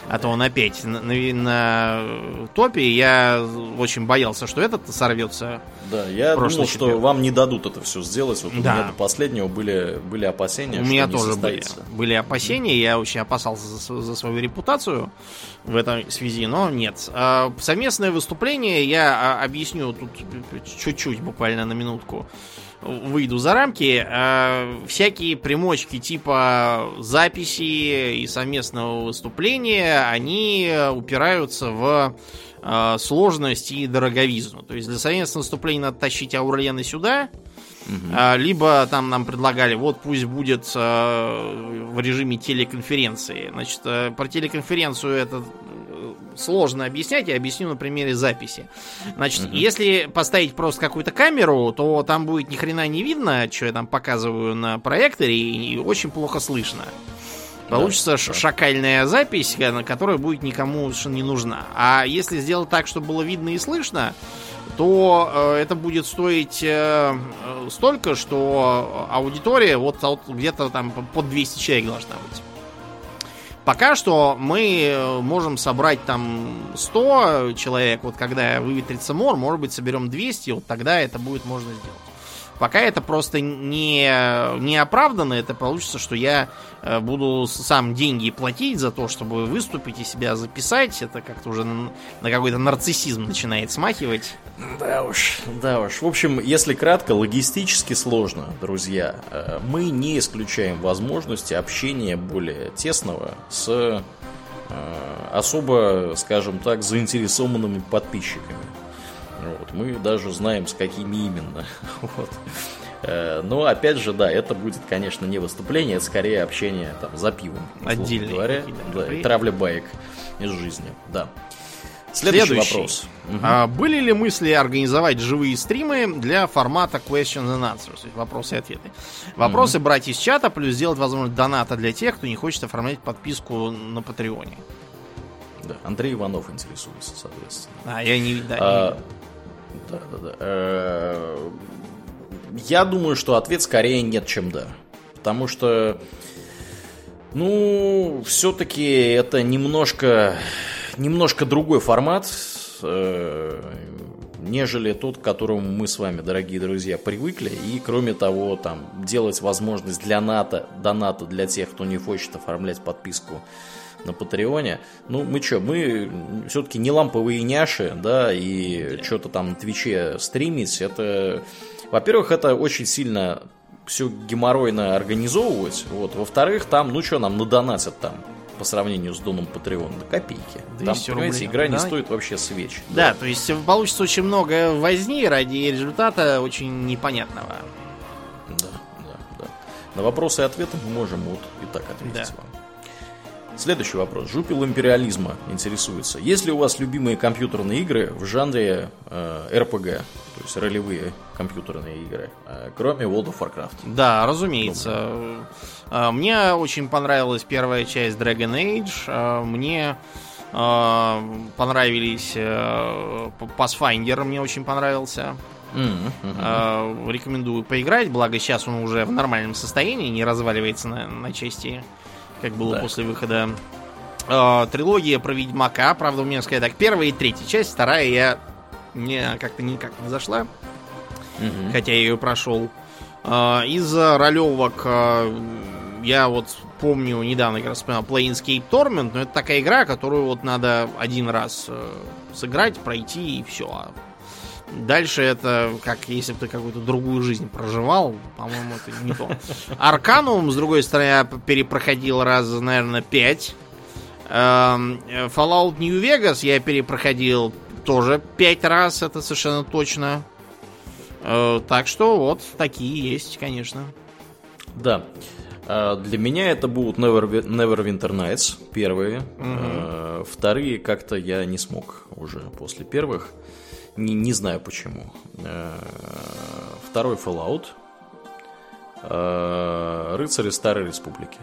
а то он опять на, на, на топе. Я очень боялся, что этот сорвется. Да, я думал, четверг. что вам не дадут это все сделать. Вот да. у меня до последнего были, были опасения, у меня тоже были, были опасения. Я очень опасался за, за свою репутацию в этой связи, но нет. А, совместное выступление я а, объясню тут чуть-чуть, буквально на минутку выйду за рамки, э, всякие примочки типа записи и совместного выступления, они упираются в э, сложность и дороговизну. То есть для совместного выступления надо тащить Аурлена сюда, Uh-huh. Либо там нам предлагали, вот пусть будет э, в режиме телеконференции. Значит, э, про телеконференцию это сложно объяснять, я объясню на примере записи. Значит, угу. если поставить просто какую-то камеру, то там будет ни хрена не видно, что я там показываю на проекторе, и очень плохо слышно. Получится да, шакальная запись, которая будет никому совершенно не нужна. А если сделать так, чтобы было видно и слышно, то э, это будет стоить э, столько, что аудитория вот, вот где-то там под 200 человек должна быть. Пока что мы э, можем собрать там 100 человек, вот когда выветрится мор, может быть, соберем 200, вот тогда это будет можно сделать. Пока это просто не, не оправдано, это получится, что я э, буду сам деньги платить за то, чтобы выступить и себя записать. Это как-то уже на, на какой-то нарциссизм начинает смахивать. Да уж, да уж. В общем, если кратко, логистически сложно, друзья. Э, мы не исключаем возможности общения более тесного с э, особо, скажем так, заинтересованными подписчиками. Вот, мы даже знаем, с какими именно. <laughs> Вот. Э, но опять же, да, это будет, конечно, не выступление, это скорее общение там за пивом. Отдельно. Говоря, да, и травля баек из жизни, да. Следующий, Следующий. вопрос. Мгм. А, были ли мысли организовать живые стримы для формата questions and answers? то есть Вопросы и ответы. Вопросы брать из чата, плюс сделать возможность доната для тех, кто не хочет оформлять подписку на Патреоне. Да, Андрей Иванов интересуется, соответственно. А, я не, да, не А, видел. Да, да, да. Я думаю, что ответ скорее нет, чем да. Потому что, ну, все-таки это немножко, немножко другой формат, э, нежели тот, к которому мы с вами, дорогие друзья, привыкли. И, кроме того, там, делать возможность для НАТО, доната для тех, кто не хочет оформлять подписку на Патреоне. Ну, мы что, мы все-таки не ламповые няши, да, и что-то там на Твиче стримить, это, во-первых, это очень сильно все геморройно организовывать, вот, во-вторых, там, ну что, нам надонатят там, по сравнению с Доном Патреона, да копейки. Там, 200 понимаете, рублей. игра не Да. стоит вообще свеч. Да, то есть получится очень много возни ради результата очень непонятного. Да, да, да. На вопросы и ответы мы можем вот и так ответить Да. вам. Следующий вопрос. Жупил империализма интересуется. Есть ли у вас любимые компьютерные игры в жанре э, RPG, то есть ролевые компьютерные игры, э, кроме World of Warcraft? Да, разумеется. А, Мне очень понравилась первая часть Dragon Age. А, Мне а, понравились э, Pathfinder, мне очень понравился. Мгм. А, Рекомендую поиграть, благо сейчас он уже в нормальном состоянии, не разваливается на, на части, как было Да. после выхода. А, Трилогия про Ведьмака, правда, у меня, сказать так, первая и третья часть, вторая я мне как-то никак не зашла Мгм. хотя я ее прошел. А, Из-за ролевок а, я вот помню, недавно как раз вспоминал Planescape Torment, но это такая игра, которую вот надо один раз э, сыграть, пройти и все. Дальше это как если бы ты какую-то другую жизнь проживал, по-моему, это не то. Арканум, с другой стороны, я перепроходил раз, наверное, пять. Эм, э, Fallout New Vegas я перепроходил тоже пять раз, это совершенно точно. Э, Так что вот такие есть, конечно. Да. А, Для меня это будут Never, Neverwinter Nights, первые. А, Вторые как-то я не смог уже после первых. Не, не знаю почему. А, Второй Fallout. А, Рыцари Старой Республики.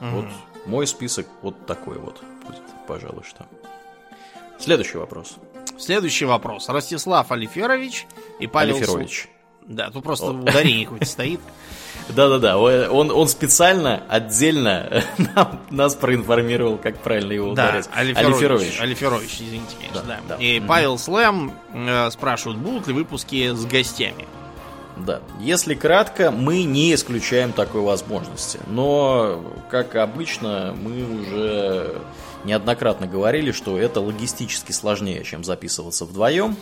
Вот мой список вот такой вот будет, пожалуй, что. Следующий вопрос. Следующий вопрос. Ростислав Алиферович и Павел Алиферович. Да, тут просто ударение какое-то стоит. <laughs> Да-да-да, он, он специально, отдельно <laughs> нам- нас проинформировал, как правильно его Да, ударить. Алиферович. Алиферович, извините, конечно, Да, да. да. И Мгм. Павел Слэм э, спрашивают, будут ли выпуски с гостями. Да. Если кратко, мы не исключаем такой возможности. Но, как обычно, мы уже неоднократно говорили, что это логистически сложнее, чем записываться вдвоем.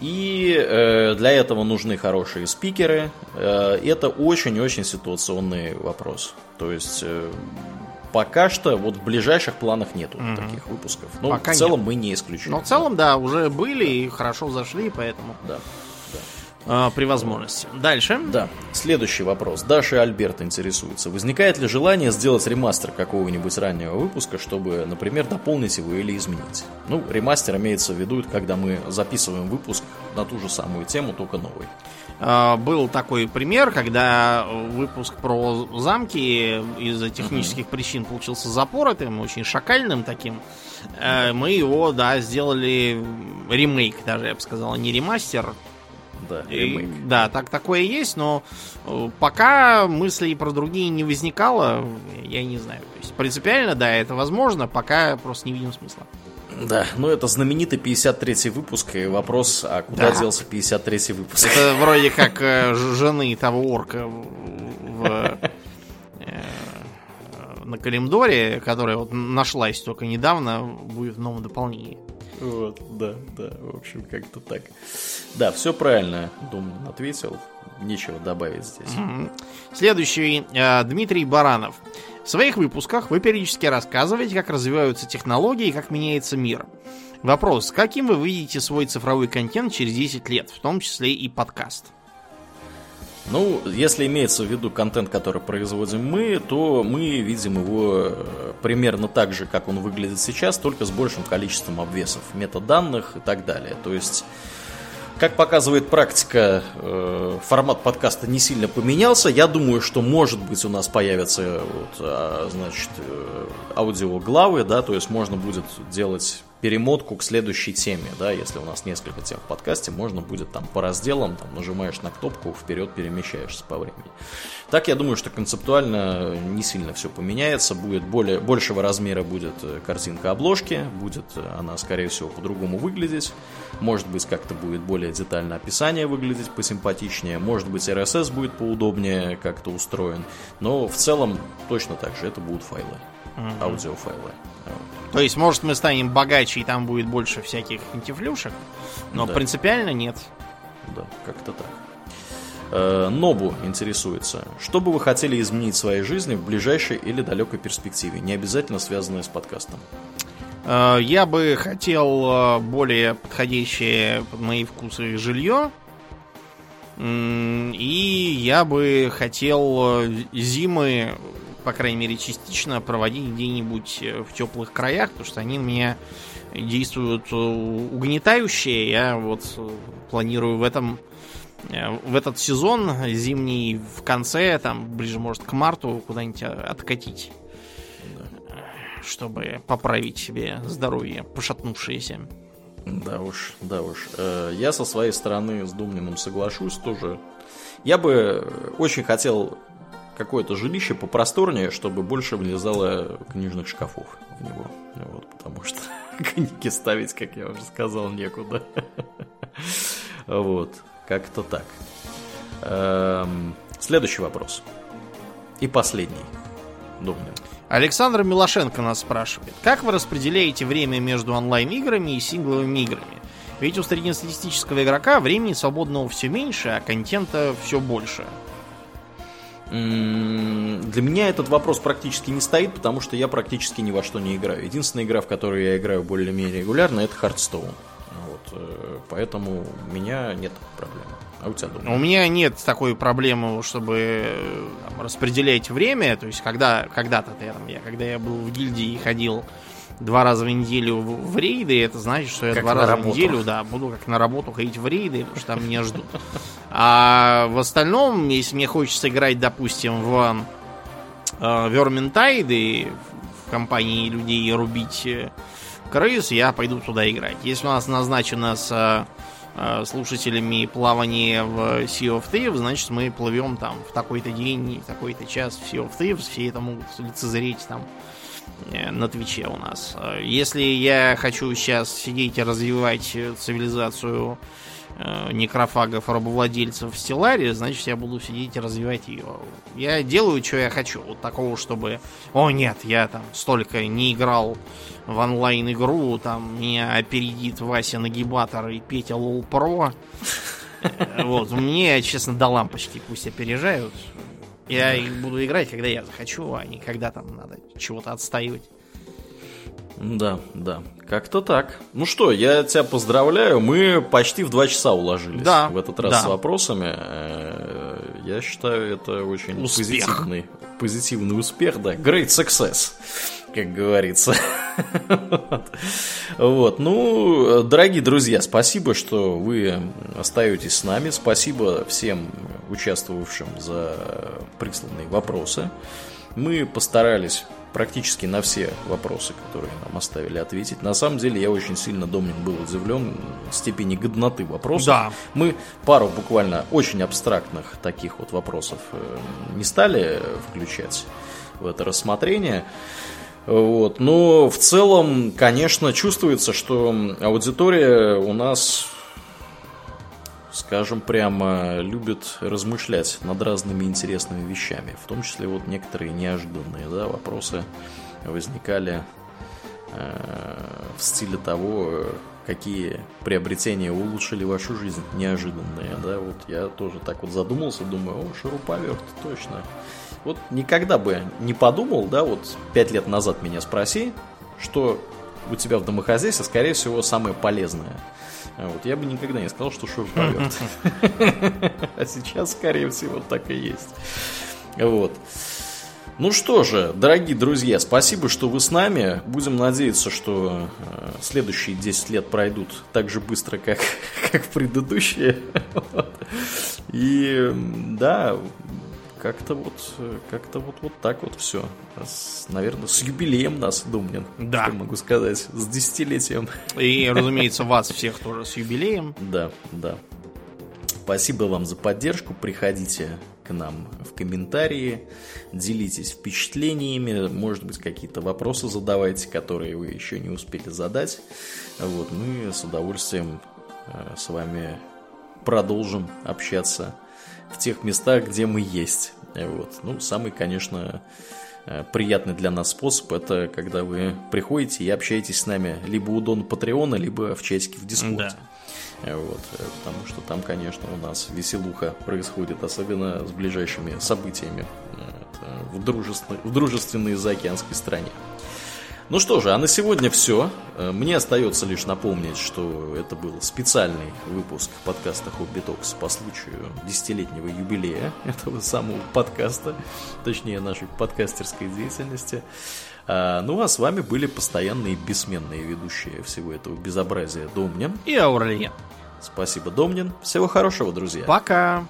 И э, для этого нужны хорошие спикеры. Э, это очень-очень ситуационный вопрос. То есть э, пока что вот в ближайших планах нету таких выпусков. Но Пока в целом нет. мы не исключаем. Но в целом, да, уже были и хорошо зашли, поэтому Да. Э, при возможности. Дальше. Да, следующий вопрос. Даша и Альберт интересуются. Возникает ли желание сделать ремастер какого-нибудь раннего выпуска, чтобы, например, дополнить его или изменить? Ну, ремастер имеется в виду, когда мы записываем выпуск на ту же самую тему, только новый. Э, Был такой пример, когда выпуск про замки из-за технических причин получился запоротым, очень шакальным таким. Э, Мы его, да, сделали ремейк, даже я бы сказал, а не ремастер. Да, И, да, так такое есть, но э, пока мыслей про другие не возникало, я не знаю. То есть принципиально, да, это возможно, пока просто не видим смысла. Да, ну это знаменитый 53-й выпуск, и вопрос, а куда Да. делся 53-й выпуск? Это вроде как э, жены того орка в, в, э, на Калимдоре, которая вот нашлась только недавно, будет в новом дополнении. Вот, да, да, в общем, как-то так. Да, все правильно, Думан ответил, нечего добавить здесь. Следующий э, Дмитрий Баранов. В своих выпусках вы периодически рассказываете, как развиваются технологии и как меняется мир. Вопрос, каким вы видите свой цифровой контент через 10 лет, в том числе и подкаст? Ну, если имеется в виду контент, который производим мы, то мы видим его э, примерно так же, как он выглядит сейчас, только с большим количеством обвесов, метаданных и так далее. То есть как показывает практика, э, формат подкаста не сильно поменялся. Я думаю, что может быть у нас появятся вот, а, значит, э, аудиоглавы, да, то есть можно будет делать перемотку к следующей теме, да, если у нас несколько тем в подкасте, можно будет там по разделам, там нажимаешь на кнопку, вперед перемещаешься по времени. Так я думаю, что концептуально не сильно все поменяется, будет более, большего размера будет э, картинка обложки, будет она, скорее всего, по-другому выглядеть, может быть, как-то будет более детально описание выглядеть посимпатичнее, может быть, RSS будет поудобнее как-то устроен, но в целом точно так же это будут файлы, аудиофайлы. То есть, может, мы станем богаче, и там будет больше всяких антифлюшек, но Да. принципиально нет. Да, как-то так. Э, Нобу интересуется. Что бы вы хотели изменить в своей жизни в ближайшей или далекой перспективе, не обязательно связанное с подкастом? Э, Я бы хотел э, более подходящее под мои вкусы жилье. И я бы хотел зимы, по крайней мере, частично проводить где-нибудь э, в теплых краях, потому что они меня действуют э, угнетающие. Я вот э, планирую в этом в этот сезон зимний в конце, там ближе, может, к марту куда-нибудь откатить чтобы поправить себе здоровье, пошатнувшееся. Да уж, да уж. Я со своей стороны с Думниным соглашусь тоже. Я бы очень хотел какое-то жилище попросторнее, чтобы больше влезало книжных шкафов в него. Вот, потому что <laughs> книги ставить, как я уже сказал, некуда. <laughs> Вот, как-то так. Эм, Следующий вопрос. И последний. Думнин. Александр Милошенко нас спрашивает, как вы распределяете время между онлайн-играми и сингловыми играми? Ведь у среднестатистического игрока времени свободного все меньше, а контента все больше. Для меня этот вопрос практически не стоит, потому что я практически ни во что не играю. Единственная игра, в которую я играю более-менее регулярно, это Hearthstone. Вот, э, поэтому у меня нет проблем. А у тебя дома? У меня нет такой проблемы, чтобы э, там, распределять время. То есть, когда, когда-то я, я, когда я был в гильдии и ходил два раза в неделю в, в рейды, это значит, что я Как два раза работу. в неделю, да, буду как на работу ходить в рейды, потому что там меня ждут. <laughs> А в остальном, если мне хочется играть, допустим, в э, Vermintide и в компании людей рубить э, крыс, я пойду туда играть. Если у нас назначено с э, э, слушателями плавание в Sea of Thieves, значит мы плывем там в такой-то день, в такой-то час в Sea of Thieves, все это могут лицезреть там э, на Твиче у нас. Э, Если я хочу сейчас сидеть и развивать э, цивилизацию э, некрофагов, рабовладельцев в Стелларе, значит, я буду сидеть и развивать ее. Я делаю, что я хочу. Вот такого, чтобы... О, нет, я там столько не играл в онлайн-игру, там меня опередит Вася Нагибатор и Петя Лол Про. <laughs> Э, Вот, мне, честно, до лампочки пусть опережают. Я их буду играть, когда я захочу, а не когда там надо чего-то отстаивать. Да, да. Как-то так. Ну что, я тебя поздравляю. Мы почти в два часа уложились Да, в этот раз да. с вопросами. Э, Я считаю, это очень Успех. позитивный, позитивный успех, да. Great success, как говорится. <laughs> Вот. Ну, дорогие друзья, спасибо, что вы остаетесь с нами. Спасибо всем участвовавшим за присланные вопросы. Мы постарались практически на все вопросы, которые нам оставили ответить. На самом деле, я очень сильно, Домнин, был удивлен степени годноты вопросов. Да. Мы пару буквально очень абстрактных таких вот вопросов э, не стали включать в это рассмотрение. Вот. Но в целом, конечно, чувствуется, что аудитория у нас, скажем прямо, любит размышлять над разными интересными вещами. В том числе вот некоторые неожиданные да, вопросы возникали э, в стиле того, какие приобретения улучшили вашу жизнь, неожиданные, да, вот я тоже так вот задумался, думаю, о, шуруповерт, точно. Вот никогда бы не подумал, да, вот пять лет назад меня спроси, что у тебя в домохозяйстве, скорее всего, самое полезное. А вот я бы никогда не сказал, что шуруповерт. <laughs> <laughs> А сейчас, скорее всего, так и есть. Вот. Ну что же, дорогие друзья, спасибо, что вы с нами. Будем надеяться, что э, следующие 10 лет пройдут так же быстро, как, <laughs> как предыдущие. И да, как-то вот, как-то вот, вот так вот все. С, наверное, с юбилеем нас, Думнин. Да. Что могу сказать, с десятилетием. И, разумеется, вас всех тоже с юбилеем. Да, да. Спасибо вам за поддержку. Приходите к нам в комментарии, делитесь впечатлениями, может быть, какие-то вопросы задавайте, которые вы еще не успели задать. Вот, мы с удовольствием э, с вами продолжим общаться в тех местах, где мы есть. Вот. Ну, самый, конечно, э, приятный для нас способ это когда вы приходите и общаетесь с нами либо у Дона Патреона, либо в чатике в Дискорде. Да. Вот, э, потому что там, конечно, у нас веселуха происходит, особенно с ближайшими событиями э, в, дружественной, в дружественной заокеанской стране. Ну что же, а на сегодня все. Э, мне остается лишь напомнить, что это был специальный выпуск подкаста Хобби Токс по случаю десятилетнего юбилея <laughs> этого самого подкаста, точнее нашей подкастерской деятельности. А, ну а с вами были постоянные бессменные ведущие всего этого безобразия Домнин И Аурельян. Спасибо, Домнин. Всего хорошего, друзья. Пока.